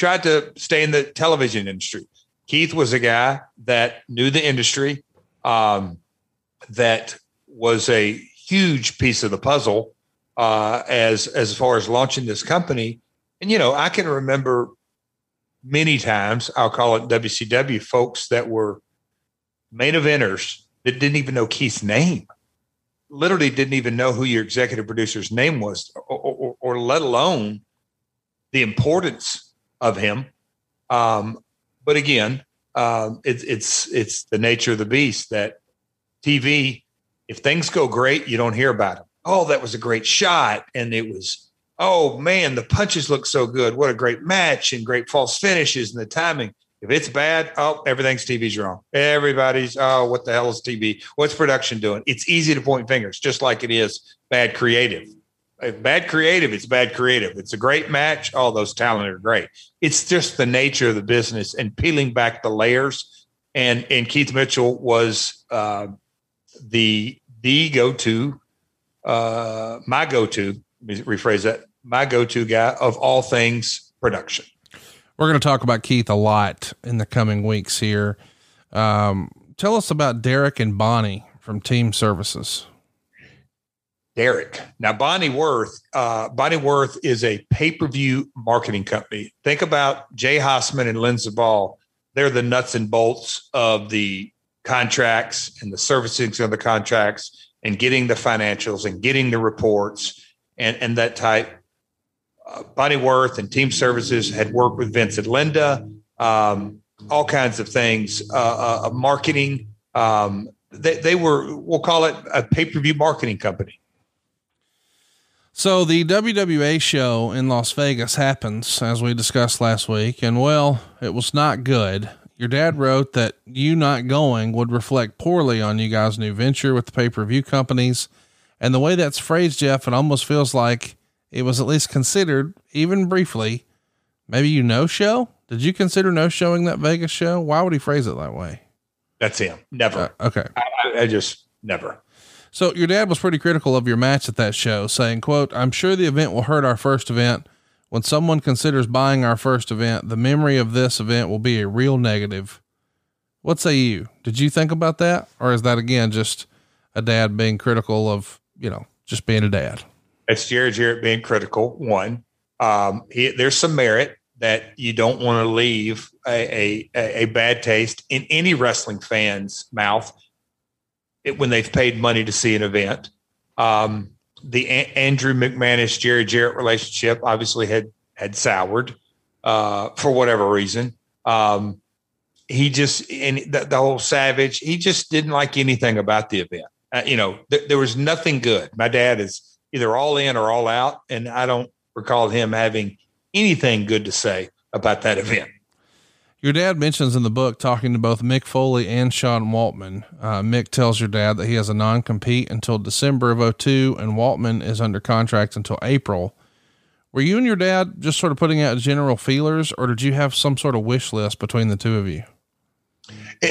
Tried to stay in the television industry. Keith was a guy that knew the industry, um, that was a huge piece of the puzzle uh, as as far as launching this company. And you know, I can remember many times. I'll call it WCW folks that were main eventers that didn't even know Keith's name, literally didn't even know who your executive producer's name was, or, or, or let alone the importance of him. Um, but again, um, it, it's it's the nature of the beast that TV. If things go great, you don't hear about them. oh, that was a great shot. And it was, oh man, the punches look so good. What a great match and great false finishes and the timing. If it's bad, oh, everything's TV's wrong. Everybody's, oh, what the hell is TV? What's production doing? It's easy to point fingers, just like it is bad creative. Bad creative, it's bad creative. It's a great match. All those talent are great. It's just the nature of the business and peeling back the layers. And and Keith Mitchell was uh, the the go to, uh, my go to. Rephrase that. My go to guy of all things production. We're going to talk about Keith a lot in the coming weeks here. Um, tell us about Derek and Bonnie from Team Services. Derek. Now, Bonnie Worth, uh, Bonnie Worth is a pay per view marketing company. Think about Jay Hossman and Lynn Ball. They're the nuts and bolts of the contracts and the servicing of the contracts and getting the financials and getting the reports and, and that type uh, Bonnie Worth and Team Services had worked with Vince and Linda, um, all kinds of things, uh, uh, marketing. Um, they, they were, we'll call it a pay per view marketing company. So the WWA show in Las Vegas happens, as we discussed last week, and well, it was not good. Your dad wrote that you not going would reflect poorly on you guys' new venture with the pay per view companies. And the way that's phrased, Jeff, it almost feels like it was at least considered, even briefly. Maybe you no show? Did you consider no showing that Vegas show? Why would he phrase it that way? That's him. Never. Uh, okay. I, I just never. So your dad was pretty critical of your match at that show, saying, quote, I'm sure the event will hurt our first event. When someone considers buying our first event, the memory of this event will be a real negative. What say you? Did you think about that? Or is that again just a dad being critical of, you know, just being a dad? It's Jerry Jarrett being critical. One, um, he, there's some merit that you don't want to leave a, a, a bad taste in any wrestling fan's mouth it, when they've paid money to see an event. Um, the a- Andrew McManus Jerry Jarrett relationship obviously had had soured uh, for whatever reason. Um, he just and the, the, whole Savage. He just didn't like anything about the event. Uh, you know, th- there was nothing good. My dad is either all in or all out. And I don't recall him having anything good to say about that event. Your dad mentions in the book talking to both Mick Foley and Sean Waltman. Uh, Mick tells your dad that he has a non compete until December of 02 and Waltman is under contract until April. Were you and your dad just sort of putting out general feelers or did you have some sort of wish list between the two of you?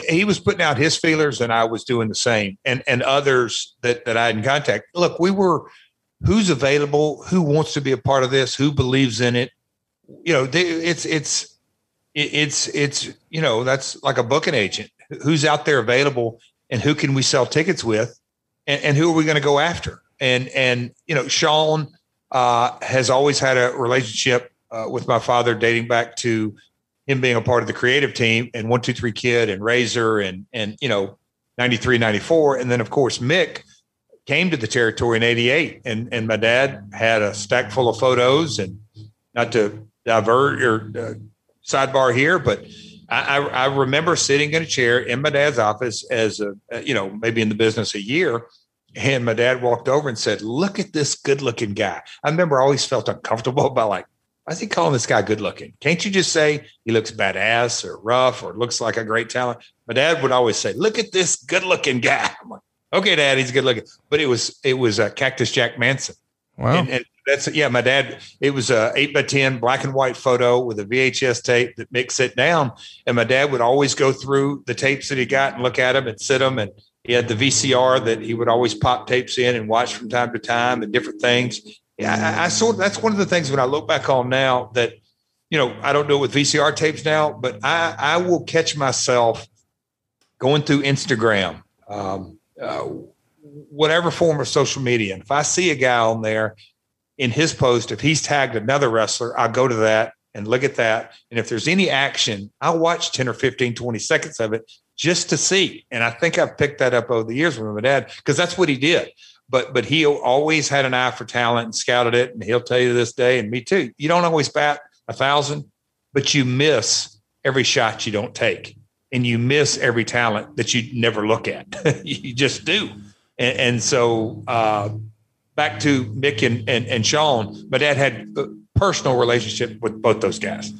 He was putting out his feelers and I was doing the same and, and others that, that I had in contact. Look, we were, who's available, who wants to be a part of this, who believes in it. You know, they, it's it's it's it's you know that's like a booking agent. Who's out there available, and who can we sell tickets with, and, and who are we going to go after? And and you know, Sean uh, has always had a relationship uh, with my father dating back to him being a part of the creative team and one two three kid and razor and and you know 93 94 and then of course mick came to the territory in 88 and, and my dad had a stack full of photos and not to divert or uh, sidebar here, but I, I, remember sitting in a chair in my dad's office as a, you know, maybe in the business a year. And my dad walked over and said, look at this good looking guy. I remember I always felt uncomfortable about like, why is he calling this guy good looking? Can't you just say he looks badass or rough or looks like a great talent? My dad would always say, look at this good looking guy. I'm like, okay, Dad, he's good looking. But it was it was a Cactus Jack Manson. Wow. And, and that's yeah, my dad. It was a eight by ten black and white photo with a VHS tape that Mick sit down, and my dad would always go through the tapes that he got and look at them and sit them. And he had the VCR that he would always pop tapes in and watch from time to time and different things. Yeah, I, I sort that's one of the things when I look back on now that you know I don't do it with VCR tapes now, but I I will catch myself going through Instagram. Um, uh, whatever form of social media. And if I see a guy on there in his post, if he's tagged another wrestler, I'll go to that and look at that. And if there's any action, I'll watch 10 or 15, 20 seconds of it just to see. And I think I've picked that up over the years with my dad because that's what he did. But but he always had an eye for talent and scouted it. And he'll tell you this day, and me too. You don't always bat a thousand, but you miss every shot you don't take and you miss every talent that you never look at. you just do. And, and so, uh, back to Mick and, and, and Sean, my dad had a personal relationship with both those guys.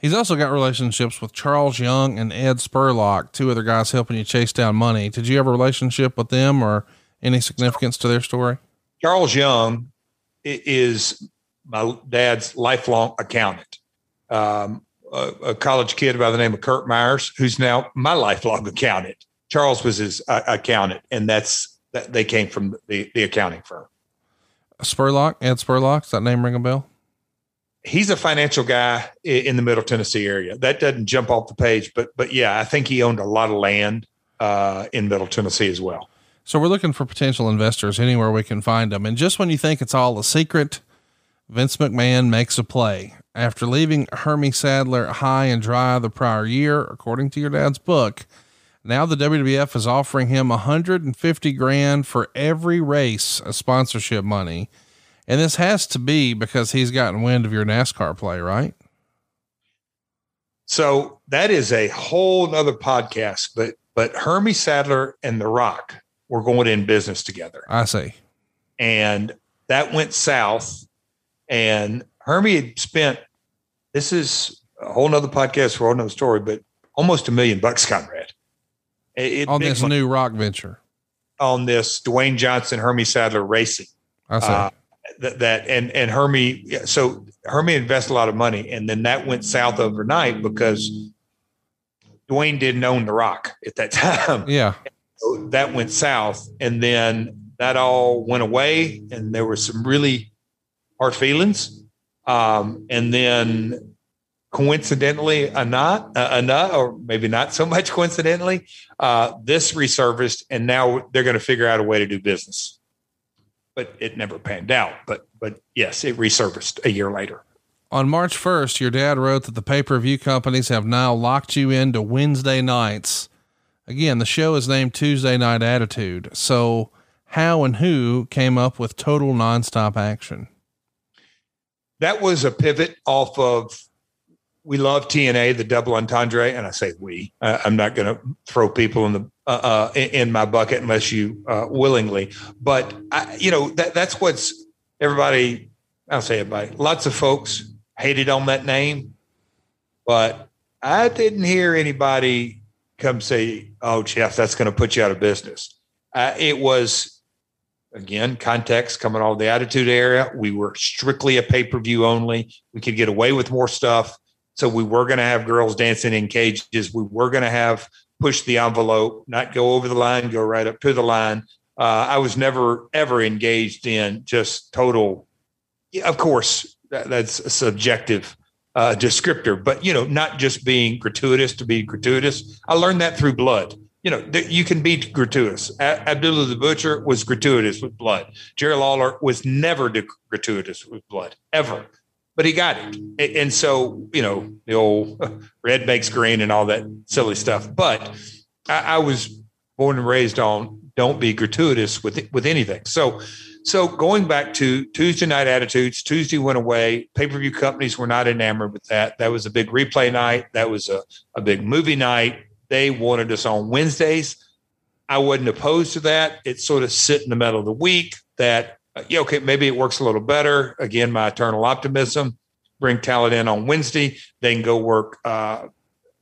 He's also got relationships with Charles Young and Ed Spurlock, two other guys helping you chase down money. Did you have a relationship with them or any significance to their story? Charles Young is my dad's lifelong accountant. Um, a, a, college kid by the name of Kurt Myers, who's now my lifelong accountant. Charles was his uh, accountant, and that's that they came from the, the accounting firm. Spurlock, Ed Spurlock, does that name ring a bell? He's a financial guy in the Middle Tennessee area. That doesn't jump off the page, but but yeah, I think he owned a lot of land uh, in Middle Tennessee as well. So we're looking for potential investors anywhere we can find them. And just when you think it's all a secret, Vince McMahon makes a play. After leaving Hermie Sadler high and dry the prior year, according to your dad's book, now the WWF is offering him 150 grand for every race of sponsorship money. And this has to be because he's gotten wind of your NASCAR play, right? So that is a whole nother podcast, but but Hermie Sadler and The Rock were going in business together. I see. And that went south. And Hermie had spent this is a whole nother podcast for a whole nother story, but almost a million bucks, Conrad. It, on this new rock venture. On this Dwayne Johnson, Hermie Sadler Racing. I see. Uh, that, that and and Hermie, so Hermie invested a lot of money, and then that went south overnight because Dwayne didn't own the Rock at that time. Yeah, so that went south, and then that all went away, and there were some really hard feelings. Um, and then coincidentally enough, uh, enough, or maybe not so much coincidentally, uh, this resurfaced, and now they're going to figure out a way to do business. But it never panned out. But but yes, it resurfaced a year later. On March 1st, your dad wrote that the pay per view companies have now locked you into Wednesday nights. Again, the show is named Tuesday Night Attitude. So, how and who came up with total nonstop action? That was a pivot off of we love TNA, the double entendre, and I say we. I'm not going to throw people in the uh, uh, in my bucket unless you uh, willingly. But I, you know that that's what's everybody. I'll say everybody. Lots of folks hated on that name, but I didn't hear anybody come say, "Oh, Jeff, that's going to put you out of business." It was again context coming out of the attitude area. We were strictly a pay per view only. We could get away with more stuff so we were going to have girls dancing in cages. We were going to have push the envelope, not go over the line, go right up to the line. Uh, I was never ever engaged in just total. Of course, that, that's a subjective uh, descriptor, but you know, not just being gratuitous to be gratuitous. I learned that through blood. You know, th- you can be gratuitous. A- Abdullah the Butcher was gratuitous with blood. Jerry Lawler was never gratuitous with blood, ever but he got it. And so, you know, the old red makes green and all that silly stuff. But I, I, was born and raised on don't be gratuitous with with anything. So, so going back to Tuesday night attitudes, Tuesday went away. Pay per view companies were not enamored with that. That was a big replay night. That was a, a big movie night. They wanted us on Wednesdays. I wasn't opposed to that. It sort of sit in the middle of the week that yeah, okay, maybe it works a little better. Again, my eternal optimism. Bring talent in on Wednesday. They can go work uh,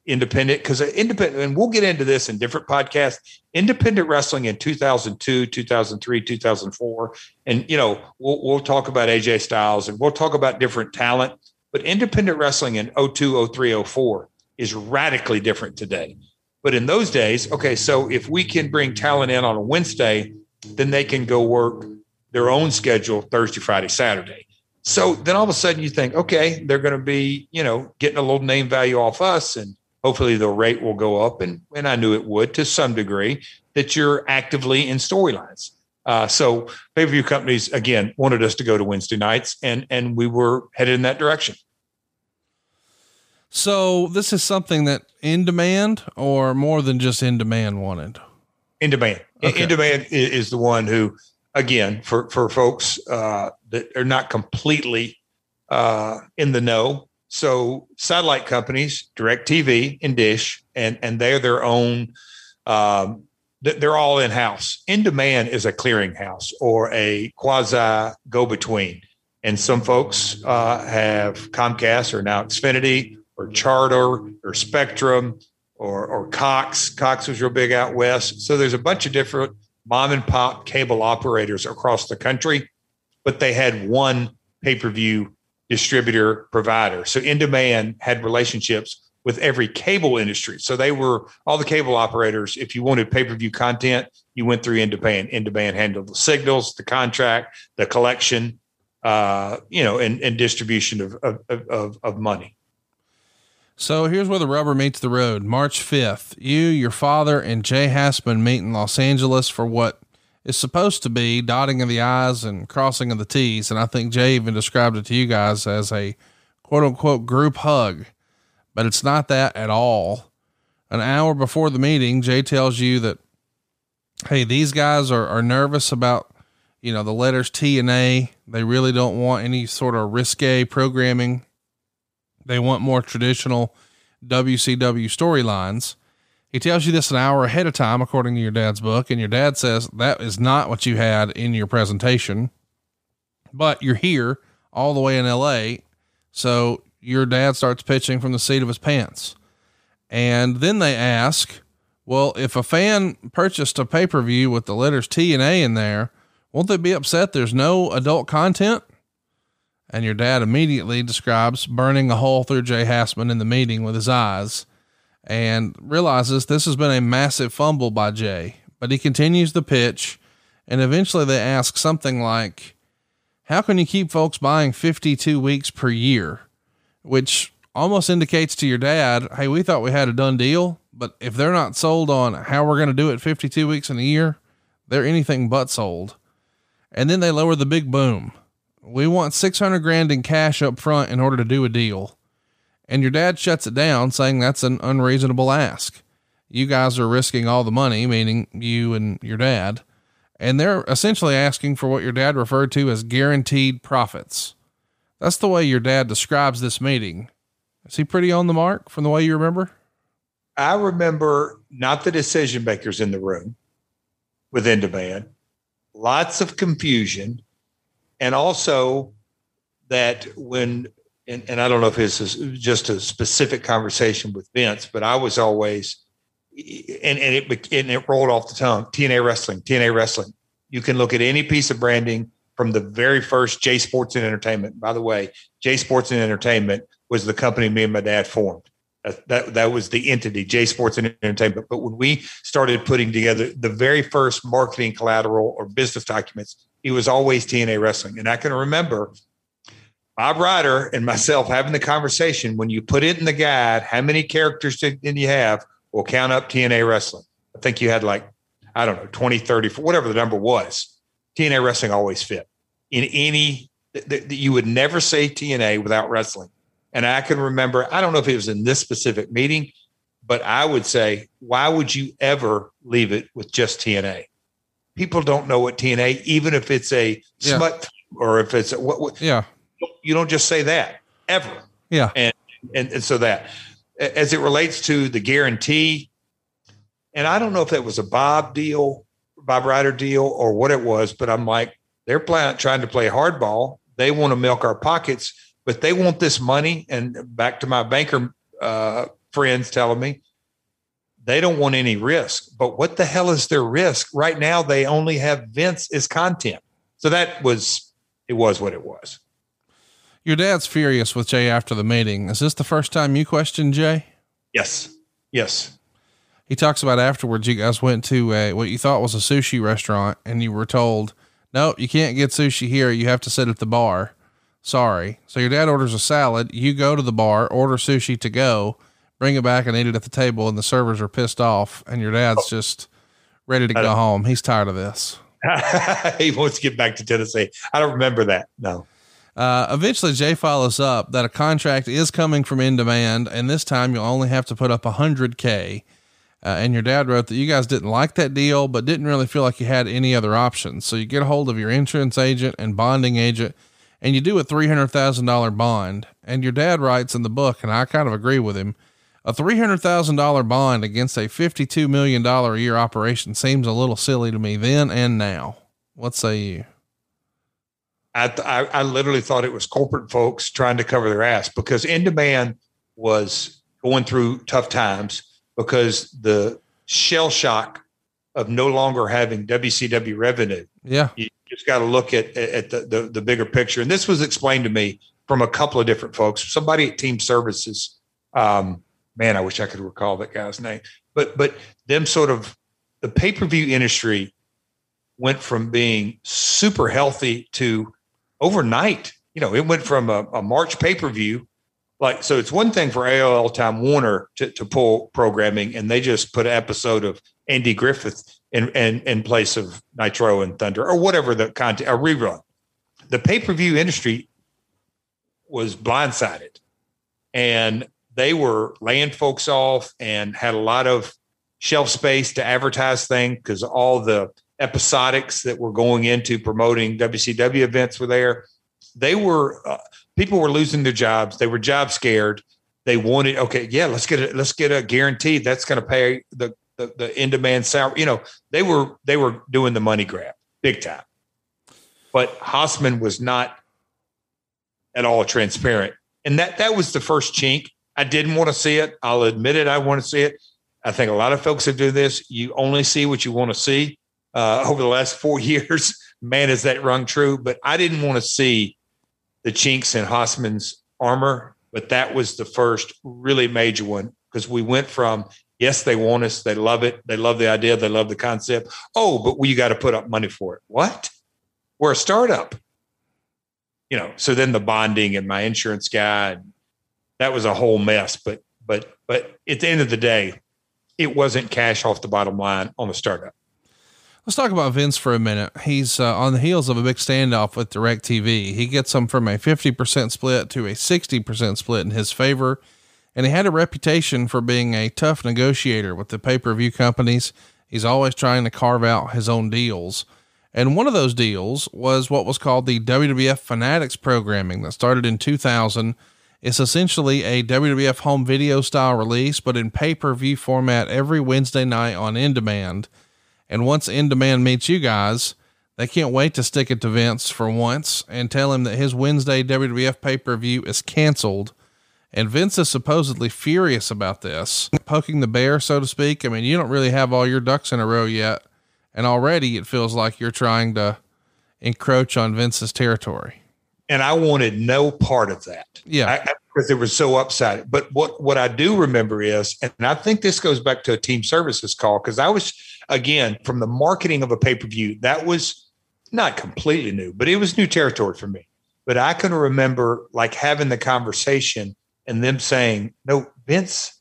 independent because independent, and we'll get into this in different podcasts. Independent wrestling in 2002, 2003, 2004, and you know we'll we'll talk about AJ Styles and we'll talk about different talent. But independent wrestling in 02, 03, 04 is radically different today. But in those days, okay, so if we can bring talent in on a Wednesday, then they can go work their own schedule Thursday, Friday, Saturday. So then all of a sudden you think, okay, they're going to be, you know, getting a little name value off us and hopefully the rate will go up. And, and I knew it would to some degree that you're actively in storylines. Uh, so pay per view companies, again, wanted us to go to Wednesday nights and, and we were headed in that direction. So this is something that in demand or more than just in demand wanted? In demand. Okay. In demand is the one who again, for for folks uh, that are not completely uh, in the know. So satellite companies, DirecTV and Dish, and and they're their own um, they're all in house. In demand is a clearinghouse or a quasi go between. And some folks uh, have Comcast or now Xfinity or Charter or Spectrum or, or Cox. Cox was real big out west. So there's a bunch of different mom and pop cable operators across the country, but they had one pay per view distributor provider. So In Demand had relationships with every cable industry. So they were all the cable operators. If you wanted pay per view content, you went through In Demand. In Demand handled the signals, the contract, the collection, uh, you know, and, and distribution of, of, of, of money. So here's where the rubber meets the road. March 5th, you, your father, and Jay Hassman meet in Los Angeles for what is supposed to be dotting of the I's and crossing of the T's. And I think Jay even described it to you guys as a quote unquote group hug but it's not that at all. An hour before the meeting, Jay tells you that, hey, these guys are, are nervous about, you know, the letters T and A. They really don't want any sort of risque programming. They want more traditional WCW storylines. He tells you this an hour ahead of time, according to your dad's book, and your dad says that is not what you had in your presentation. But you're here all the way in LA, so your dad starts pitching from the seat of his pants. And then they ask, well, if a fan purchased a pay per view with the letters T and A in there, won't they be upset there's no adult content? And your dad immediately describes burning a hole through Jay Hassman in the meeting with his eyes and realizes this has been a massive fumble by Jay. But he continues the pitch, and eventually they ask something like, How can you keep folks buying 52 weeks per year? which almost indicates to your dad, Hey, we thought we had a done deal, but if they're not sold on how we're going to do it 52 weeks in a year, they're anything but sold. And then they lower the big boom. We want 600 grand in cash up front in order to do a deal. And your dad shuts it down saying that's an unreasonable ask. You guys are risking all the money, meaning you and your dad. And they're essentially asking for what your dad referred to as guaranteed profits. That's the way your dad describes this meeting. Is he pretty on the mark from the way you remember? I remember not the decision makers in the room within demand, lots of confusion, and also that when and, and I don't know if this is just a specific conversation with Vince, but I was always and, and it and it rolled off the tongue. TNA wrestling, TNA wrestling. You can look at any piece of branding from the very first J Sports and Entertainment. By the way, J Sports and Entertainment was the company me and my dad formed. That, that, was the entity, J Sports and Entertainment. But when we started putting together the very first marketing collateral or business documents, it was always TNA Wrestling. And I can remember Bob Ryder and myself having the conversation when you put it in the guide, how many characters did you have? We'll count up TNA Wrestling. I think you had like, I don't know, 20, 30, whatever the number was. TNA wrestling always fit in any that you would never say TNA without wrestling. And I can remember, I don't know if it was in this specific meeting, but I would say, why would you ever leave it with just TNA? People don't know what TNA, even if it's a yeah. smut or if it's a, what, what, yeah, you don't just say that ever. Yeah. And, and, and so that as it relates to the guarantee, and I don't know if that was a Bob deal Bob Ryder deal or what it was, but I'm like, they're playing, trying to play hardball. They want to milk our pockets, but they want this money. And back to my banker uh, friends telling me, they don't want any risk. But what the hell is their risk? Right now, they only have Vince as content. So that was, it was what it was. Your dad's furious with Jay after the meeting. Is this the first time you questioned Jay? Yes. Yes he talks about afterwards you guys went to a, what you thought was a sushi restaurant and you were told, "No, you can't get sushi here. You have to sit at the bar. Sorry. So your dad orders a salad. You go to the bar, order sushi to go, bring it back and eat it at the table. And the servers are pissed off. And your dad's just ready to go home. He's tired of this. he wants to get back to Tennessee. I don't remember that. No. Uh, eventually, Jay follows up that a contract is coming from in demand, and this time you'll only have to put up a hundred k. Uh, and your dad wrote that you guys didn't like that deal, but didn't really feel like you had any other options. So you get a hold of your insurance agent and bonding agent, and you do a $300,000 bond. And your dad writes in the book, and I kind of agree with him A $300,000 bond against a $52 million a year operation seems a little silly to me then and now. What say you? I, I, I literally thought it was corporate folks trying to cover their ass because in demand was going through tough times because the shell shock of no longer having WCW revenue. Yeah. You just got to look at, at the, the, the bigger picture. And this was explained to me from a couple of different folks, somebody at team services. Um, man, I wish I could recall that guy's name, but, but them sort of the pay-per-view industry went from being super healthy to overnight. You know, it went from a, a March pay-per-view like so it's one thing for AOL Time Warner to, to pull programming and they just put an episode of Andy Griffith in, in, in place of Nitro and Thunder or whatever the content a rerun. The pay-per-view industry was blindsided and they were laying folks off and had a lot of shelf space to advertise things because all the episodics that were going into promoting WCW events were there. They were uh, people were losing their jobs. They were job scared. They wanted, okay, yeah, let's get it. Let's get a guarantee that's going to pay the, the, the in demand salary. You know, they were, they were doing the money grab big time, but Hossman was not at all transparent. And that, that was the first chink. I didn't want to see it. I'll admit it. I want to see it. I think a lot of folks that do this. You only see what you want to see. Uh, over the last four years, man, is that rung true? But I didn't want to see the chinks in Hossman's armor, but that was the first really major one because we went from yes, they want us, they love it, they love the idea, they love the concept. Oh, but we got to put up money for it. What? We're a startup. You know, so then the bonding and my insurance guy, that was a whole mess. But but but at the end of the day, it wasn't cash off the bottom line on the startup. Let's talk about Vince for a minute. He's uh, on the heels of a big standoff with DirecTV. He gets them from a 50% split to a 60% split in his favor. And he had a reputation for being a tough negotiator with the pay per view companies. He's always trying to carve out his own deals. And one of those deals was what was called the WWF Fanatics programming that started in 2000. It's essentially a WWF home video style release, but in pay per view format every Wednesday night on in demand. And once In Demand meets you guys, they can't wait to stick it to Vince for once and tell him that his Wednesday WWF pay per view is canceled. And Vince is supposedly furious about this, poking the bear, so to speak. I mean, you don't really have all your ducks in a row yet. And already it feels like you're trying to encroach on Vince's territory. And I wanted no part of that. Yeah. because they were so upset. But what, what I do remember is, and I think this goes back to a team services call, because I was, again, from the marketing of a pay per view, that was not completely new, but it was new territory for me. But I can remember like having the conversation and them saying, no, Vince,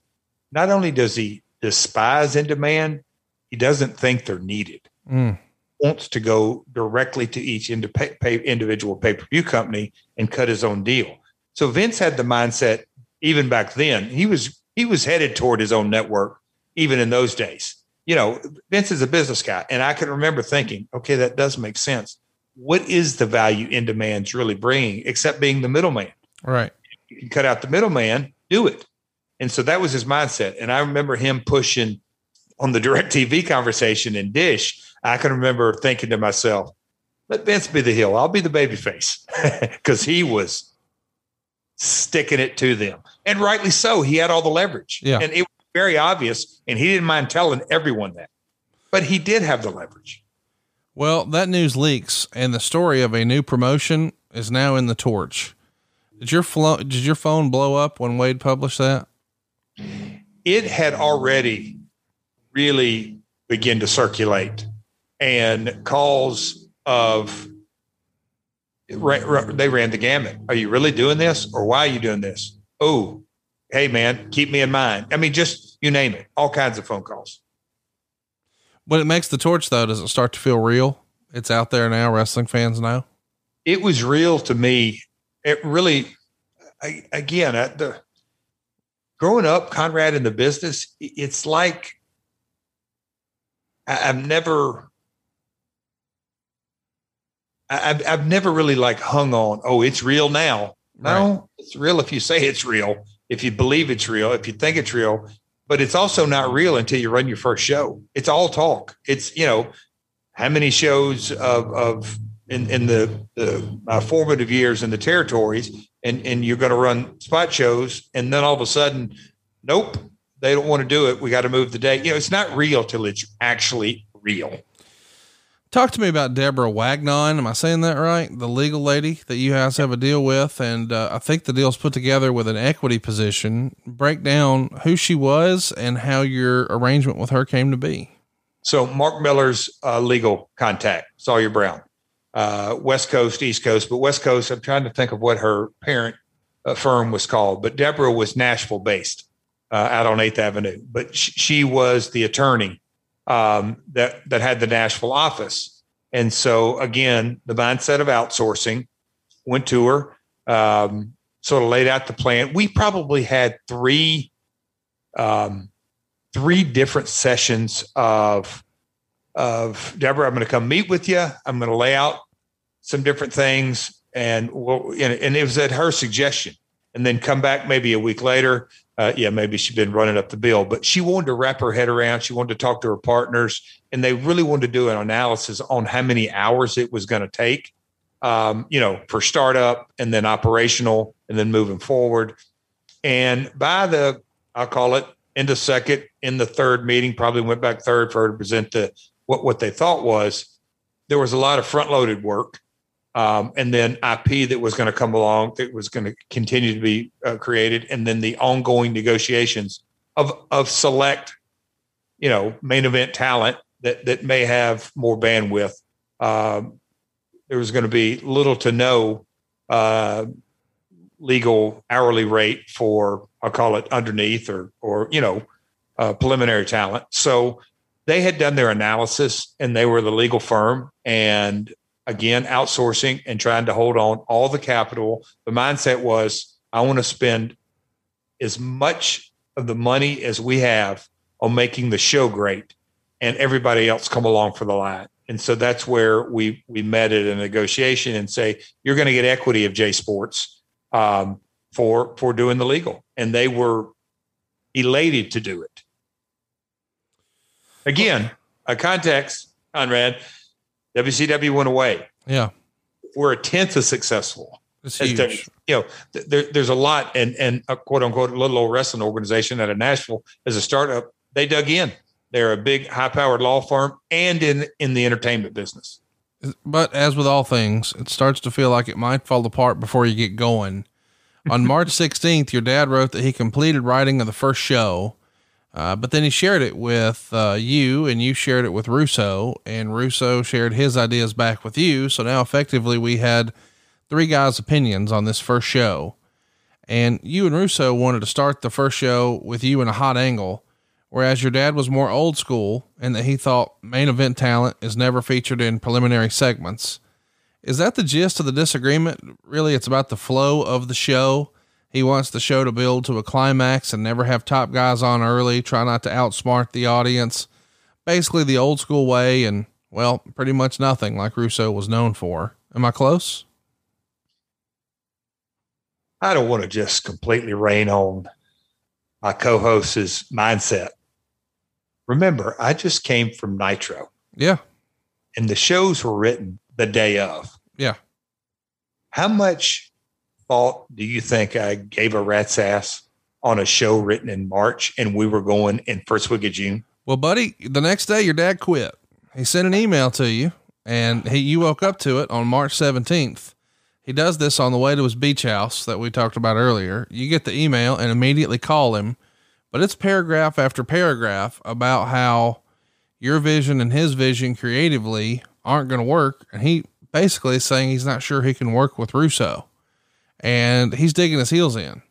not only does he despise in demand, he doesn't think they're needed. Mm. Wants to go directly to each ind- pay, pay, individual pay per view company and cut his own deal. So Vince had the mindset even back then. He was he was headed toward his own network even in those days you know, Vince is a business guy. And I can remember thinking, okay, that does make sense. What is the value in demand's really bringing except being the middleman? Right. You can cut out the middleman, do it. And so that was his mindset. And I remember him pushing on the DirecTV conversation in Dish. I can remember thinking to myself, let Vince be the heel. I'll be the baby face because he was sticking it to them. And rightly so. He had all the leverage. Yeah. And it was very obvious, and he didn't mind telling everyone that. But he did have the leverage. Well, that news leaks, and the story of a new promotion is now in the torch. Did your flo- did your phone blow up when Wade published that? It had already really begun to circulate, and calls of they ran the gamut. Are you really doing this, or why are you doing this? Oh, hey man, keep me in mind. I mean, just you name it, all kinds of phone calls. When it makes the torch though, does it start to feel real? It's out there now. Wrestling fans know. It was real to me. It really, I, again, at the growing up, Conrad in the business, it's like I, I've never. I've, I've never really like hung on. Oh, it's real now. No, right. it's real if you say it's real if you believe it's real, if you think it's real, but it's also not real until you run your first show. It's all talk. It's, you know, how many shows of, of in, in the, the uh, formative years in the territories and, and you're going to run spot shows. And then all of a sudden, nope, they don't want to do it. We got to move the date. You know, it's not real till it's actually real. Talk to me about Deborah Wagnon. Am I saying that right? The legal lady that you guys have a deal with, and uh, I think the deal's put together with an equity position. Break down who she was and how your arrangement with her came to be. So, Mark Miller's uh, legal contact, Sawyer Brown, uh, West Coast, East Coast, but West Coast. I'm trying to think of what her parent uh, firm was called, but Deborah was Nashville based uh, out on Eighth Avenue, but sh- she was the attorney um, that that had the Nashville office. And so again, the mindset of outsourcing went to her, um, sort of laid out the plan. We probably had three um, three different sessions of of Deborah. I'm going to come meet with you. I'm going to lay out some different things, and we'll, and it was at her suggestion. And then come back maybe a week later uh, yeah, maybe she'd been running up the bill, but she wanted to wrap her head around. She wanted to talk to her partners, and they really wanted to do an analysis on how many hours it was going to take, um, you know, for startup and then operational and then moving forward. And by the, I'll call it in the second, in the third meeting, probably went back third for her to present the what what they thought was there was a lot of front loaded work um, and then IP that was going to come along that was going to continue to be uh, created, and then the ongoing negotiations of of select, you know, main event talent that that may have more bandwidth. Um, there was going to be little to no uh, legal hourly rate for I'll call it underneath or or you know uh, preliminary talent. So they had done their analysis and they were the legal firm and again outsourcing and trying to hold on all the capital. The mindset was i want to spend as much of the money as we have on making the show great and everybody else come along for the line. And so that's where we we met at a negotiation and say you're going to get equity of j sports um, for for doing the legal. And they were elated to do it again a context conrad WCW went away. Yeah. We're a tenth as successful. It's huge. you know, there, there's a lot, and and a quote unquote little old wrestling organization out of Nashville as a startup, they dug in. They're a big, high powered law firm, and in in the entertainment business. But as with all things, it starts to feel like it might fall apart before you get going. On March 16th, your dad wrote that he completed writing of the first show uh, but then he shared it with uh, you, and you shared it with Russo, and Russo shared his ideas back with you. So now, effectively, we had three guys' opinions on this first show. And you and Russo wanted to start the first show with you in a hot angle, whereas your dad was more old school and that he thought main event talent is never featured in preliminary segments. Is that the gist of the disagreement? Really, it's about the flow of the show he wants the show to build to a climax and never have top guys on early, try not to outsmart the audience. Basically, the old school way, and well, pretty much nothing like Russo was known for. Am I close? I don't want to just completely rain on my co host's mindset. Remember, I just came from Nitro. Yeah. And the shows were written the day of. Yeah. How much thought do you think I gave a rat's ass on a show written in March and we were going in first week of June? Well, buddy, the next day your dad quit. He sent an email to you and he you woke up to it on March 17th. He does this on the way to his beach house that we talked about earlier. You get the email and immediately call him, but it's paragraph after paragraph about how your vision and his vision creatively aren't going to work. And he basically is saying he's not sure he can work with Russo and he's digging his heels in.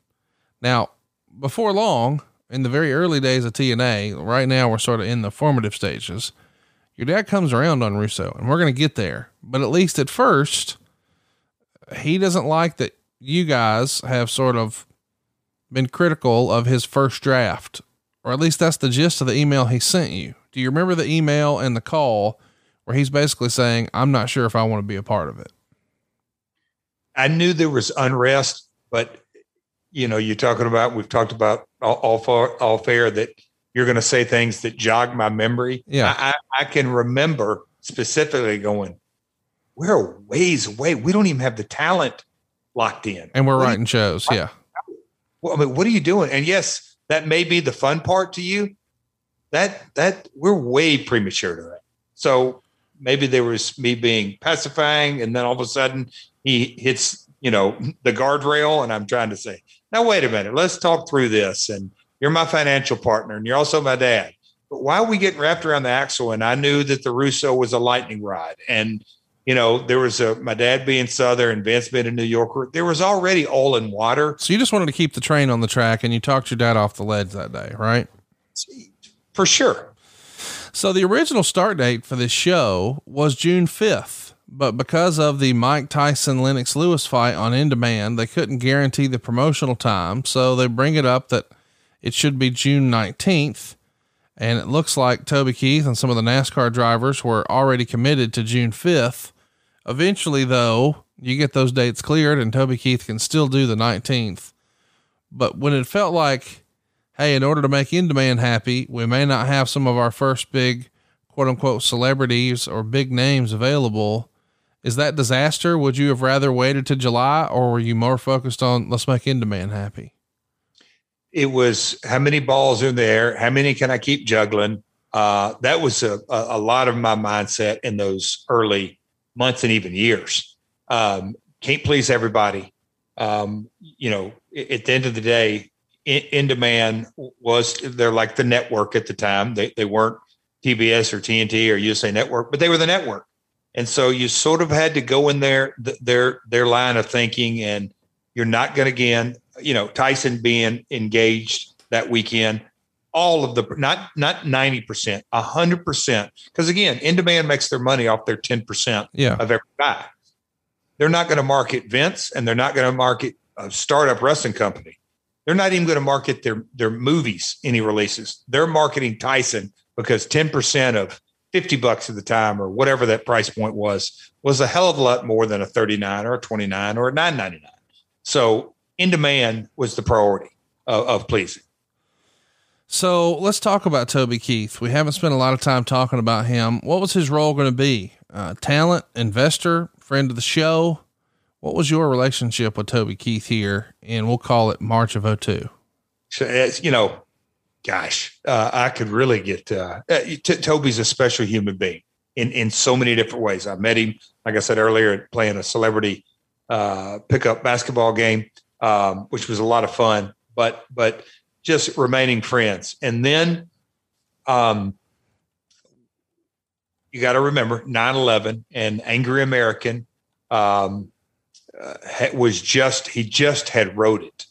Now, before long, in the very early days of TNA, right now we're sort of in the formative stages. Your dad comes around on Russo, and we're going to get there. But at least at first, he doesn't like that you guys have sort of been critical of his first draft, or at least that's the gist of the email he sent you. Do you remember the email and the call where he's basically saying, I'm not sure if I want to be a part of it? I knew there was unrest, but you know, you're talking about, we've talked about all, all, far, all fair that you're going to say things that jog my memory. Yeah. I, I, I can remember specifically going, we're ways away. We don't even have the talent locked in. And we're What do you- writing shows. Yeah. well, I mean, what are you doing? And yes, that may be the fun part to you. That that we're way premature to that. So maybe there was me being pacifying, and then all of a sudden he hits, you know, the guardrail, and I'm trying to say, now wait a minute, let's talk through this. And you're my financial partner, and you're also my dad. But why are we getting wrapped around the axle? And I knew that the Russo was a lightning rod, and you know, there was a my dad being Southern, and Vince being a New Yorker. There was already oil and water. So you just wanted to keep the train on the track and you talked your dad off the ledge that day, right? For sure. So the original start date for this show was June 5th, but because of the Mike Tyson Lennox Lewis fight on In Demand, they couldn't guarantee the promotional time. So they bring it up that it should be June 19th. And it looks like Toby Keith and some of the NASCAR drivers were already committed to June 5th. Eventually, though, you get those dates cleared and Toby Keith can still do the 19th. But when it felt like, hey, in order to make In Demand happy, we may not have some of our first big quote unquote celebrities or big names available. Is that disaster? Would you have rather waited to July or were you more focused on let's make In Demand happy? it was how many balls in there? How many can I keep juggling? Uh, that was a, a, a lot of my mindset in those early months and even years. Um, can't please everybody. Um, you know, at the end of the day, in, in demand was they're like the network at the time. They they weren't TBS or TNT or USA Network, but they were the network. And so you sort of had to go in there their their line of thinking, and you're not going to again, you know, Tyson being engaged that weekend, all of the not not ninety percent, hundred percent, because again, in demand makes their money off their ten percent Yeah. of every buy. They're not going to market Vince, and they're not going to market a startup wrestling company. They're not even going to market their their movies any releases. They're marketing Tyson because ten percent of fifty bucks at the time or whatever that price point was was a hell of a lot more than a thirty nine or a twenty nine or a nine ninety nine. So in demand was the priority of, of pleasing. So let's talk about Toby Keith. We haven't spent a lot of time talking about him. What was his role going to be? Uh, talent, investor, friend of the show. What was your relationship with Toby Keith here? And we'll call it March of 02. So you know, gosh, uh, I could really get. Uh, uh, T- Toby's a special human being in in so many different ways. I met him, like I said earlier, playing a celebrity uh, pickup basketball game, um, which was a lot of fun. But but just remaining friends, and then um, you got to remember 9-11 and angry american um, uh, was just he just had wrote it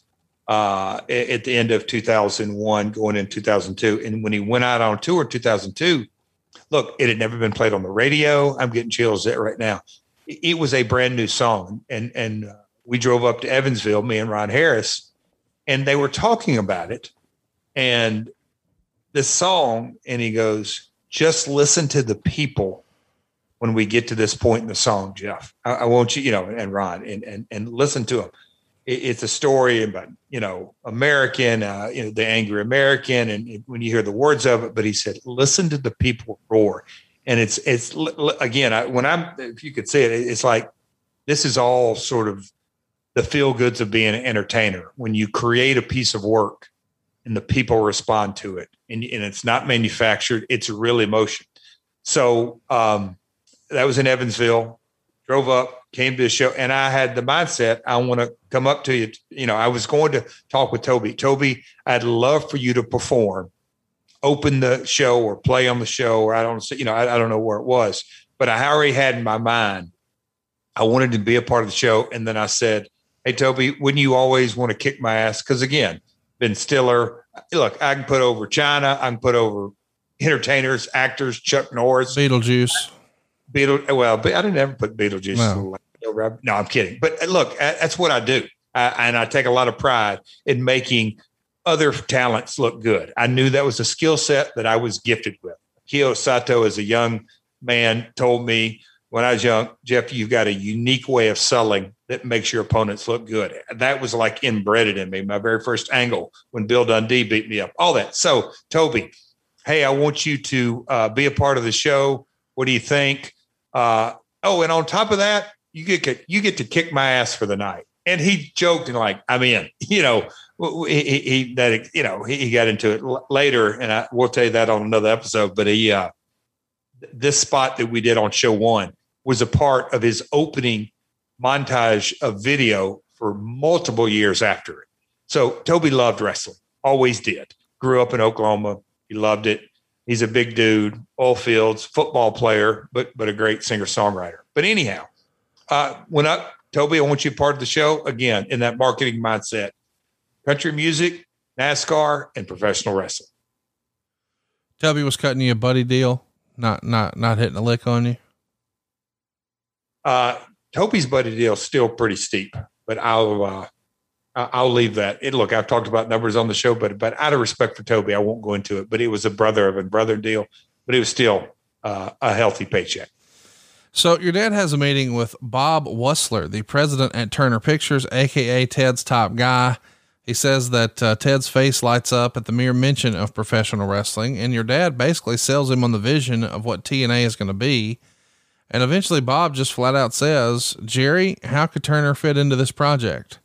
uh, at the end of 2001 going in 2002 and when he went out on tour in 2002 look it had never been played on the radio. I'm getting chills at right now. It, was a brand new song. And and uh, we drove up to evansville me and ron harris and they were talking about it. And this song and he goes just listen to the people when we get to this point in the song jeff. I, I want you you know and ron and and, and listen to them it's a story about you know american uh, you know the angry american and when you hear the words of it but he said listen to the people roar. And it's it's again I, when i'm if you could see it it's like this is all sort of the feel goods of being an entertainer. When you create a piece of work and the people respond to it and, and it's not manufactured it's real emotion. So um, that was in evansville. Drove up came to the show and i had the mindset i want to come up to you you know i was going to talk with toby. Toby i'd love for you to perform open the show or play on the show or i don't you know i, I don't know where it was but i already had in my mind i wanted to be a part of the show and then i said hey toby wouldn't you always want to kick my ass? Because again ben stiller look i can put over Chyna i can put over entertainers actors chuck norris. Beetlejuice. Beetle. Well, I didn't ever put Beetlejuice. No. No. no, I'm kidding. But uh, look, that's what I do, I, and I take a lot of pride in making other talents look good. I knew that was a skill set that I was gifted with. Kyo Sato, as a young man, told me when I was young, Jeff, you've got a unique way of selling that makes your opponents look good. That was like inbred in me. My very first angle when Bill Dundee beat me up, all that. So, Toby, hey, I want you to uh, be a part of the show. What do you think? Uh, oh, and on top of that, you get you get to kick my ass for the night. And he joked and like, I'm in. You know, he, he that you know he, he got into it later, and I will tell you that on another episode. But he uh, this spot that we did on show one was a part of his opening montage of video for multiple years after it. So Toby loved wrestling, always did. Grew up in Oklahoma. He loved it. He's a big dude, all fields, football player, but but a great singer songwriter. But anyhow, uh, when I Toby, I want you part of the show again in that marketing mindset: country music, NASCAR, and professional wrestling. Toby was cutting you a buddy deal, not not not hitting a lick on you. Uh, Toby's buddy deal still pretty steep, but I'll uh, I'll leave that. It, look, I've talked about numbers on the show, but but out of respect for Toby, I won't go into it. But it was a brother of a brother deal, but it was still uh, a healthy paycheck. So your dad has a meeting with Bob Wussler, the president at Turner Pictures, aka Ted's top guy. He says that uh, Ted's face lights up at the mere mention of professional wrestling, and your dad basically sells him on the vision of what TNA is going to be. And eventually, Bob just flat out says, Jerry, how could Turner fit into this project?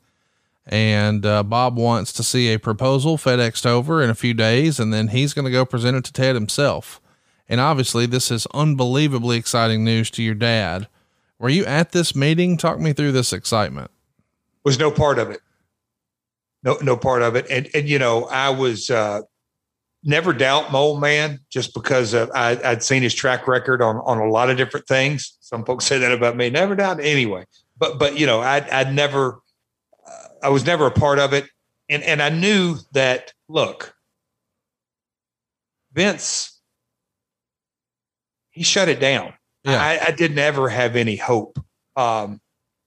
And uh, Bob wants to see a proposal FedExed over in a few days, and then he's going to go present it to Ted himself. And obviously, this is unbelievably exciting news to your dad. Were you at this meeting? Talk me through this excitement. Was no part of it. No, no part of it. And and you know, I was uh, never doubt Mole Man just because of, I, I'd seen his track record on on a lot of different things. Some folks say that about me. Never doubt anyway. But but you know, I'd, I'd never, I was never a part of it, and and I knew that. Look, Vince, he shut it down. Yeah. I, I didn't ever have any hope. Um,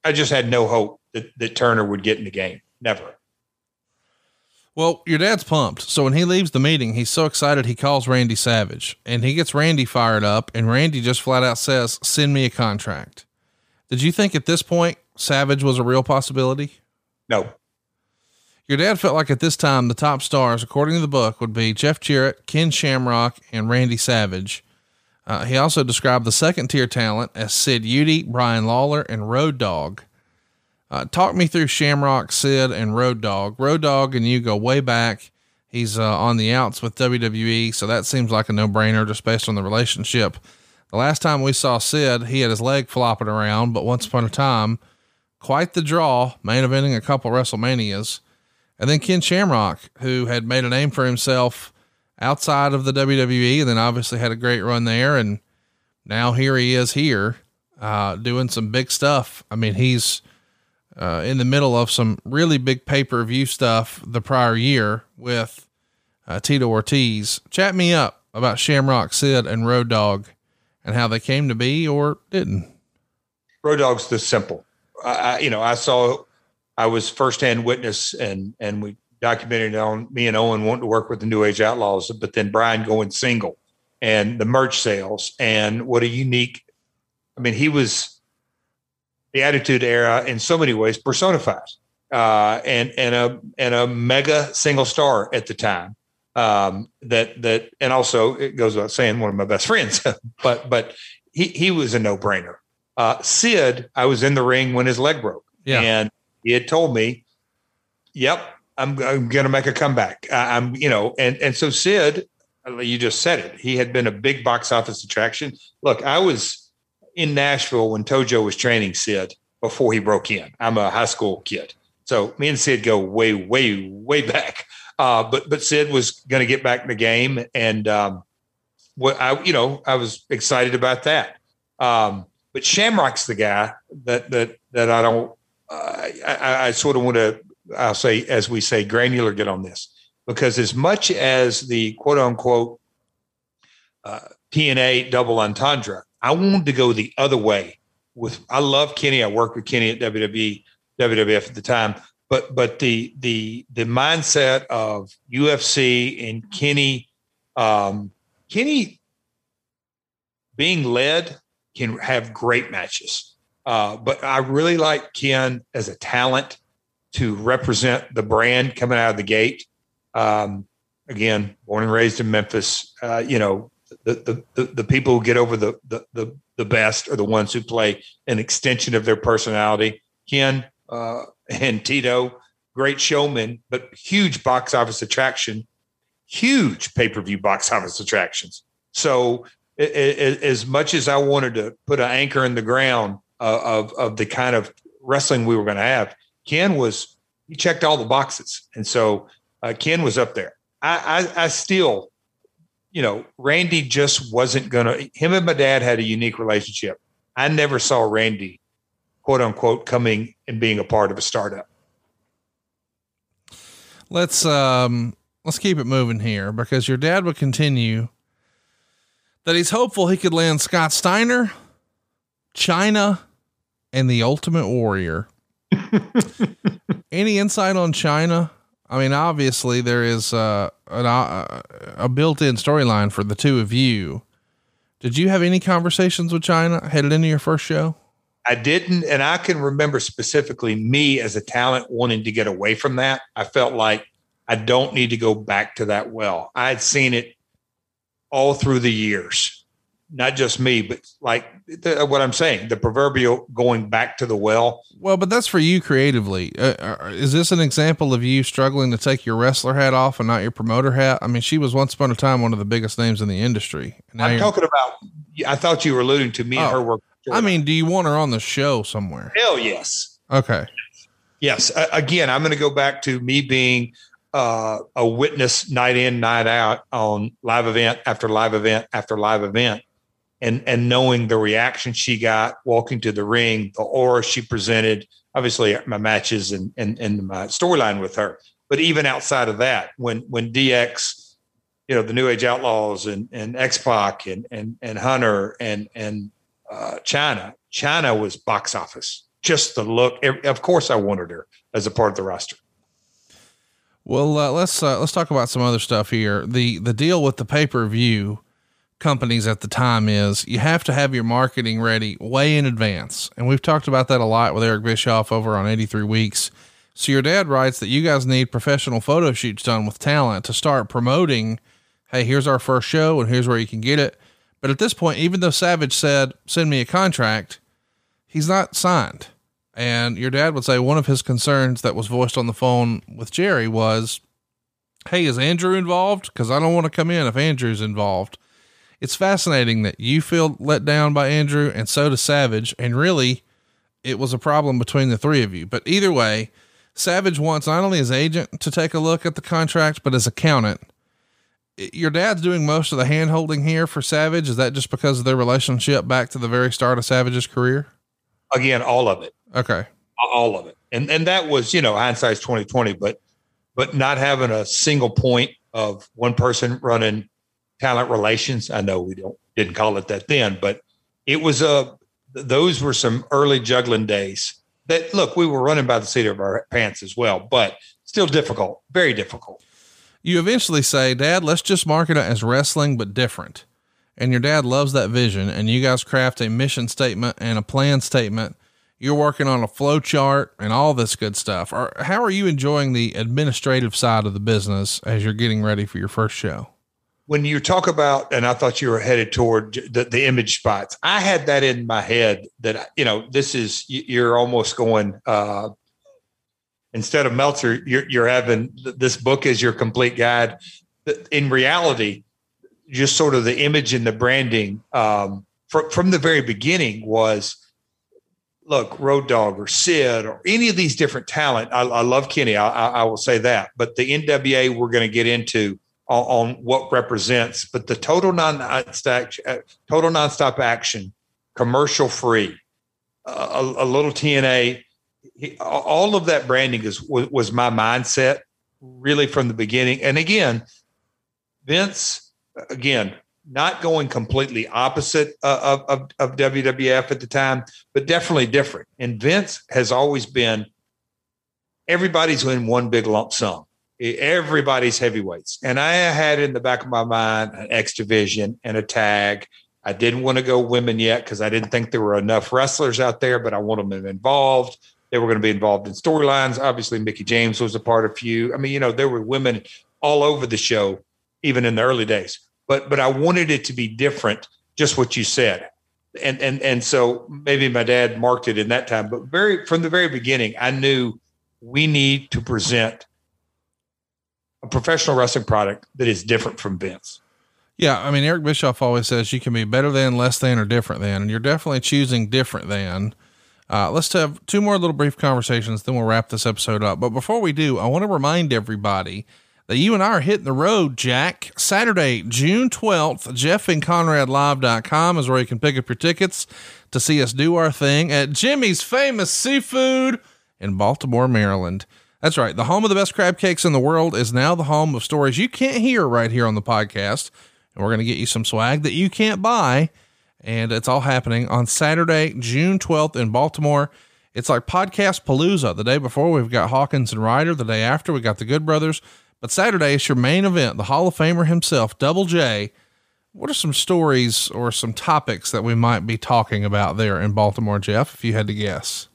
I just had no hope that, that Turner would get in the game. Never. Well, your dad's pumped. So when he leaves the meeting, he's so excited he calls Randy Savage and he gets Randy fired up. And Randy just flat out says, Send me a contract. Did you think at this point Savage was a real possibility? No. Your dad felt like at this time the top stars, according to the book, would be Jeff Jarrett, Ken Shamrock, and Randy Savage. Uh, he also described the second tier talent as Sid Eudy, Brian Lawler, and Road Dogg. Uh, talk me through Shamrock, Sid, and Road Dogg. Road Dogg and you go way back. He's uh, on the outs with WWE, so that seems like a no brainer just based on the relationship. The last time we saw Sid, he had his leg flopping around, but once upon a time, quite the draw, main eventing a couple WrestleManias. And then Ken Shamrock, who had made a name for himself outside of the WWE, and then obviously had a great run there. And now here he is here, uh, doing some big stuff. I mean, he's uh, in the middle of some really big pay per view stuff the prior year with uh, Tito Ortiz. Chat me up about Shamrock Sid and Road Dogg and how they came to be or didn't. Road Dogg's the simple. I, you know, I saw, I was firsthand witness, and and we documented on me and Owen wanting to work with the New Age Outlaws, but then Brian going single, and the merch sales, and what a unique. I mean, he was the Attitude Era in so many ways personified, uh, and and a and a mega single star at the time. Um, that that and also it goes without saying one of my best friends, but but he he was a no brainer. Uh, Sid, I was in the ring when his leg broke, yeah. and he had told me, "Yep, I'm, I'm going to make a comeback." I'm you know, and and so Sid, you just said it. He had been a big box office attraction. Look, I was in Nashville when Tojo was training Sid before he broke in. I'm a high school kid. So me and Sid go way, way, way back. Uh, but but Sid was going to get back in the game, and um, what I you know I was excited about that. Um, but Shamrock's the guy that that that I don't. Uh, I, I sort of want to. I'll say, as we say, granular get on this because as much as the quote unquote uh, TNA double entendre I wanted to go the other way. With I love Kenny. I worked with Kenny at WWE, WWF at the time. But but the the the mindset of UFC and Kenny, um, Kenny being led, can have great matches. Uh, but I really like Ken as a talent to represent the brand coming out of the gate. Um, again, born and raised in Memphis, uh, you know, the, the, the, people who get over the, the, the, the, best are the ones who play an extension of their personality. Ken uh, and Tito, great showmen, but huge box office attraction, huge pay per view box office attractions. So, as much as I wanted to put an anchor in the ground uh, of, of the kind of wrestling we were going to have, Ken was, he checked all the boxes. And so uh, Ken was up there. I, I, I still, you know, Randy just wasn't going to, him and my dad had a unique relationship. I never saw Randy, quote unquote, coming and being a part of a startup. Let's, um, let's keep it moving here because your dad would continue that he's hopeful he could land Scott Steiner, Chyna, and the Ultimate Warrior. Any insight on Chyna? I mean, obviously there is uh, an, uh, a built-in storyline for the two of you. Did you have any conversations with Chyna headed into your first show? I didn't, and I can remember specifically me as a talent wanting to get away from that. I felt like I don't need to go back to that well. I had seen it all through the years not just me, but like the, what I'm saying, the proverbial going back to the well. Well, but that's for you creatively. Uh, uh, is this an example of you struggling to take your wrestler hat off and not your promoter hat? I mean, she was once upon a time one of the biggest names in the industry. I'm talking about. I thought you were alluding to me oh, and her work. I mean, do you want her on the show somewhere? Hell yes. Okay. Yes. Uh, again, I'm going to go back to me being uh, a witness night in, night out on live event after live event after live event and and knowing the reaction she got walking to the ring, the aura she presented, obviously my matches and and, and my storyline with her. But even outside of that, when when DX, you know, the New Age Outlaws and and X Pac and and and Hunter and and uh, Chyna, Chyna was box office. Just the look. Of course, I wanted her as a part of the roster. Well, uh, let's uh, let's talk about some other stuff here. the The deal with the pay per view companies at the time is you have to have your marketing ready way in advance. And we've talked about that a lot with Eric Bischoff over on 83 Weeks. So your dad writes that you guys need professional photo shoots done with talent to start promoting, hey, here's our first show and here's where you can get it. But at this point, even though Savage said, send me a contract, he's not signed. And your dad would say one of his concerns that was voiced on the phone with Jerry was, Hey, is Andrew involved? Because I don't want to come in if Andrew's involved it's fascinating that you feel let down by Andrew and so does Savage. And really, it was a problem between the three of you. But either way, Savage wants not only his agent to take a look at the contract, but his accountant. Your dad's doing most of the hand holding here for Savage. Is that just because of their relationship back to the very start of Savage's career? Again, all of it. Okay. All of it. And and that was, you know, hindsight's 2020, but but not having a single point of one person running talent relations. I know we don't didn't call it that then, but it was a those were some early juggling days. That look, we were running by the seat of our pants as well, but still difficult, very difficult. You eventually say, "Dad, let's just market it as wrestling but different." And your dad loves that vision, and you guys craft a mission statement and a plan statement. You're working on a flow chart and all this good stuff. How are you enjoying the administrative side of the business as you're getting ready for your first show? when you talk about, and I thought you were headed toward the, the image spots, I had that in my head that, you know, this is, you're almost going, uh, instead of Meltzer, you're, you're having this book as your complete guide. In reality, just sort of the image and the branding um, from, from the very beginning was look, Road Dogg or Sid or any of these different talent. I, I love Kenny. I, I, will say that. But the NWA we're going to get into on, on what represents, but the total non-stop, uh, total nonstop action, commercial free, uh, a, a, little TNA, all of that branding is was my mindset really from the beginning. And again, Vince, again, not going completely opposite uh, of, of, of, WWF at the time, but definitely different. And Vince has always been everybody's in one big lump sum everybody's heavyweights. And I had in the back of my mind an X division and a tag. I didn't want to go women yet because I didn't think there were enough wrestlers out there, but I want them involved. They were going to be involved in storylines. Obviously, Mickie James was a part of few. I mean, you know, there were women all over the show, even in the early days. But but I wanted it to be different, just what you said. And and and so maybe my dad marked it in that time, but very from the very beginning, I knew we need to present a professional wrestling product that is different from Vince. Yeah, I mean Eric Bischoff always says you can be better than, less than, or different than, and you're definitely choosing different than. Uh, let's have two more little brief conversations, then we'll wrap this episode up. But before we do, I want to remind everybody that you and I are hitting the road, Jack. Saturday, June 12th, Jeff and Conrad jeffandconradlive.com is where you can pick up your tickets to see us do our thing at Jimmy's Famous Seafood in Baltimore, Maryland. That's right. The home of the best crab cakes in the world is now the home of stories you can't hear right here on the podcast. And we're going to get you some swag that you can't buy. And it's all happening on Saturday, June 12th in Baltimore. It's like podcast palooza. The day before, we've got Hawkins and Ryder. The day after, we got the Good Brothers. But Saturday is your main event, the Hall of Famer himself, Double J. What are some stories or some topics that we might be talking about there in Baltimore, Jeff, if you had to guess?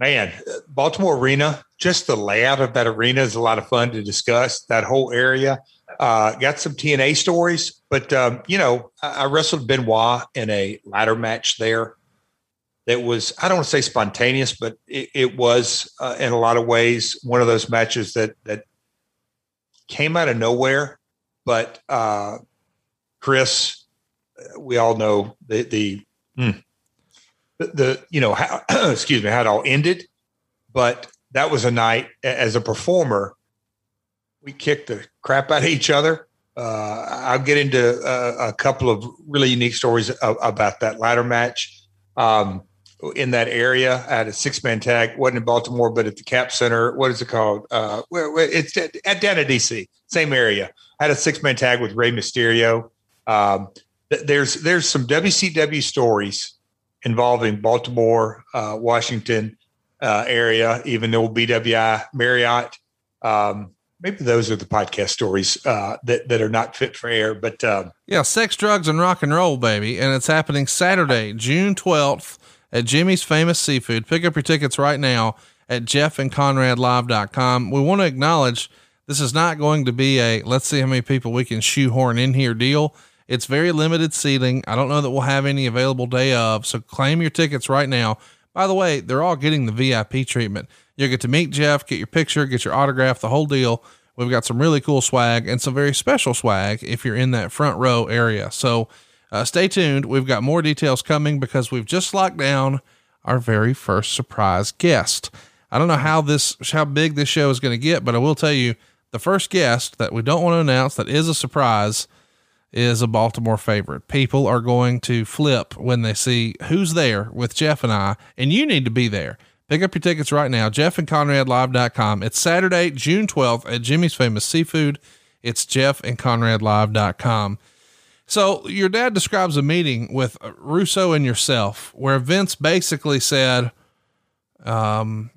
Man, Baltimore Arena, just the layout of that arena is a lot of fun to discuss. That whole area uh, got some TNA stories, but um, you know, I, wrestled Benoit in a ladder match there. That was I don't want to say spontaneous, but it, it was uh, in a lot of ways one of those matches that that came out of nowhere. But uh, Chris, we all know the the mm, the, the you know how excuse me how it all ended, but that was a night as a performer. We kicked the crap out of each other. Uh, I'll get into a, a, couple of really unique stories about that ladder match. Um, in that area, I had a six man tag. wasn't in Baltimore, but at the Cap Center. What is it called? Uh, it's at, at down DC, same area. I had a six man tag with Rey Mysterio. Um, there's there's some WCW stories involving Baltimore, uh, Washington uh, area, even though BWI Marriott. Um, maybe those are the podcast stories uh, that that are not fit for air. But um, yeah, sex, drugs, and rock and roll, baby, and it's happening Saturday, June twelfth at Jimmy's Famous Seafood. Pick up your tickets right now at jeffandconradlive.com. We want to acknowledge this is not going to be a let's see how many people we can shoehorn in here deal. It's very limited seating. I don't know that we'll have any available day of, so claim your tickets right now. By the way, they're all getting the VIP treatment. You'll get to meet Jeff, get your picture, get your autograph, the whole deal. We've got some really cool swag and some very special swag if you're in that front row area. So uh, stay tuned. We've got more details coming because we've just locked down our very first surprise guest. I don't know how this, how big this show is going to get, but I will tell you the first guest that we don't want to announce that is a surprise is a Baltimore favorite. People are going to flip when they see who's there with Jeff and I, and you need to be there. Pick up your tickets right now, jeffandconradlive.com. It's Saturday, June 12th at Jimmy's Famous Seafood. It's jeffandconradlive.com. So your dad describes a meeting with Russo and yourself where Vince basically said, um,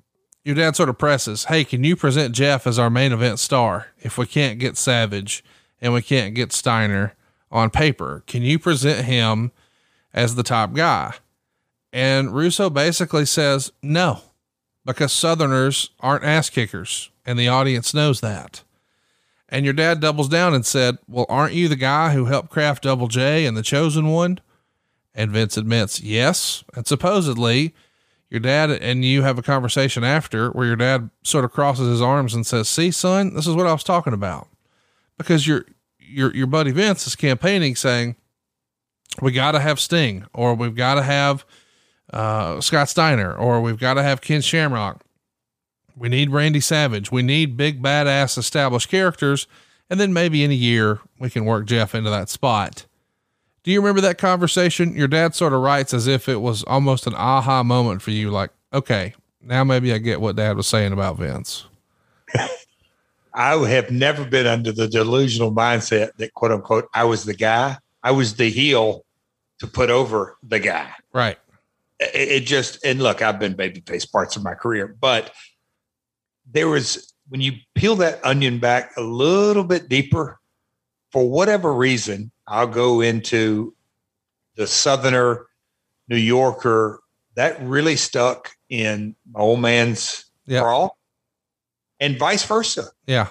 your dad sort of presses, Hey, can you present Jeff as our main event star? If we can't get Savage and we can't get Steiner, on paper. Can you present him as the top guy? And Russo basically says no, because Southerners aren't ass kickers, and the audience knows that. And your dad doubles down and said, Well, aren't you the guy who helped craft Double J and the chosen one? And Vince admits, Yes. And supposedly, your dad and you have a conversation after where your dad sort of crosses his arms and says, See, son, this is what I was talking about. Because you're, your your buddy Vince is campaigning saying we got to have Sting or we've got to have uh, Scott Steiner or we've got to have Ken Shamrock. We need Randy Savage. We need big badass established characters, and then maybe in a year we can work Jeff into that spot. Do you remember that conversation? Your dad sort of writes as if it was almost an aha moment for you, like, okay, now maybe I get what dad was saying about Vince. I have never been under the delusional mindset that quote unquote I was the guy. I was the heel to put over the guy. Right. It, it just and look, I've been babyface parts of my career, but there was when you peel that onion back a little bit deeper, for whatever reason, I'll go into the Southerner, New Yorker, that really stuck in my old man's Yeah. crawl, and vice versa. Yeah.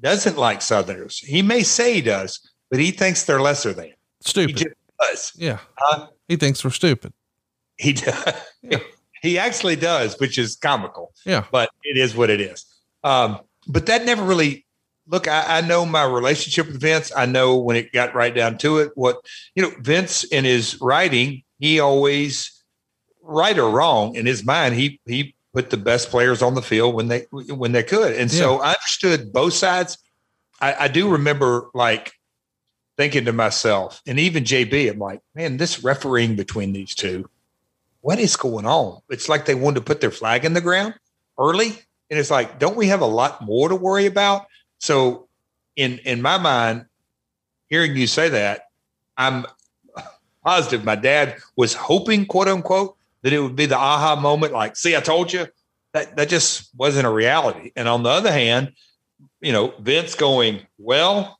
Doesn't like Southerners. He may say he does, but he thinks they're lesser than. He Stupid. just does. yeah. Huh? He thinks we're stupid. He does. Yeah. He actually does, which is comical. Yeah. but it is what it is. Um, but that never really look. I, I know my relationship with Vince. I know when it got right down to it, what you know, Vince in his writing, he always, right or wrong, in his mind, he he put the best players on the field when they when they could, and so I understood both sides. I, I do remember like thinking to myself, and even JB, I'm like, man, this refereeing between these two, what is going on? It's like they wanted to put their flag in the ground early. And it's like, don't we have a lot more to worry about? So in in my mind, hearing you say that, I'm positive my dad was hoping, quote unquote, that it would be the aha moment, like, see, I told you. That that just wasn't a reality. And on the other hand, you know, Vince going, Well,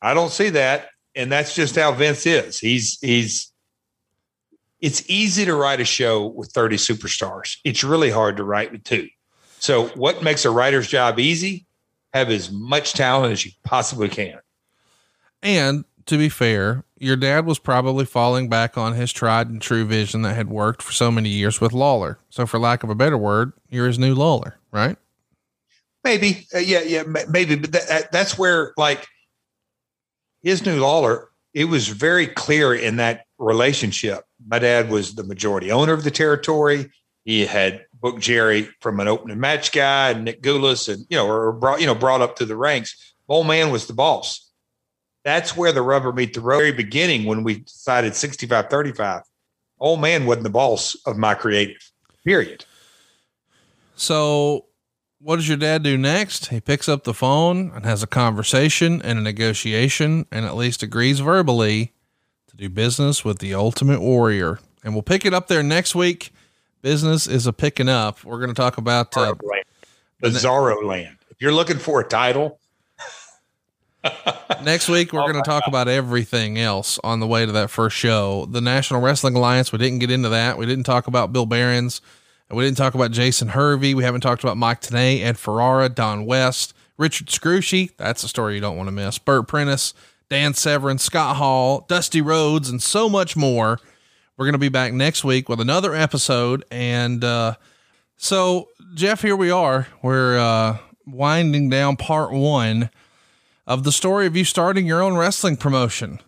I don't see that. And that's just how Vince is. He's he's it's easy to write a show with 30 superstars. It's really hard to write with two. So, what makes a writer's job easy? Have as much talent as you possibly can. And to be fair, your dad was probably falling back on his tried and true vision that had worked for so many years with Lawler. So, for lack of a better word, you're his new Lawler, right? Maybe, uh, yeah, yeah, ma- maybe, but that, that, that's where like his new Lawler. It was very clear in that relationship. My dad was the majority owner of the territory. He had booked Jerry from an opening match guy and Nick Gulas, and you know, or brought you know brought up through the ranks. Old man was the boss. That's where the rubber meet the road. Very beginning when we decided 65-35, old man wasn't the boss of my creative. Period. So, what does your dad do next? He picks up the phone and has a conversation and a negotiation and at least agrees verbally to do business with the Ultimate Warrior. And we'll pick it up there next week. Business is a picking up. We're going to talk about uh, Bizarro land. If you're looking for a title, next week. We're Oh going to talk about everything else on the way to that first show. The National Wrestling Alliance. We didn't get into that. We didn't talk about Bill Behrens. And we didn't talk about Jason Hervey. We haven't talked about Mike Tenay, Ed Ferrara, Don West, Richard Scrushy. That's a story you don't want to miss. Bert Prentice, Dan Severn, Scott Hall, Dusty Rhodes, and so much more. We're going to be back next week with another episode. And uh, so, Jeff, here we are. We're uh, winding down part one of the story of you starting your own wrestling promotion.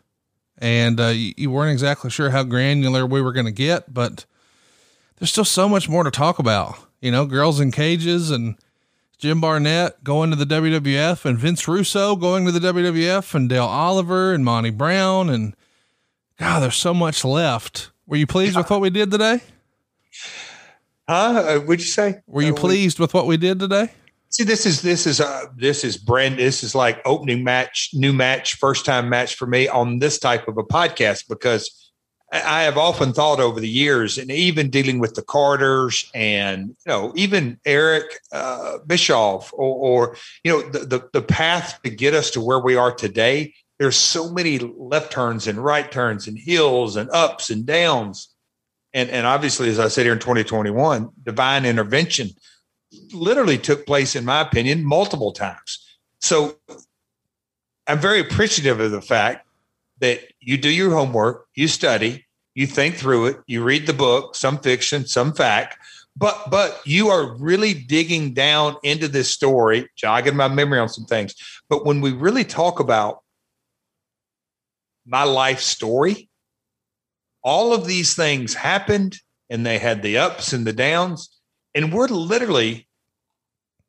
And uh, you, you weren't exactly sure how granular we were going to get, but there's still so much more to talk about. You know, girls in cages and Jim Barnett going to the WWF and Vince Russo going to the WWF and Dale Oliver and Monty Brown. And God, there's so much left. Were you pleased with what we did today? huh? Uh, what'd you say? Were you Uh, we- pleased with what we did today? See, this is this is uh this is brand. This is like opening match, new match, first time match for me on this type of a podcast because I have often thought over the years, and even dealing with the Carters and you know even Eric uh, Bischoff or, or you know the, the the path to get us to where we are today. There's so many left turns and right turns and hills and ups and downs, and and obviously, as I said here in 2021, divine intervention literally took place, in my opinion, multiple times. So I'm very appreciative of the fact that you do your homework, you study, you think through it, you read the book, some fiction, some fact, but but you are really digging down into this story, jogging my memory on some things. But when we really talk about my life story, all of these things happened and they had the ups and the downs and we're literally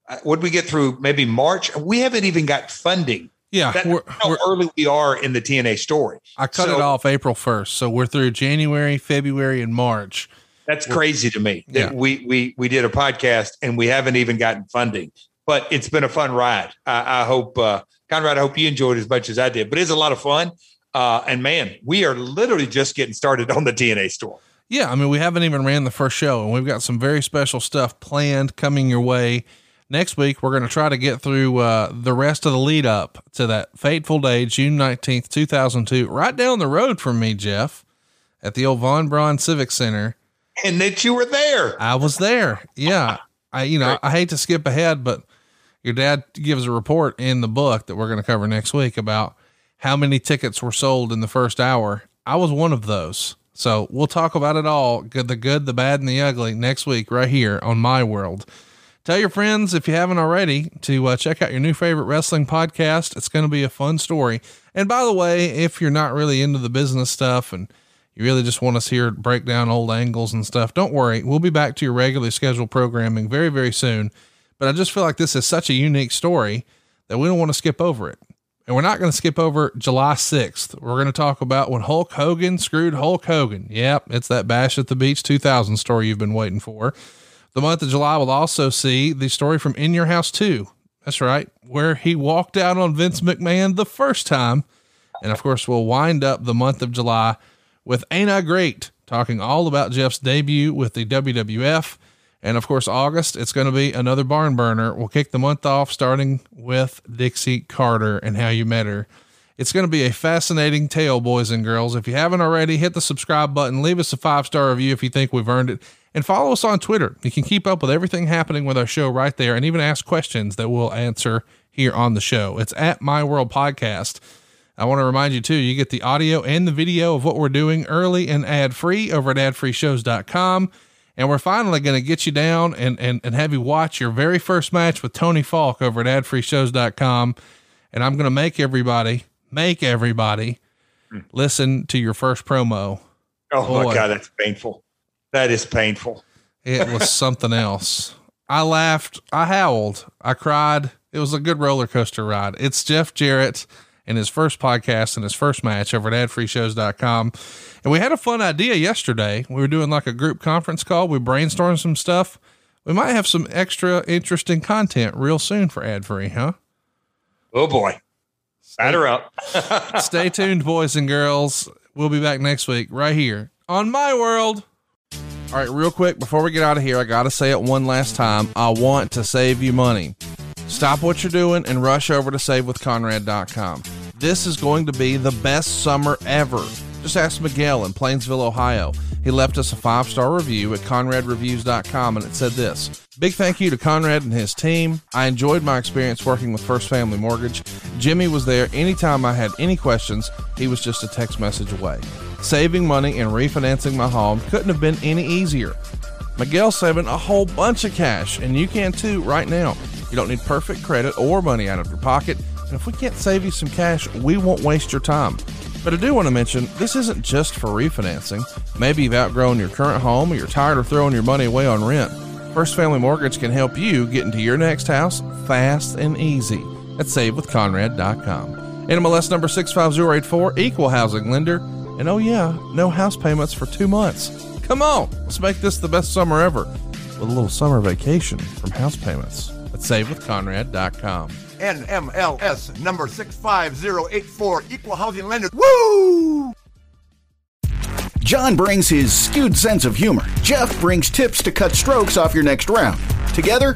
uh, would we get through maybe March? We haven't even got funding. Yeah. That, we're- how we're- early we are in the TNA story. I cut So- it off April 1st. So we're through January, February, and March. That's crazy to me that Yeah. we we we did a podcast and we haven't even gotten funding. But it's been a fun ride. I, I hope uh, Conrad. I hope you enjoyed it as much as I did. But it's a lot of fun. Uh, and man, we are literally just getting started on the TNA store. Yeah, I mean, we haven't even ran the first show, and we've got some very special stuff planned coming your way Next week, we're going to try to get through uh, the rest of the lead up to that fateful day, June 19th, 2002, right down the road from me, Jeff, at the old Von Braun Civic Center. And that you were there. I was there. Yeah. I, you know, I hate to skip ahead, but your dad gives a report in the book that we're going to cover next week about how many tickets were sold in the first hour. I was one of those. So we'll talk about it all good, the good, the bad, and the ugly next week, right here on My World. Tell your friends, if you haven't already, to uh, check out your new favorite wrestling podcast. It's going to be a fun story. And by the way, if you're not really into the business stuff and you really just want us here to break down old angles and stuff, don't worry. We'll be back to your regularly scheduled programming very, very soon. But I just feel like this is such a unique story that we don't want to skip over it. And we're not going to skip over July 6th. We're going to talk about when Hulk Hogan screwed Hulk Hogan. Yep, it's that Bash at the Beach 2000 story you've been waiting for. The month of July will also see the story from In Your House 2. That's right, where he walked out on Vince McMahon the first time. And of course, we'll wind up the month of July with Ain't I Great, talking all about Jeff's debut with the WWF. And of course, August, it's going to be another barn burner. We'll kick the month off starting with Dixie Carter and how you met her. It's going to be a fascinating tale, boys and girls. If you haven't already, hit the subscribe button, leave us a five star review if you think we've earned it, and follow us on Twitter. You can keep up with everything happening with our show right there and even ask questions that we'll answer here on the show. It's at My World Podcast. I want to remind you too, you get the audio and the video of what we're doing early and ad free over at adfreeshows.com. And we're finally going to get you down and, and, and have you watch your very first match with Tony Falk over at adfreeshows.com. And I'm going to make everybody make everybody hmm. listen to your first promo. Oh Boy. my God, that's painful. That is painful. It was something else. I laughed, I howled, I cried. It was a good roller coaster ride. It's Jeff Jarrett and his first podcast and his first match over at adfreeshows.com. And we had a fun idea yesterday. We were doing like a group conference call. We brainstormed some stuff. We might have some extra interesting content real soon for ad free, huh? Oh boy. Batter up. Stay tuned, boys and girls. We'll be back next week right here on My World. All right, real quick before we get out of here, I got to say it one last time. I want to save you money. Stop what you're doing and rush over to savewithconrad.com. This is going to be the best summer ever. Just ask Miguel in Plainsville, Ohio. He left us a five star review at conradreviews.com and it said this Big thank you to Conrad and his team. I enjoyed my experience working with First Family Mortgage. Jimmy was there anytime I had any questions, he was just a text message away. Saving money and refinancing my home couldn't have been any easier. Miguel's saving a whole bunch of cash, and you can too right now. You don't need perfect credit or money out of your pocket. And if we can't save you some cash, we won't waste your time. But I do want to mention this isn't just for refinancing. Maybe you've outgrown your current home or you're tired of throwing your money away on rent. First Family Mortgage can help you get into your next house fast and easy at savewithconrad.com. NMLS number 65084, equal housing lender. And oh, yeah, no house payments for two months. Come on, let's make this the best summer ever with a little summer vacation from house payments at savewithconrad.com. NMLS number 65084, equal housing lender. Woo! John brings his skewed sense of humor. Jeff brings tips to cut strokes off your next round. Together,